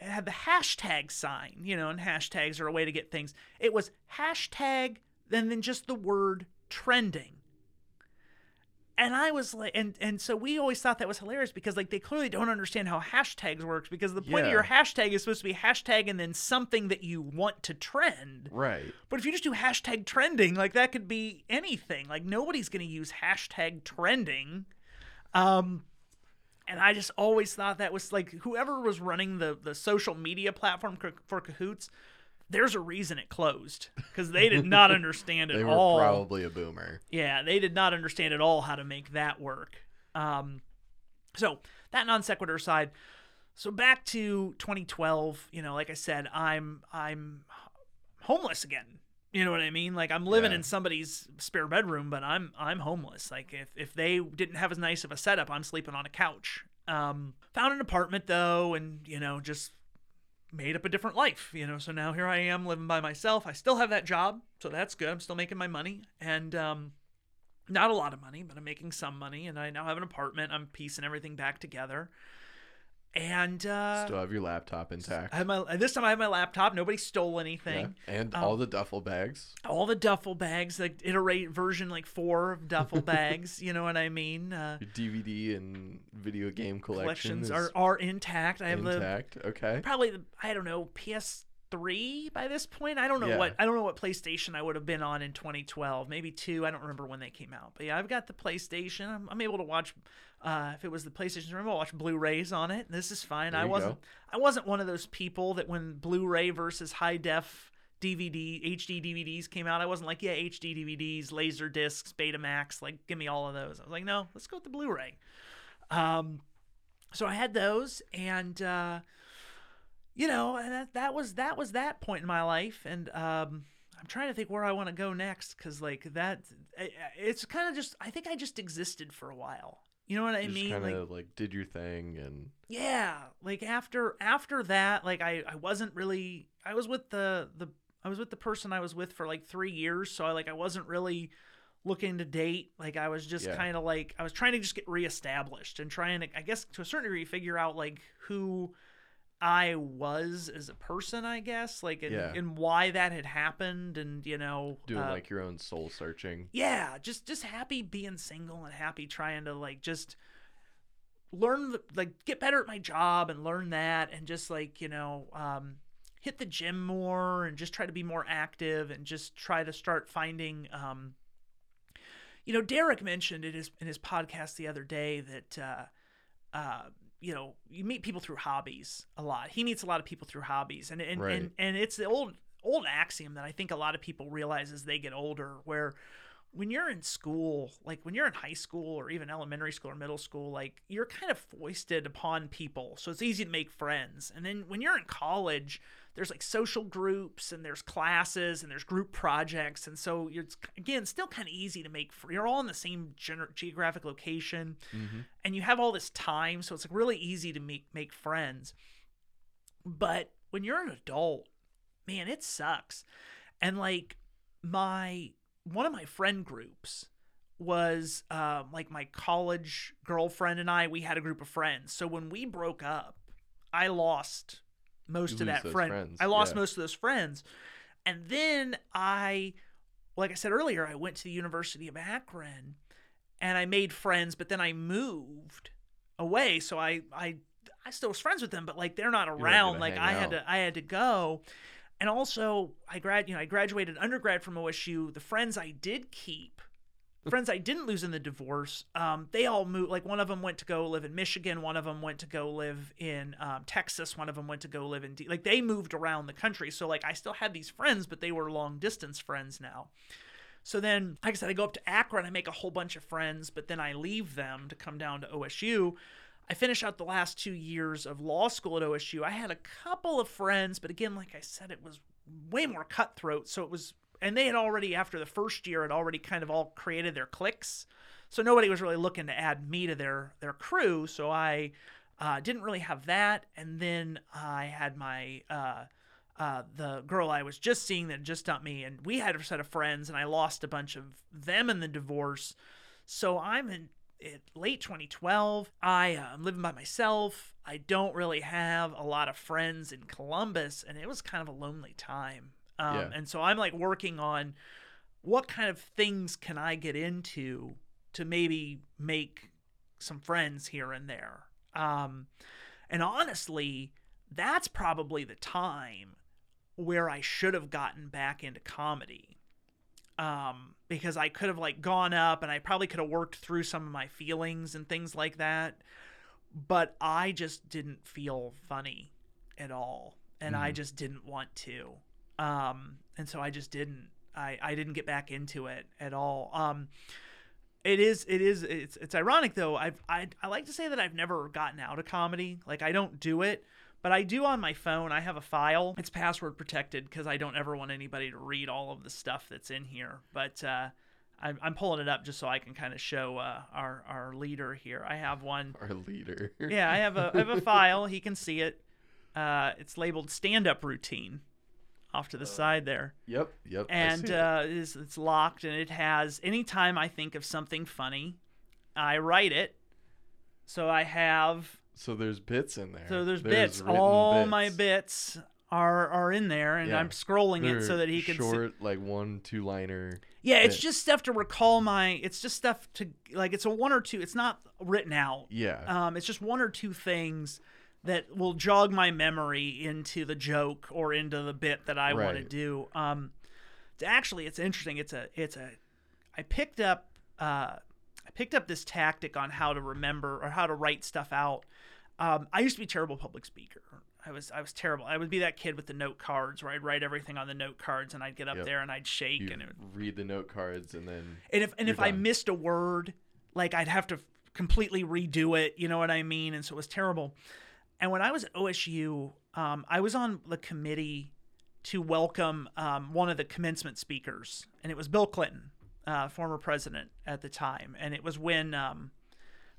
it had the hashtag sign, you know, and hashtags are a way to get things. It was hashtag, then then just the word trending. And I was like, and and so we always thought that was hilarious because like they clearly don't understand how hashtags works because the point of your hashtag is supposed to be hashtag and then something that you want to trend. Right. But if you just do hashtag trending, like that could be anything. Like nobody's going to use hashtag trending. Um, and I just always thought that was like whoever was running the the social media platform for, for Cahoots. There's a reason it closed because they did not understand They at were all. probably a boomer. Yeah, they did not understand at all how to make that work. Um, so that non sequitur side. So back to 2012. You know, like I said, I'm I'm homeless again. You know what I mean? Like I'm living Yeah. in somebody's spare bedroom, but I'm I'm homeless. Like if if they didn't have as nice of a setup, I'm sleeping on a couch. Um, found an apartment though, and you know just made up a different life, you know. So now here I am living by myself. I still have that job, so that's good. I'm still making my money, and um, not a lot of money, but I'm making some money, and I now have an apartment. I'm piecing everything back together, and uh, Still have your laptop intact. I have my this time I have my laptop. Nobody stole Yeah. anything. And Um, all the duffel bags. All the duffel bags, like iterate version like four of duffel bags. you know what I mean? Uh, Your DVD and video game collection collections are are intact. I have the intact. Okay. probably the, I don't know PS3 by this point. I don't know Yeah. what I don't know what PlayStation I would have been on in 2012. Maybe two. I don't remember when they came out. But yeah, I've got the PlayStation. I'm, I'm able to watch. Uh, if it was the PlayStation, I'm watch Blu-rays on it. This is fine. There I wasn't. go. I wasn't one of those people that when Blu-ray versus high def DVD HD DVDs came out, I wasn't like yeah HD DVDs, laser discs, Betamax. Like give me all of those. I was like no, let's go with the Blu-ray. Um, so I had those and. Uh, you know, and that that was that was that point in my life, and um, I'm trying to think where I want to go next because like that, it's kind of just I think I just existed for a while. You know what I Just mean? kind Like of like, did your thing and yeah, like after after that, like I I wasn't really I was with the the I was with the person I was with for like three years, so I like I wasn't really looking to date. Like I was just Yeah. kind of like I was trying to just get reestablished and trying to I guess to a certain degree figure out like who I was as a person, I guess, like and, Yeah. and why that had happened, and you know, doing uh, like your own soul searching. yeah, just just happy being single and happy trying to like just learn the, like get better at my job and learn that and just like you know um, hit the gym more and just try to be more active and just try to start finding um, you know Derek mentioned in his in his podcast the other day that uh, uh, you know you meet people through hobbies a lot he meets a lot of people through hobbies and and, Right. and and it's the old old axiom that I think a lot of people realize as they get older where when you're in school, like when you're in high school or even elementary school or middle school, like you're kind of foisted upon people. So it's easy to make friends. And then when you're in college, there's like social groups and there's classes and there's group projects. And so you're, it's, again, still kind of easy to make, fr- you're all in the same gener- geographic location Mm-hmm. and you have all this time. So it's like really easy to make, make friends. But when you're an adult, man, it sucks. And like my one of my friend groups was um, like my college girlfriend and I. We had a group of friends. So when we broke up, I lost most You of that friend. friends, I lost yeah. most of those friends, and then I like I said earlier, I went to the University of Akron and I made friends, but then I moved away. So I, I, I still was friends with them, but like they're not around. Like I had to, I had to go. And also, I grad, you know, I graduated undergrad from OSU. The friends I did keep, friends I didn't lose in the divorce, um, they all moved. Like one of them went to go live in Michigan, one of them went to go live in um, Texas, one of them went to go live in D- like they moved around the country. So like I still had these friends, but they were long distance friends now. So then, like I said, I go up to Akron, I make a whole bunch of friends, but then I leave them to come down to OSU. I finish out the last two years of law school at OSU. I had a couple of friends, but again, like I said, it was way more cutthroat. So it was, and they had already, after the first year, had already kind of all created their cliques. So nobody was really looking to add me to their their crew. So I uh, didn't really have that. And then I had my uh, uh, the girl I was just seeing that just dumped me, and we had a set of friends, and I lost a bunch of them in the divorce. So I'm in it, late 2012. I uh, I'm living by myself. I don't really have a lot of friends in Columbus, and it was kind of a lonely time. Um, Yeah. And so I'm like working on what kind of things can I get into to maybe make some friends here and there. Um, and honestly, that's probably the time where I should have gotten back into comedy. Um, because I could have like gone up and I probably could have worked through some of my feelings and things like that. But I just didn't feel funny at all. And I Mhm. just didn't want to. Um, and so I just didn't. I, I didn't get back into it at all. Um, it is it is it's it's ironic though. I've I I like to say that I've never gotten out of comedy. Like I don't do it, but I do on my phone. I have a file. It's password protected because I don't ever want anybody to read all of the stuff that's in here. But uh, I'm I'm pulling it up just so I can kind of show uh, our our leader here. I have one. Our leader. Yeah, I have a I have a file. He can see it. Uh, it's labeled stand up routine, off to the side there Yep. Yep. And uh, it's, it's locked and it has anytime i think of something funny i write it so i have so there's bits in there. so there's, There's bits all my bits are are in there and Yeah. i'm scrolling it so that he can see short, like one, two liner. yeah it's just stuff to recall my it's just stuff to like it's a one or two it's not written out Yeah. um, it's just one or two things that will jog my memory into the joke or into the bit that I want to do. Um, it's actually, it's interesting. It's a, it's a. I picked up, uh, I picked up this tactic on how to remember or how to write stuff out. Um, I used to be a terrible public speaker. I was, I was terrible. I would be that kid with the note cards where I'd write everything on the note cards and I'd get up Yep. there and I'd shake you and it would read the note cards and then and if and if I missed a word, like I'd have to completely redo it. You know what I mean? And so it was terrible. And when I was at OSU, um, I was on the committee to welcome um, one of the commencement speakers, and it was Bill Clinton, uh, former president at the time. And it was when um,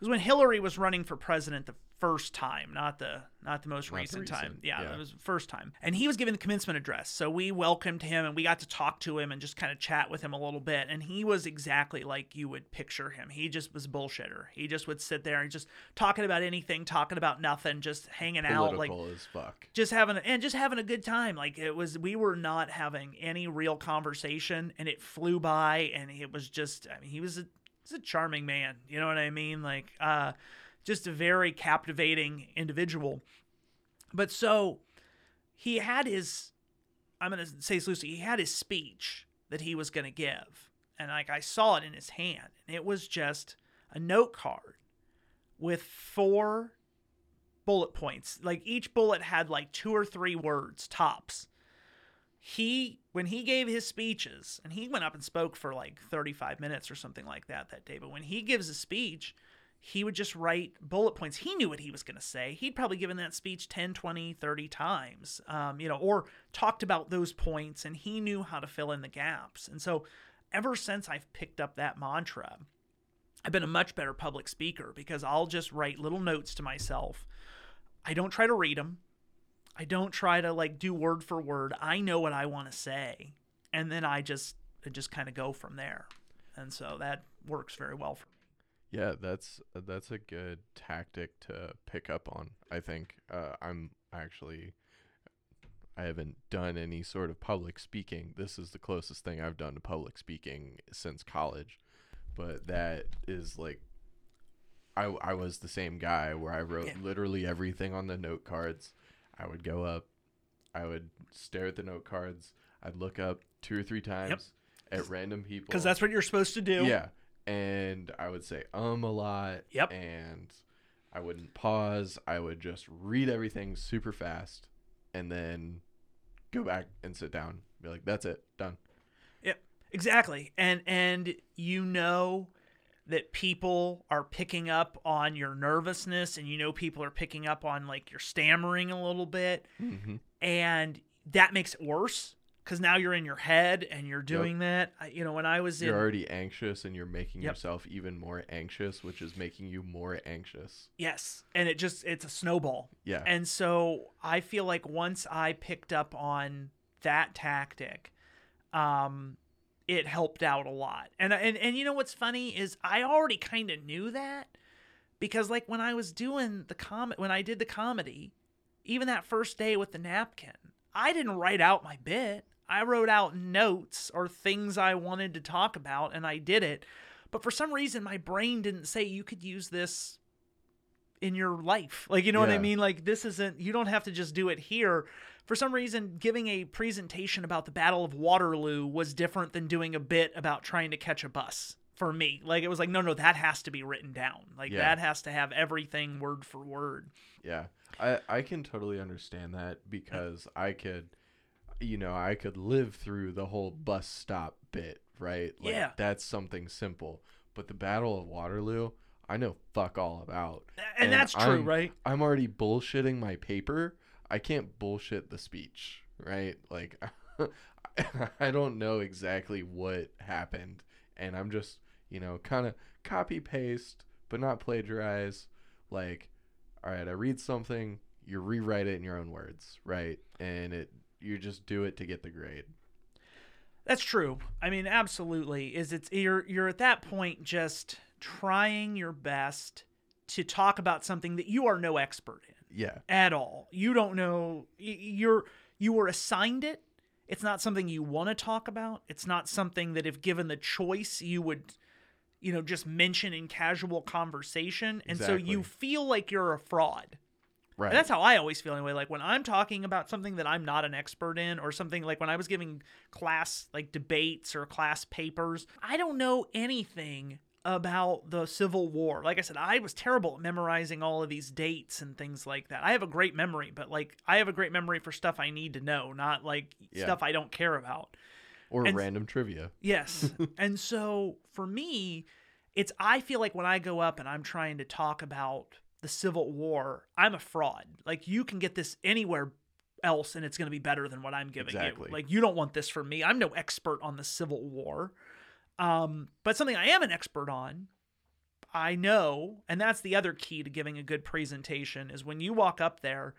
was when Hillary was running for president the first time, not the not the most Not the recent, time. Yeah, yeah. it was the first time. And he was giving the commencement address. So we welcomed him and we got to talk to him and just kind of chat with him a little bit. And he was exactly like you would picture him. He just was a bullshitter. He just would sit there and just talking about anything, talking about nothing, just hanging out like as fuck. just having a, and just having a good time. Like it was, we were not having any real conversation, and it flew by, and it was just. I mean, he was a, he's a charming man. You know what I mean? Like, uh, just a very captivating individual. But so he had his. I'm gonna say this loosely. He had his speech that he was gonna give, and like I saw it in his hand, and it was just a note card with four bullet points. Like each bullet had like two or three words tops. He when he gave his speeches, and he went up and spoke for like 35 minutes or something like that that day, but when he gives a speech, he would just write bullet points. He knew what he was going to say. He'd probably given that speech 10, 20, 30 times. Um, you know, or talked about those points and he knew how to fill in the gaps. And so ever since I've picked up that mantra, I've been a much better public speaker because I'll just write little notes to myself. I don't try to read them. I don't try to like do word for word. I know what I want to say, and then I just I just kind of go from there. And so that works very well for me. Yeah, that's that's a good tactic to pick up on. I think uh, I'm actually, I haven't done any sort of public speaking. This is the closest thing I've done to public speaking since college. But that is like I I was the same guy where I wrote Yeah. literally everything on the note cards. I would go up, I would stare at the note cards. I'd look up two or three times at random people Because that's what you're supposed to do. yeah, and I would say um a lot. Yep. And I wouldn't pause. I would just read everything super fast, and then go back and sit down. Be like, that's it, done. Yep, exactly. And and you know that people are picking up on your nervousness and you know people are picking up on like your stammering a little bit Mm-hmm. and that makes it worse cuz now you're in your head and you're doing that. I, you know, when I was in You're already anxious, and you're making Yep. yourself even more anxious, which is making you more anxious. yes, and it just it's a snowball. Yeah. And so I feel like once I picked up on that tactic, um, it helped out a lot. And and and you know what's funny is I already kind of knew that because like when I was doing the com when I did the comedy, even that first day with the napkin, I didn't write out my bit. I wrote out notes or things I wanted to talk about and I did it. But for some reason my brain didn't say you could use this in your life. Like, you know what I mean? Like, this isn't, you don't have to just do it here. For some reason, giving a presentation about the Battle of Waterloo was different than doing a bit about trying to catch a bus for me. Like, it was like, no, no, that has to be written down. Like, Yeah. that has to have everything word for word. Yeah, I I can totally understand that because I could, you know, I could live through the whole bus stop bit, right? Like, Yeah. that's something simple. But the Battle of Waterloo, I know fuck all about. And, that's true, I'm- right? I'm already bullshitting my paper. I can't bullshit the speech, right? Like, I don't know exactly what happened, and I'm just, you know, kind of copy paste, but not plagiarize. Like, all right, I read something, you rewrite it in your own words, right? And it, you just do it to get the grade. That's true. I mean, absolutely. Is it's you're you're at that point just trying your best to talk about something that you are no expert in. Yeah, at all. You don't know you're you were assigned it. It's not something you want to talk about. It's not something that if given the choice you would you know just mention in casual conversation and so you feel like you're a fraud. right. And that's how I always feel anyway. Like when I'm talking about something that I'm not an expert in, or something like when I was giving class like debates or class papers, I don't know anything about the Civil War. Like I said, I was terrible at memorizing all of these dates and things like that. I have a great memory, but like I have a great memory for stuff I need to know, not like Yeah. stuff I don't care about. or and- random trivia. Yes. and so for me, it's I feel like when I go up and I'm trying to talk about the Civil War, I'm a fraud. Like you can get this anywhere else and it's going to be better than what I'm giving Exactly. you. Like you don't want this from me. I'm no expert on the Civil War. Um, but something I am an expert on, I know, and that's the other key to giving a good presentation is when you walk up there,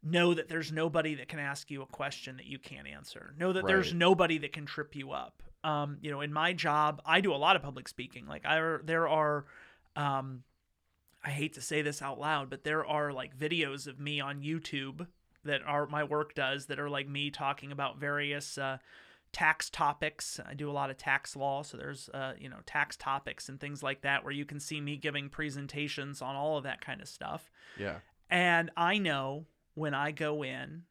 know that there's nobody that can ask you a question that you can't answer. Know that there's nobody that can trip you up. Um, you know, in my job, I do a lot of public speaking. Like I there are um I hate to say this out loud, but there are like videos of me on YouTube that are my work does that are like me talking about various uh tax topics. I do a lot of tax law, so there's uh, you know, tax topics and things like that where you can see me giving presentations on all of that kind of stuff. Yeah, And I know when I go in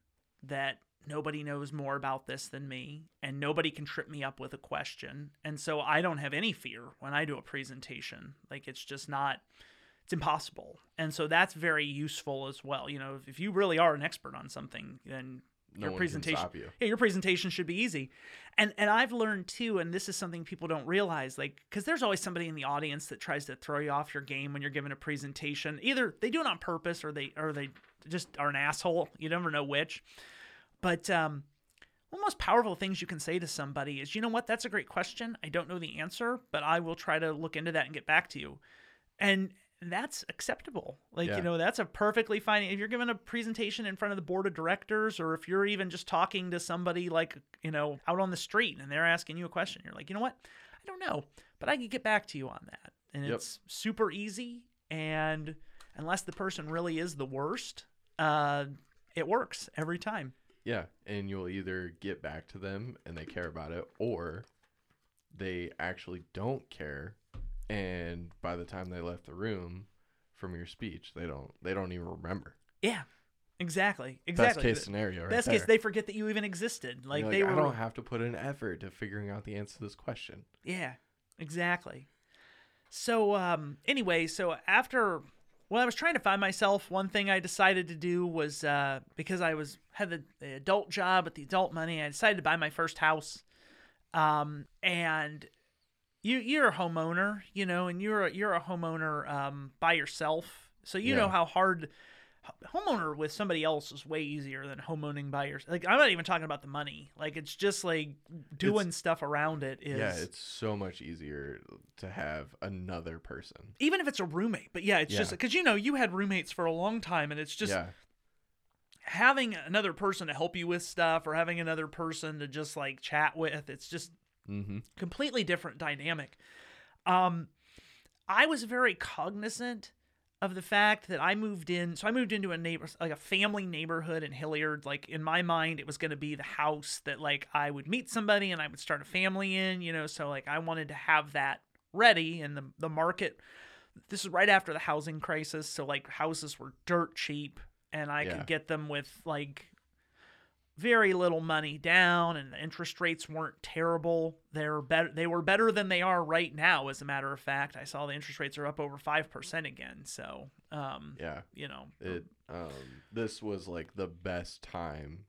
that nobody knows more about this than me and nobody can trip me up with a question. And so I don't have any fear when I do a presentation. Like it's just not it's impossible. And so that's very useful as well. You know, if, if you really are an expert on something, then no your presentation you. yeah, your presentation should be easy. And and I've learned too, and this is something people don't realize, like because there's always somebody in the audience that tries to throw you off your game when you're giving a presentation. Either they do it on purpose or they or they just are an asshole. You never know which. But um, one of the most powerful things you can say to somebody is, you know what, that's a great question. I don't know the answer, but I will try to look into that and get back to you. And that's acceptable. Like, Yeah. you know, that's a perfectly fine. If you're giving a presentation in front of the board of directors, or if you're even just talking to somebody like, you know, out on the street and they're asking you a question, you're like, you know what? I don't know, but I can get back to you on that. And Yep. it's super easy. And unless the person really is the worst, uh, it works every time. Yeah, and you'll either get back to them and they care about it, or they actually don't care, and by the time they left the room from your speech, they don't they don't even remember. Yeah, exactly, Exactly. Best case scenario, right Best there. case, they forget that you even existed. Like, You're they I were. don't have to put in effort to figuring out the answer to this question. Yeah, exactly. So, um, anyway, so after when I was trying to find myself, one thing I decided to do was uh, because I was had the, the adult job with the adult money, I decided to buy my first house. Um, and you you're a homeowner, you know, and you're a, you're a homeowner um, by yourself, so you know how hard homeowner with somebody else is way easier than homeowning by yourself. Like I'm not even talking about the money. Like it's just like doing stuff around it is Yeah, it's so much easier to have another person. even if it's a roommate. But yeah, it's just because you know you had roommates for a long time, and it's just yeah, having another person to help you with stuff or having another person to just like chat with. It's just mm-hmm. completely different dynamic. Um, I was very cognizant of the fact that I moved in. So I moved into a neighbor, like a family neighborhood in Hilliard. Like in my mind, it was going to be the house that like I would meet somebody and I would start a family in. You know, so like I wanted to have that ready, and the the market. This is right after the housing crisis, so like houses were dirt cheap, and I Yeah. could get them with like very little money down and the interest rates weren't terrible they're better they were better than they are right now as a matter of fact i saw the interest rates are up over 5% again so um yeah. you know It um, this was like the best time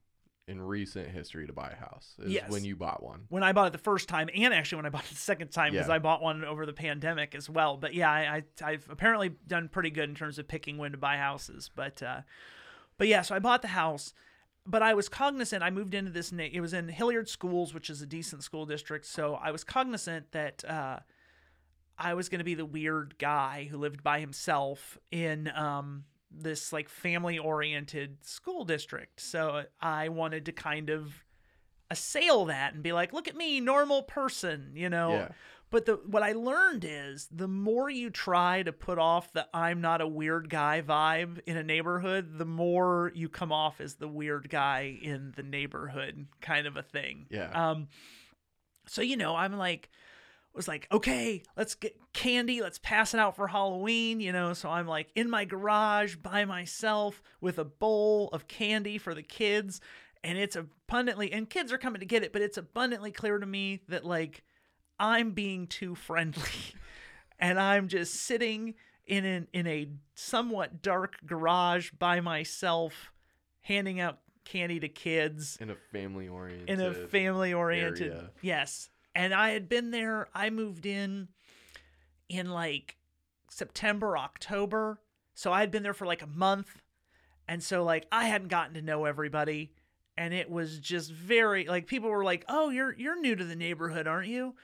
in recent history to buy a house. Is Yes. when you bought one. when i bought it the first time and actually when i bought it the second time because Yeah. i bought one over the pandemic as well but yeah I, I i've apparently done pretty good in terms of picking when to buy houses but uh but yeah so i bought the house but I was cognizant. I moved into this. It was in Hilliard Schools, which is a decent school district. So I was cognizant that uh, I was going to be the weird guy who lived by himself in um, this like family-oriented school district. So I wanted to kind of assail that and be like, "Look at me, normal person," you know. Yeah. But the what I learned is the more you try to put off the I'm not a weird guy vibe in a neighborhood, the more you come off as the weird guy in the neighborhood kind of a thing. Yeah. Um so you know, I'm like was like, "Okay, let's get candy, let's pass it out for Halloween," you know. So I'm like in my garage by myself with a bowl of candy for the kids, and it's abundantly and kids are coming to get it, but it's abundantly clear to me that like I'm being too friendly. and I'm just sitting in an in a somewhat dark garage by myself handing out candy to kids. In a family oriented. in a family oriented yes. And i had been there i moved in in like september october. So i had been there for like a month. And so like i hadn't gotten to know everybody. And it was just very like people were like oh you're you're new to the neighborhood aren't you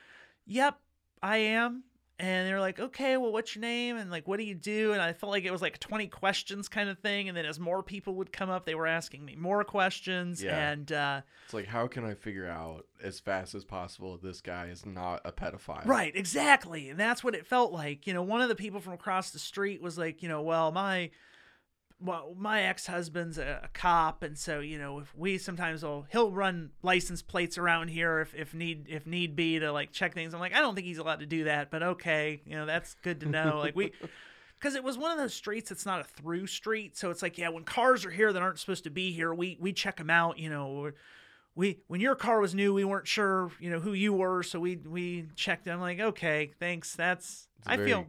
yep i am and they're like okay well what's your name and like what do you do and i felt like it was like 20 questions kind of thing and then as more people would come up they were asking me more questions Yeah. and uh It's like, how can I figure out as fast as possible this guy is not a pedophile? Right, exactly. And that's what it felt like. You know, one of the people from across the street was like, you know, well, my well, my ex-husband's a, a cop and so, you know, if we sometimes will he'll run license plates around here if, if need if need be to like check things. I'm like, I don't think he's allowed to do that, but okay, you know, that's good to know. like we because it was one of those streets that's not a through street, so it's like, yeah, when cars are here that aren't supposed to be here, we we check them out, you know, we when your car was new, we weren't sure, you know, who you were, so we we checked. I'm like, okay, thanks. That's I feel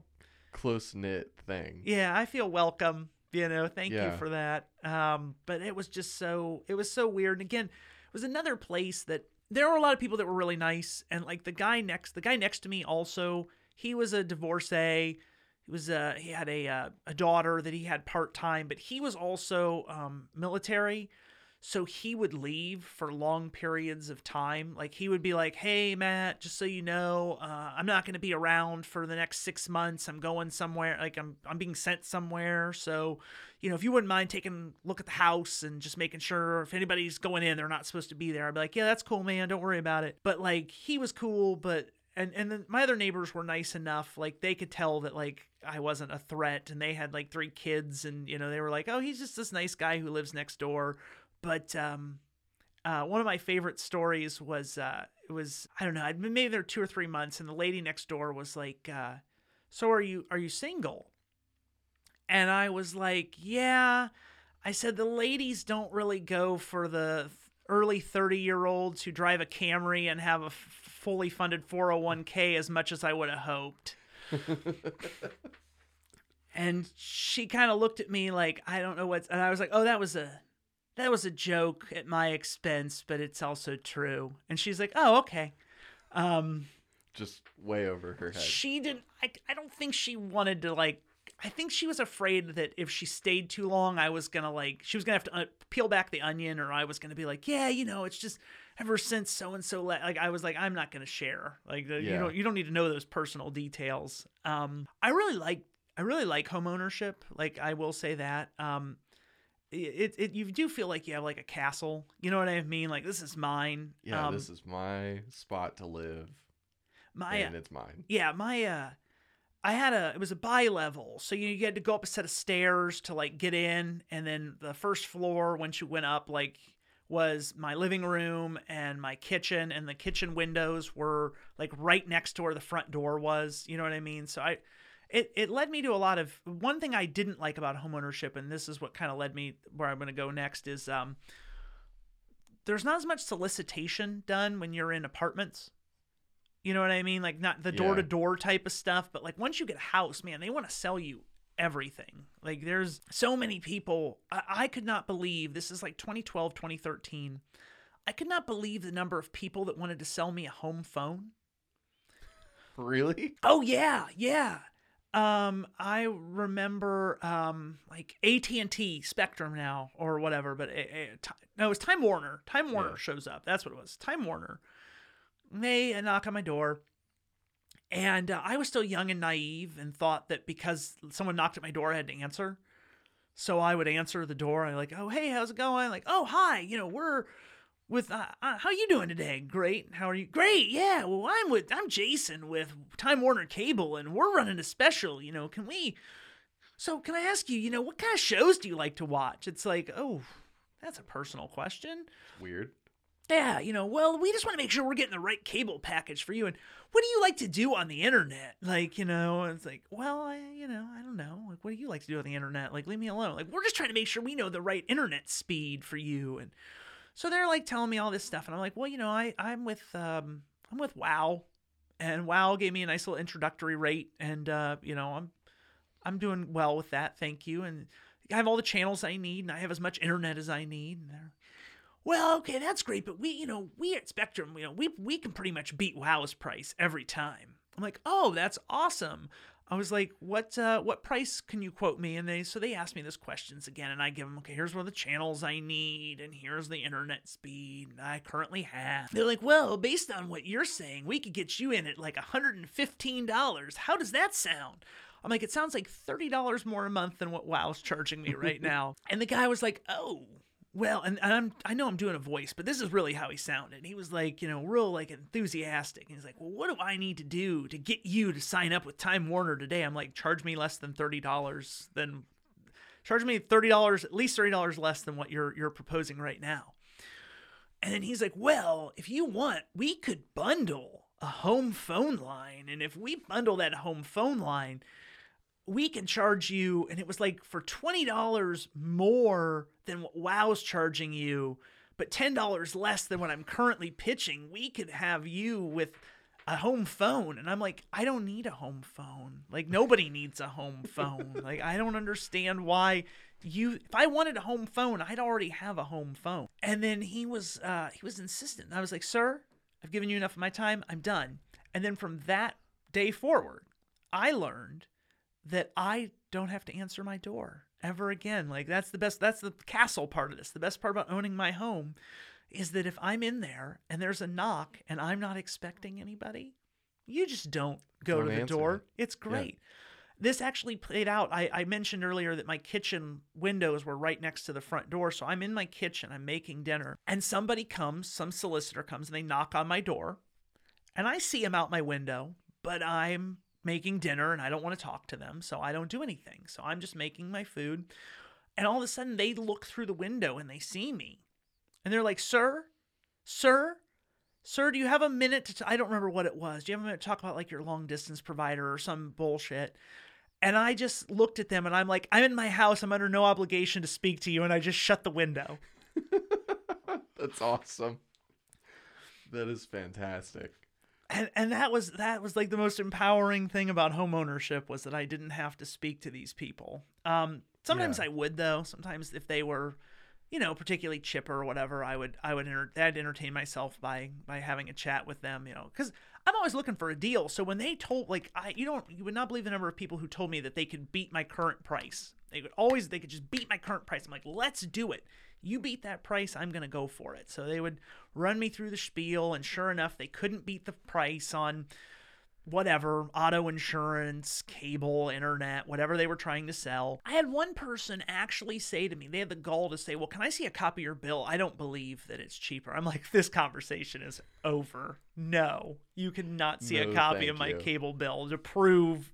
close knit thing. yeah, I feel welcome. You know, thank you for that. Um, but it was just so it was so weird. And again, it was another place that there were a lot of people that were really nice, and like the guy next, the guy next to me also, he was a divorcee. He was uh he had a uh, a daughter that he had part time, but he was also um, military. So he would leave for long periods of time. Like he would be like, "Hey Matt, just so you know, uh, I'm not going to be around for the next six months. I'm going somewhere. Like I'm I'm being sent somewhere. So, you know, if you wouldn't mind taking a look at the house and just making sure if anybody's going in, they're not supposed to be there. I'd be like, yeah, that's cool, man. Don't worry about it. But like he was cool, but and and then my other neighbors were nice enough. Like they could tell that like I wasn't a threat, and they had like three kids, and you know they were like, oh, he's just this nice guy who lives next door. But um, uh, one of my favorite stories was uh, it was I don't know I'd been maybe there two or three months, and the lady next door was like, uh, "So are you are you single?" And I was like, "Yeah." I said the ladies don't really go for the early 30 year olds who drive a Camry and have a f- fully funded 401k as much as I would have hoped. and she kind of looked at me like I don't know what's and I was like, "Oh, that was a that was a joke at my expense, but it's also true." And she's like, "Oh, okay." Um Just way over her head. she didn't I, I don't think she wanted to like I think she was afraid that if she stayed too long, I was gonna like she was gonna have to uh, peel back the onion, or I was gonna be like, yeah, you know, it's just ever since so and so. Left like I was like, I'm not gonna share. Like the, you don't you don't need to know those personal details. Um, I really like I really like home ownership. Like I will say that. Um, it, it you do feel like you have like a castle. You know what I mean? Like this is mine. yeah, um, this is my spot to live, my and it's mine. yeah my uh i had a it was a bi-level so you, you had to go up a set of stairs to like get in and then the first floor once you went up like was my living room and my kitchen and the kitchen windows were like right next to where the front door was you know what i mean so i it, it led me to a lot of one thing i didn't like about homeownership and this is what kind of led me where i'm going to go next is um there's not as much solicitation done when you're in apartments you know what I mean? Like not the door to door type of stuff, but like once you get a house, man, they want to sell you everything. Like there's so many people. I, I could not believe this is like 2012, 2013. I could not believe the number of people that wanted to sell me a home phone. Really? Oh yeah, yeah. Um, I remember um like AT and T Spectrum now or whatever, but it, it, no, it was Time Warner. Time Warner Yeah. shows up. That's what it was. Time Warner. They uh, knock on my door, and uh, I was still young and naive and thought that because someone knocked at my door, I had to answer. So I would answer the door. I'm like, oh hey, how's it going? Like, oh hi, you know we're with uh, uh, how you doing today? Great. How are you? Great. Yeah. Well, I'm with I'm Jason with Time Warner Cable, and we're running a special. You know, can we? So can I ask you? You know, what kind of shows do you like to watch? It's like, oh, that's a personal question. Weird. Yeah, you know, well, we just want to make sure we're getting the right cable package for you. And what do you like to do on the internet? Like, you know, it's like, well, I, you know, I don't know. Like, what do you like to do on the internet? Like, leave me alone. Like, we're just trying to make sure we know the right internet speed for you. And so they're like telling me all this stuff, and I'm like, well, you know, I, I'm with, um, I'm with WoW, and WoW gave me a nice little introductory rate, and uh, you know, I'm, I'm doing well with that, thank you. And I have all the channels I need, and I have as much internet as I need. And they're, well, okay, that's great, but we, you know, we at Spectrum, you know, we we can pretty much beat WoW's price every time. I'm like, oh, that's awesome. I was like, what uh, what price can you quote me? And they so they asked me those questions again, and I give them, okay, here's one of the channels I need, and here's the internet speed I currently have. They're like, well, based on what you're saying, we could get you in at like $115. How does that sound? I'm like, it sounds like $30 more a month than what WoW's charging me right now. and the guy was like, oh, well, and, and I'm I know I'm doing a voice, but this is really how he sounded. He was like, you know, real like enthusiastic. And he's like, well, what do I need to do to get you to sign up with Time Warner today? I'm like, charge me less than thirty dollars, then charge me thirty dollars, at least thirty dollars less than what you're you're proposing right now. And then he's like, well, if you want, we could bundle a home phone line, and if we bundle that home phone line, we can charge you and it was like for $20 more than what wow's charging you but $10 less than what i'm currently pitching we could have you with a home phone. And i'm like i don't need a home phone. Like nobody needs a home phone. Like i don't understand why you if i wanted a home phone i'd already have a home phone. And then he was uh he was insistent. I was like sir i've given you enough of my time. I'm done. And then from that day forward i learned that I don't have to answer my door ever again. Like that's the best that's the castle part of this. The best part about owning my home is that if I'm in there and there's a knock and I'm not expecting anybody, you just don't go Don't to the door. It's great. This actually played out. I, I mentioned earlier that my kitchen windows were right next to the front door. So I'm in my kitchen, I'm making dinner, and somebody comes, some solicitor comes, and they knock on my door. And I see him out my window, but I'm making dinner and I don't want to talk to them, so I don't do anything. So I'm just making my food. And all of a sudden they look through the window and they see me. and they're like, "Sir, sir, sir, do you have a minute to?" T-? I don't remember what it was. Do you have a minute to talk about like your long distance provider or some bullshit? And I just looked at them and I'm like, I'm in my house. I'm under no obligation to speak to you. And I just shut the window. That's awesome. That is fantastic. And and that was that was like the most empowering thing about home ownership was that I didn't have to speak to these people. Um sometimes Yeah. I would though. Sometimes if they were you know, particularly chipper or whatever, I would I would enter, I'd entertain myself by by having a chat with them, you know, because I'm always looking for a deal. So when they told like I you don't you would not believe the number of people who told me that they could beat my current price. They could always they could just beat my current price. I'm like, let's do it. You beat that price, I'm gonna go for it. So they would run me through the spiel, and sure enough, they couldn't beat the price on whatever auto insurance, cable, internet, whatever they were trying to sell. I had one person actually say to me, they had the gall to say, Well, can I see a copy of your bill? I don't believe that it's cheaper. I'm like, This conversation is over. No, you cannot see a copy of my you. cable bill to prove.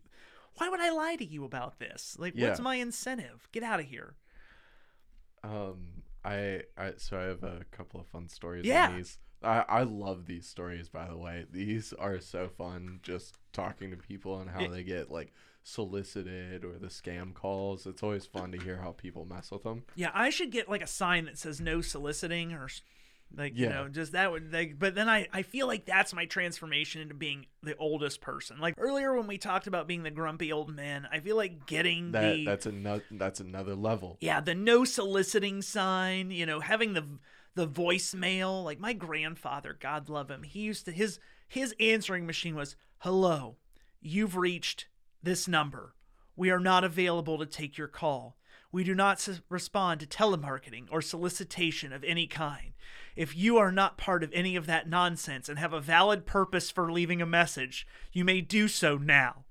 Why would I lie to you about this? Like, what's my incentive? Get out of here. Um, I, I so I have a couple of fun stories Yeah. on these. I, I love these stories by the way. These are so fun just talking to people and how Yeah. they get like solicited or the scam calls. It's always fun to hear how people mess with them. Yeah, I should get like a sign that says no soliciting or like you know just that would like but then I I feel like that's my transformation into being the oldest person. Like earlier when we talked about being the grumpy old man, I feel like getting That the that's another that's another level. yeah, the no soliciting sign, you know, having the the voicemail. Like my grandfather, God love him, he used to his his answering machine was, "Hello, you've reached this number. We are not available to take your call. We do not s- respond to telemarketing or solicitation of any kind. If you are not part of any of that nonsense and have a valid purpose for leaving a message, you may do so now."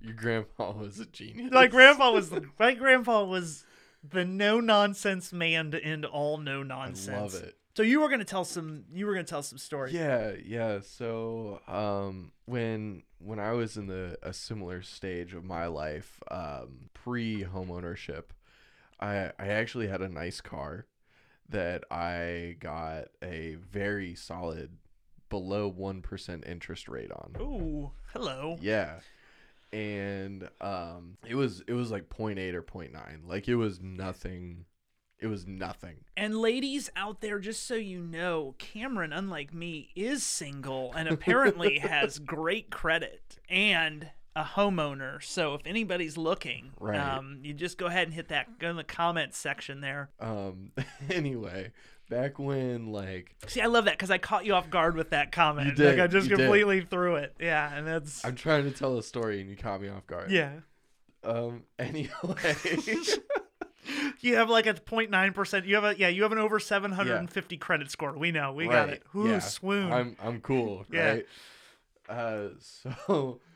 Your grandpa was a genius. my grandpa was my grandpa was the no nonsense man to end all no nonsense. I love it. So you were gonna tell some you were gonna tell some stories. Yeah, yeah. So, um, when when I was in the a similar stage of my life, um, pre homeownership, I I actually had a nice car that I got a very solid below one percent interest rate on. Ooh, hello. Yeah. And um it was it was like 0.8 or 0.9. Like it was nothing. It was nothing. And ladies out there, just so you know, Cameron, unlike me, is single and apparently has great credit and a homeowner. So if anybody's looking, Right. um, you just go ahead and hit that go in the comments section there. Um anyway, back when like See, I love that because I caught you off guard with that comment. You did, Like I just you did. completely threw it. Yeah, and that's I'm trying to tell a story and you caught me off guard. yeah. Um. Anyway. You have like a 0.9 percent. You have a yeah. You have an over 750 credit score. We know. We got it. Who yeah. swoon? I'm I'm cool, Yeah. right? Uh. So.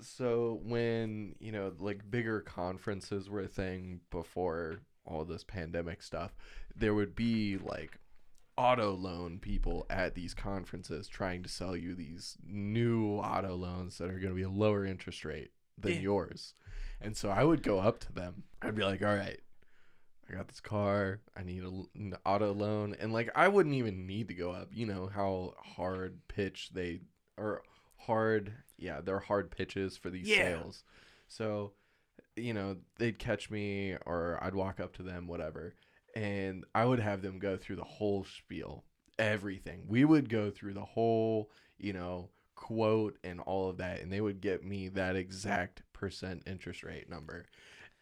So when you know like bigger conferences were a thing before all this pandemic stuff, there would be like auto loan people at these conferences trying to sell you these new auto loans that are going to be a lower interest rate than Yeah. yours. And so I would go up to them. I'd be like, "All right, I got this car. I need a an auto loan." And like I wouldn't even need to go up. You know how hard pitch they or hard, yeah, they're hard pitches for these Yeah. sales. So, you know, they'd catch me or I'd walk up to them whatever, and I would have them go through the whole spiel, everything. We would go through the whole, you know, quote and all of that and they would get me that exact percent interest rate number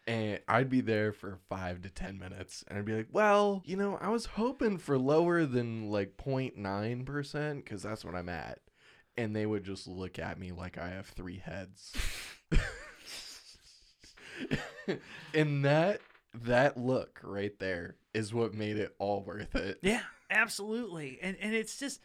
and I'd be there for five to ten minutes, and I'd be like, "Well, you know, I was hoping for lower than like 0.9 percent, because that's what I'm at." And they would just look at me like I have three heads. and that that look right there is what made it all worth it. Yeah, absolutely. And and it's just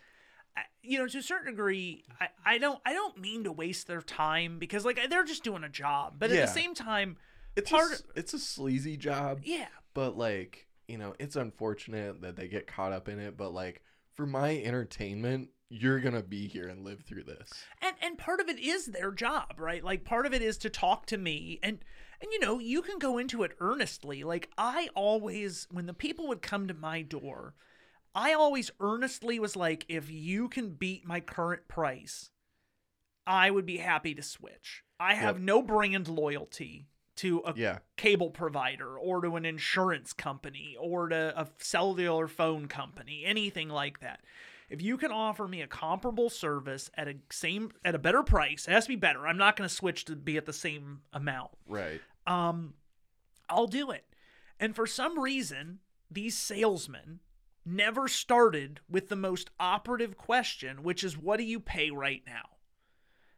you know to a certain degree I, I don't I don't mean to waste their time because like they're just doing a job but at Yeah. the same time It's Part- a, it's a sleazy job. yeah but like you know it's unfortunate that they get caught up in it but like for my entertainment you're gonna be here and live through this and and part of it is their job right like part of it is to talk to me and and you know you can go into it earnestly like i always when the people would come to my door I always earnestly was like, if you can beat my current price, I would be happy to switch. I have Yep. no brand loyalty to a Yeah. cable provider or to an insurance company or to a cellular phone company, anything like that. If you can offer me a comparable service at a same at a better price, it has to be better. I'm not going to switch to be at the same amount. Right. Um I'll do it. And for some reason, these salesmen never started with the most operative question, which is what do you pay right now?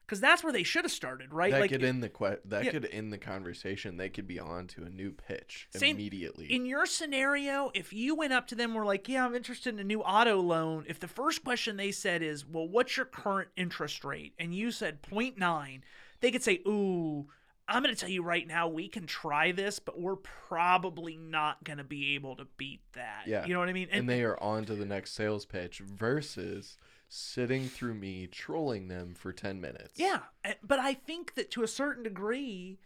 Cuz that's where they should have started, right? That like could end the que- that Yeah. could end the conversation. They could be on to a new pitch Same- immediately. in your scenario, if you went up to them and were like, "Yeah, I'm interested in a new auto loan," if the first question they said is, "Well, what's your current interest rate?" and you said 0.9, they could say, "Ooh, I'm going to tell you right now, we can try this, but we're probably not going to be able to beat that." Yeah. You know what I mean? and they are on to the next sales pitch versus sitting through me trolling them for 10 minutes. Yeah, but I think that to a certain degree,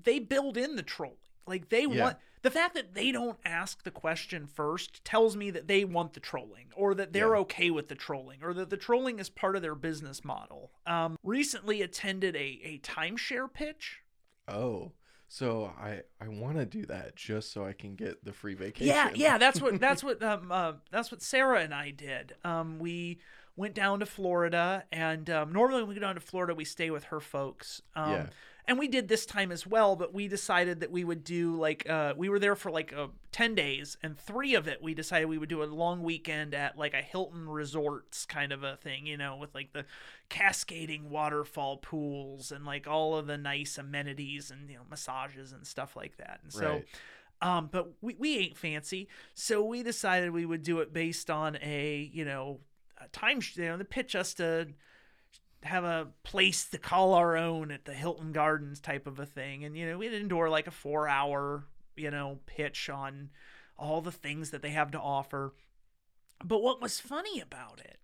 they build in the trolling. Like they Yeah. want the fact that they don't ask the question first tells me that they want the trolling, or that they're Yeah. okay with the trolling, or that the trolling is part of their business model. Um, recently attended a a timeshare pitch. Oh. So I I want to do that just so I can get the free vacation. Yeah, yeah, that's what that's what um uh, that's what Sarah and I did. Um, we went down to Florida, and um, normally when we go down to Florida, we stay with her folks. Um, Yeah. and we did this time as well, but we decided that we would do like uh, we were there for like uh, ten days, and three of it we decided we would do a long weekend at like a Hilton Resorts kind of a thing, you know, with like the cascading waterfall pools and like all of the nice amenities and you know massages and stuff like that. And so. Right. Um, but we, we ain't fancy, so we decided we would do it based on a you know time you know they pitch us to have a place to call our own at the Hilton Gardens type of a thing, and you know we'd endure like a four hour you know pitch on all the things that they have to offer. But what was funny about it,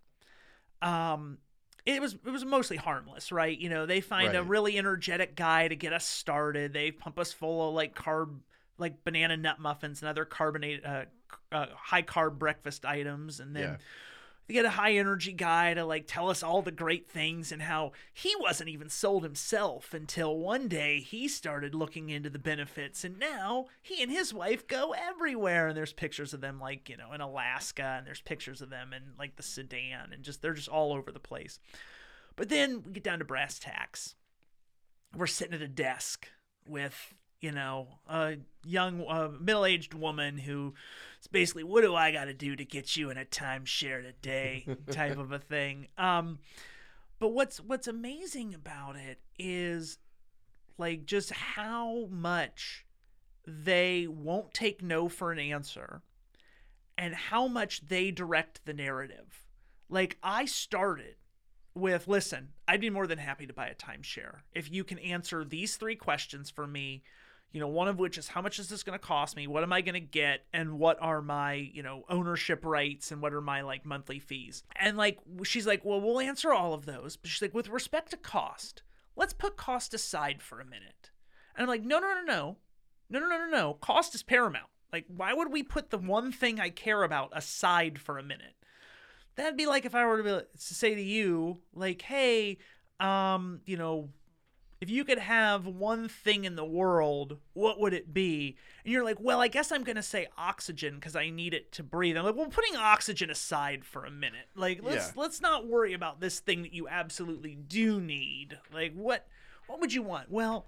um, it was it was mostly harmless, right? You know, they find a really energetic guy to get us started. They pump us full of like carb, like banana nut muffins and other carbonated, uh, uh, high carb breakfast items, and then Yeah. They get a high energy guy to like tell us all the great things and how he wasn't even sold himself until one day he started looking into the benefits. And now he and his wife go everywhere. And there's pictures of them like you know in Alaska and there's pictures of them in like the Sudan and just they're just all over the place. But then we get down to brass tacks. We're sitting at a desk with you know a young uh, middle-aged woman who is basically what do i got to do to get you in a timeshare today type of a thing. Um but what's what's amazing about it is like just how much they won't take no for an answer and how much they direct the narrative. Like i started with listen i'd be more than happy to buy a timeshare if you can answer these three questions for me you know one of which is how much is this going to cost me? What am i going to get? And what are my you know ownership rights? And what are my like monthly fees? And like she's like well we'll answer all of those. But she's like with respect to cost let's put cost aside for a minute. And i'm like no no no no. No no no no no. Cost is paramount. Like why would we put the one thing i care about aside for a minute? That'd be like if I were to, be, to say to you, like, hey, um, you know, if you could have one thing in the world, what would it be? And you're like, well, I guess I'm gonna say oxygen because I need it to breathe. I'm like, well, putting oxygen aside for a minute, like, let's Yeah. let's not worry about this thing that you absolutely do need. Like, what what would you want? Well.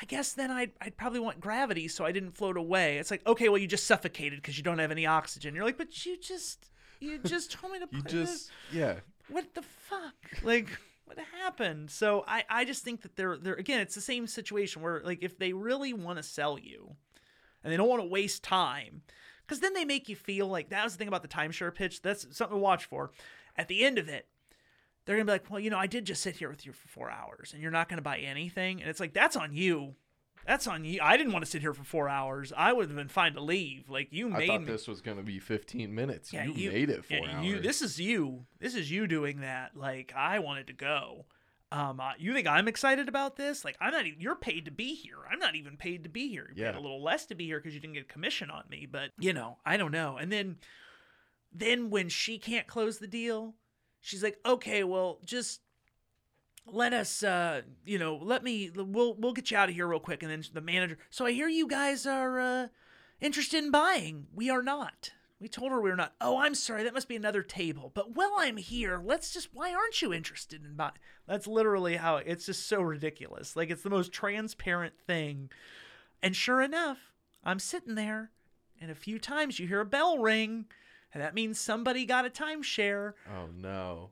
I guess then I'd, I'd probably want gravity so I didn't float away. It's like, okay, well, you just suffocated because you don't have any oxygen. You're like, but you just, you just told me to You put this just yeah. what the fuck like what happened? So i i just think that they're they're again it's the same situation where like if they really want to sell you and they don't want to waste time because then they make you feel like that was the thing about the timeshare pitch that's something to watch for. At the end of it they're gonna be like well you know i did just sit here with you for four hours and you're not gonna buy anything. And it's like that's on you that's on you i didn't want to sit here for four hours i would have been fine to leave like you made. I thought me this was gonna be 15 minutes. yeah, you, made it four yeah, hours. You, this is you. This is you doing that. Like I wanted to go. Um, uh, you think I'm excited about this? Like I'm not. Even, you're paid to be here. I'm not even paid to be here. You paid Yeah. a little less to be here because you didn't get commission on me. But you know, I don't know. And then then when she can't close the deal, she's like, "Okay, well, just let us uh you know let me we'll we'll get you out of here real quick and then the manager so i hear you guys are uh interested in buying. We are not. We told her we were not. Oh i'm sorry that must be another table. But while i'm here let's just why aren't you interested in buying that's literally how it's just so ridiculous. Like it's the most transparent thing. And sure enough i'm sitting there and a few times you hear a bell ring and that means somebody got a timeshare. Oh no.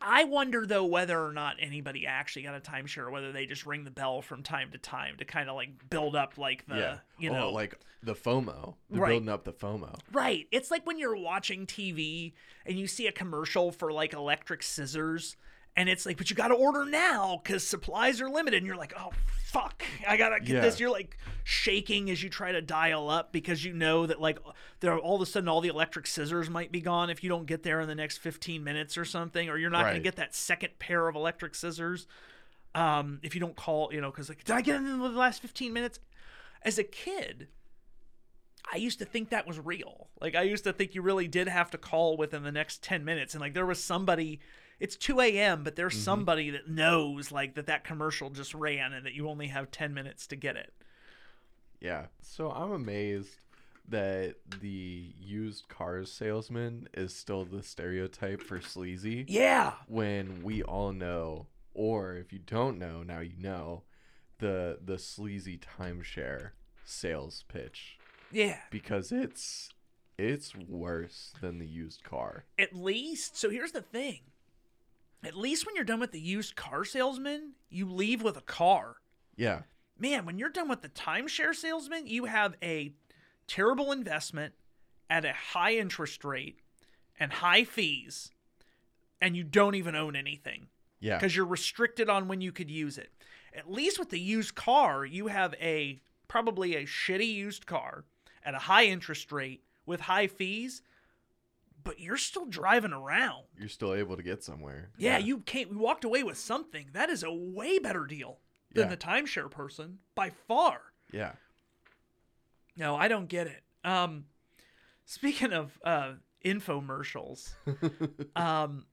I wonder though whether or not anybody actually got a timeshare, or whether they just ring the bell from time to time to kind of like build up like the yeah. you Oh, know like the FOMO. They're Right. building up the FOMO. right. It's like when you're watching TV and you see a commercial for like electric scissors. And it's like, but you got to order now because supplies are limited. And you're like, oh, fuck. I got to get Yeah. this. You're like shaking as you try to dial up because you know that, like, there all of a sudden all the electric scissors might be gone if you don't get there in the next 15 minutes or something, or you're not going to get that second pair of electric scissors um, if you don't call, you know, because, like, did I get in the last 15 minutes? As a kid, I used to think that was real. Like I used to think you really did have to call within the next 10 minutes and like there was somebody it's 2 a.m. but there's mm-hmm. somebody that knows like that that commercial just ran and that you only have 10 minutes to get it. Yeah. So I'm amazed that the used cars salesman is still the stereotype for sleazy Yeah. when we all know, or if you don't know, now you know, the the sleazy timeshare sales pitch Yeah. because it's it's worse than the used car. At least, so here's the thing. At least when you're done with the used car salesman, you leave with a car. Yeah. man, when you're done with the timeshare salesman, you have a terrible investment at a high interest rate and high fees, and you don't even own anything Yeah. because you're restricted on when you could use it. At least with the used car, you have a probably a shitty used car at a high interest rate with high fees, but you're still driving around. You're still able to get somewhere. Yeah, you can't. We walked away with something. That is a way better deal than Yeah. the timeshare person by far. Yeah. No, I don't get it. Um, speaking of uh, infomercials, um,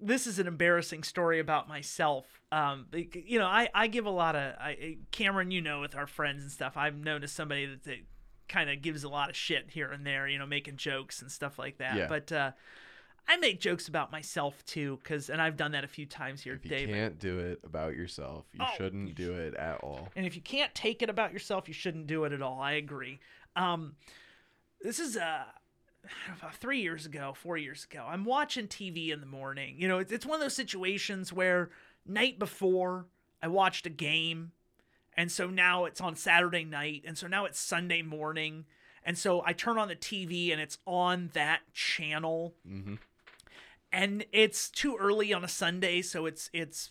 this is an embarrassing story about myself. Um, you know, I, I give a lot of I, Cameron. You know, with our friends and stuff, I've known as somebody that, that kind of gives a lot of shit here and there. You know, making jokes and stuff like that. Yeah. But uh, I make jokes about myself too, because and I've done that a few times here, If you David. can't do it about yourself, you Oh, shouldn't do it at all. And if you can't take it about yourself, you shouldn't do it at all. I agree. Um, this is uh, about three years ago, four years ago. I'm watching TV in the morning. You know, it's, it's one of those situations where night before I watched a game, and so now it's on Saturday night, and so now it's Sunday morning, and so I turn on the TV and it's on that channel, Mm-hmm. and it's too early on a Sunday, so it's it's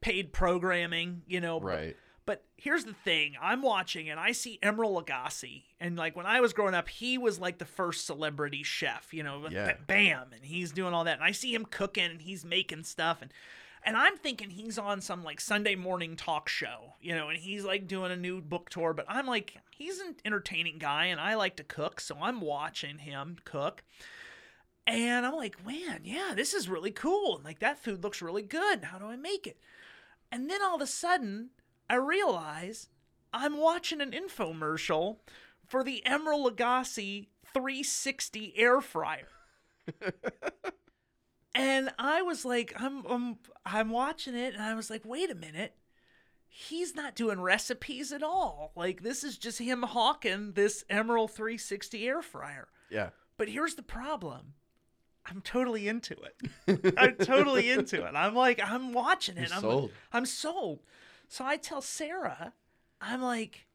paid programming. You know, but- Right. but here's the thing I'm watching and I see Emeril Lagasse. And like when I was growing up, he was like the first celebrity chef, you know, Yeah. bam. And he's doing all that. And I see him cooking and he's making stuff. And, and I'm thinking he's on some like Sunday morning talk show, you know, and he's like doing a new book tour. But I'm like, he's an entertaining guy and I like to cook. So I'm watching him cook. And I'm like, man, yeah, this is really cool. And like that food looks really good. How do I make it? And then all of a sudden, I realize I'm watching an infomercial for the Emeril Lagasse 360 air fryer. and I was like, I'm, I'm I'm watching it and I was like, wait a minute. He's not doing recipes at all. Like this is just him hawking this Emeril 360 air fryer. Yeah. But here's the problem. I'm totally into it. I'm totally into it. I'm like, I'm watching it. You're I'm sold. I'm sold. So I tell Sarah, I'm like,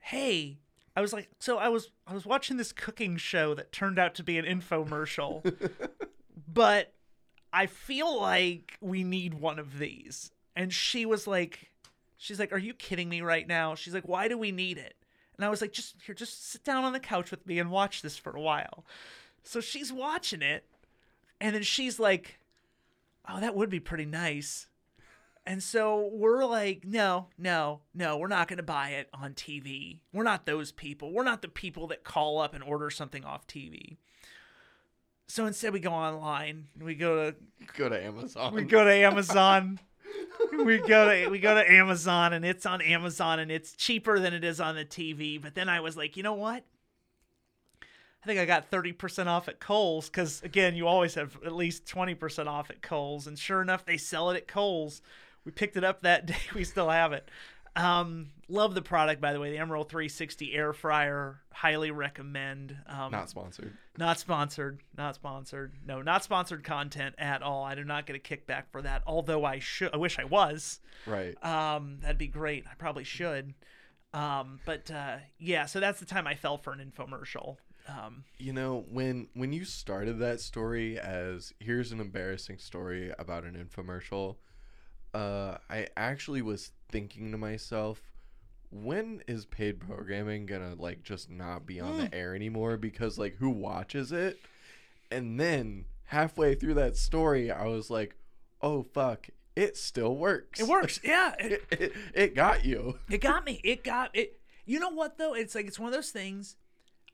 hey, I was like, so I was I was watching this cooking show that turned out to be an infomercial, but I feel like we need one of these. And she was like, she's like, are you kidding me right now? She's like, why do we need it? And I was like, just here, just sit down on the couch with me and watch this for a while. So she's watching it, and then she's like, oh, that would be pretty nice. And so we're like, no, no, no, we're not going to buy it on TV. We're not those people. We're not the people that call up and order something off TV. So instead, we go online. We go to Go to Amazon. we go to Amazon. we go to we go to Amazon and it's on Amazon and it's cheaper than it is on the TV. But then I was like, you know what? I think I got 30% off at Kohl's because again, you always have at least 20% off at Kohl's. And sure enough, they sell it at Kohl's. We picked it up that day. We still have it. Um, love the product, by the way. The Emeril 360 air fryer. Highly recommend. Um, Not sponsored. not sponsored. Not sponsored. No, not sponsored content at all. I do not get a kickback for that. Although I should. I wish I was. Right. Um, that'd be great. I probably should. Um, but uh, yeah. So that's the time I fell for an infomercial. Um, You know, when when you started that story as here's an embarrassing story about an infomercial, uh, I actually was thinking to myself, when is paid programming gonna like just not be on the air anymore? Because like who watches it? And then halfway through that story, I was like, oh fuck, it still works. it works. Yeah. It, It, it, it got you. it got me. It got it. You know what though? It's like it's one of those things.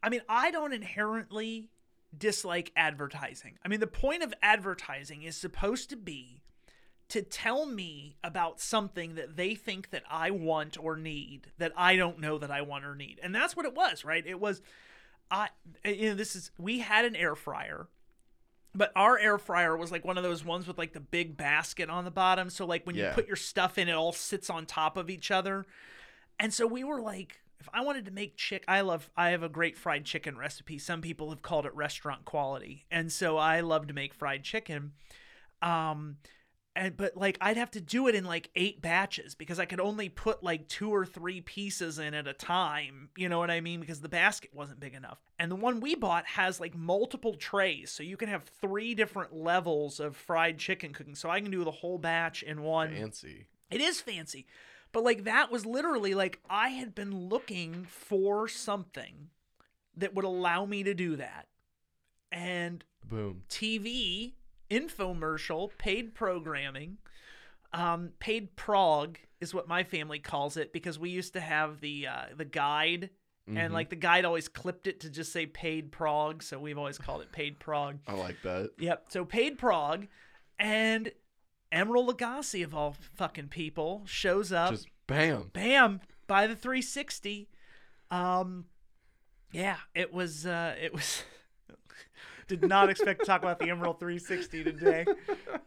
I mean, I don't inherently dislike advertising. I mean, the point of advertising is supposed to be to tell me about something that they think that I want or need that I don't know that I want or need. And that's what it was, right? It was I you know this is we had an air fryer but our air fryer was like one of those ones with like the big basket on the bottom. So like when you put your stuff in it all sits on top of each other. And so we were like if i wanted to make chick i love i have a great fried chicken recipe. Some people have called it restaurant quality. And so i love to make fried chicken. Um and but like I'd have to do it in like eight batches because I could only put like two or three pieces in at a time. You know what I mean? Because the basket wasn't big enough. And the one we bought has like multiple trays, so you can have three different levels of fried chicken cooking. So I can do the whole batch in one. Fancy. It is fancy. But like that was literally like I had been looking for something that would allow me to do that. And Boom. TV, infomercial, paid programming, um, paid prog is what my family calls it because we used to have the uh, the guide Mhm. and like the guide always clipped it to just say paid prog, so we've always called it paid prog. I like that. Yep. So paid prog, and Emeril Lagasse of all fucking people shows up. Just bam. bam by the 360. Um, yeah, it was. Uh, it was. did not expect to talk about the Emeril 360 today.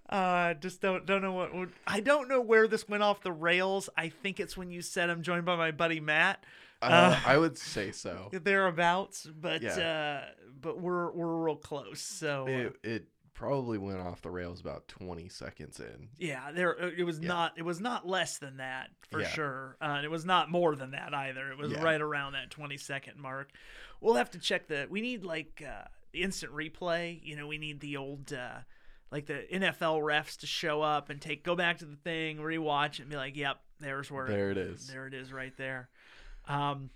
Uh, just don't don't know what. I don't know where this went off the rails. I think it's when you said I'm joined by my buddy Matt. Uh, I would say so. Thereabouts, but Yeah. uh, but we're we're real close. So uh, It, it probably went off the rails about 20 seconds in. Yeah, there uh, it was Yeah. not it was not less than that for Yeah. sure. Uh, and it was not more than that either. It was Yeah. right around that 20 second mark. We'll have to check the we need like uh instant replay, you know, we need the old uh like the NFL refs to show up and take go back to the thing, rewatch it and be like, "Yep, there's where There it is. there it is right there." Um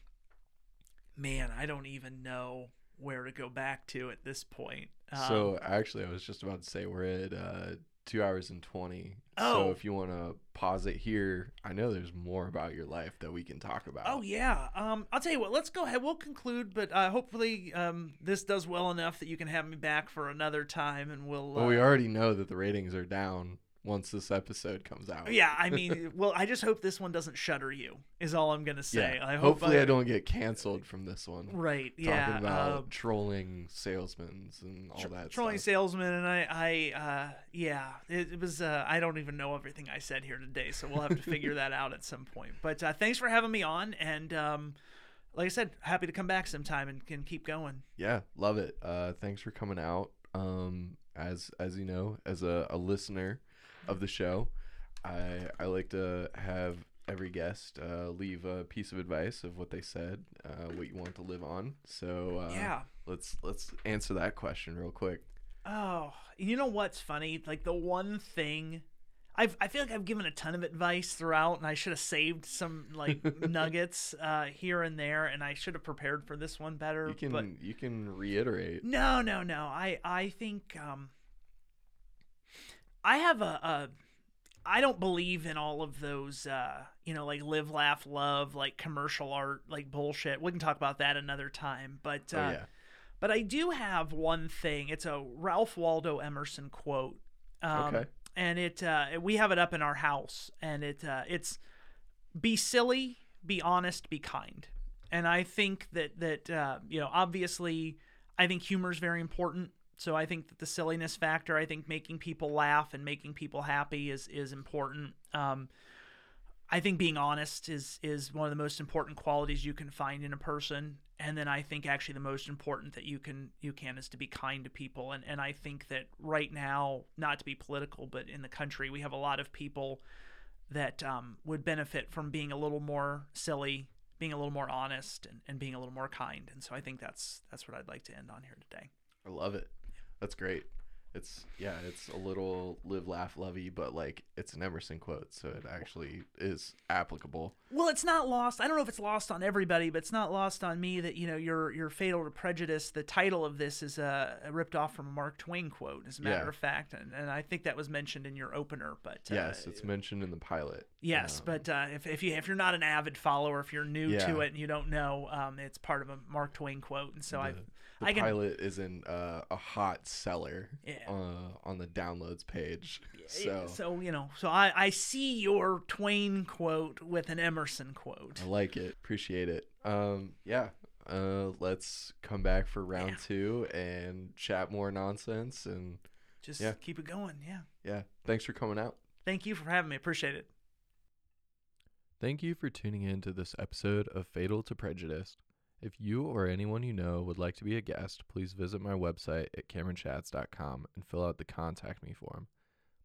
man, I don't even know where to go back to at this point. Um, so actually, I was just about to say we're at uh, two hours and 20. Oh. So if you want to pause it here, I know there's more about your life that we can talk about. Oh yeah. Um, I'll tell you what. Let's go ahead. We'll conclude, but uh, hopefully um, this does well enough that you can have me back for another time, and we'll. Well, we uh, already know that the ratings are down once this episode comes out. Yeah, I mean, well, I just hope this one doesn't shutter you. Is all I'm gonna say. Yeah. I hope Hopefully, I, don't get canceled from this one. Right. Talking Yeah. Talking about uh, trolling salesmen and all tr- that trolling stuff. salesman, and I, I, uh, yeah, it, it was. Uh, I don't even know everything I said here today, so we'll have to figure that out at some point. But uh, thanks for having me on, and um, like I said, happy to come back sometime and can keep going. Yeah, love it. Uh, thanks for coming out. Um, as as you know, as a, a listener of the show, I I like to have every guest uh, leave a piece of advice of what they said, uh, what you want to live on. So uh, yeah. let's let's answer that question real quick. Oh, you know what's funny? Like the one thing I've I feel like I've given a ton of advice throughout and I should have saved some like nuggets uh here and there and I should have prepared for this one better. You can but you can reiterate. no, no, no. I I think um I have a, a I don't believe in all of those uh you know like live laugh love like commercial art like bullshit. We can talk about that another time, but uh oh yeah, But I do have one thing. It's a Ralph Waldo Emerson quote. Um, Okay. And it uh, we have it up in our house, and it uh, it's be silly, be honest, be kind. And I think that that uh, you know obviously I think humor is very important. So I think that the silliness factor, I think making people laugh and making people happy is is important. Um, I think being honest is is one of the most important qualities you can find in a person. And then I think actually the most important that you can you can is to be kind to people. And and I think that right now, not to be political, but in the country, we have a lot of people that um, would benefit from being a little more silly, being a little more honest, and, and being a little more kind. And so I think that's that's what I'd like to end on here today. I love it. That's great. It's yeah, it's a little live, laugh, lovey, but like it's an Emerson quote, so it actually is applicable. Well, it's not lost. I don't know if it's lost on everybody, but it's not lost on me that you know your your fatal to prejudice. The title of this is uh, ripped off from a Mark Twain quote, as a matter Yeah. of fact, and, and I think that was mentioned in your opener. But uh, yes, it's mentioned in the pilot. yes, Um, but uh, if if you if you're not an avid follower, if you're new Yeah. to it and you don't know, um, it's part of a Mark Twain quote, and so I the, the I can pilot is in uh, a hot seller Yeah. uh, on the downloads page. so, So so you know, so I I see your Twain quote with an Emerson quote. I like it. Appreciate it. Um, yeah. Uh, let's come back for round Yeah. two and chat more nonsense. And Just yeah. keep it going. Yeah. yeah, thanks for coming out. Thank you for having me. Appreciate it. Thank you for tuning in to this episode of Fatal to Prejudice. If you or anyone you know would like to be a guest, please visit my website at cameronchats.com and fill out the contact me form.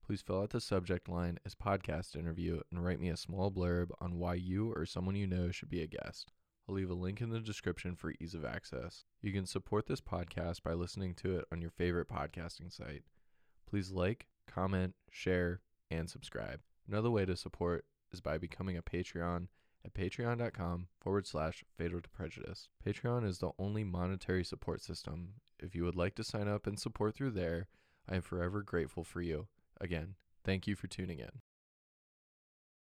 Please fill out the subject line as podcast interview and write me a small blurb on why you or someone you know should be a guest. I'll leave a link in the description for ease of access. You can support this podcast by listening to it on your favorite podcasting site. Please like, comment, share, and subscribe. Another way to support is by becoming a Patreon at patreon.com forward slash fatal to prejudice. Patreon is the only monetary support system. If you would like to sign up and support through there, I am forever grateful for you. Again, thank you for tuning in.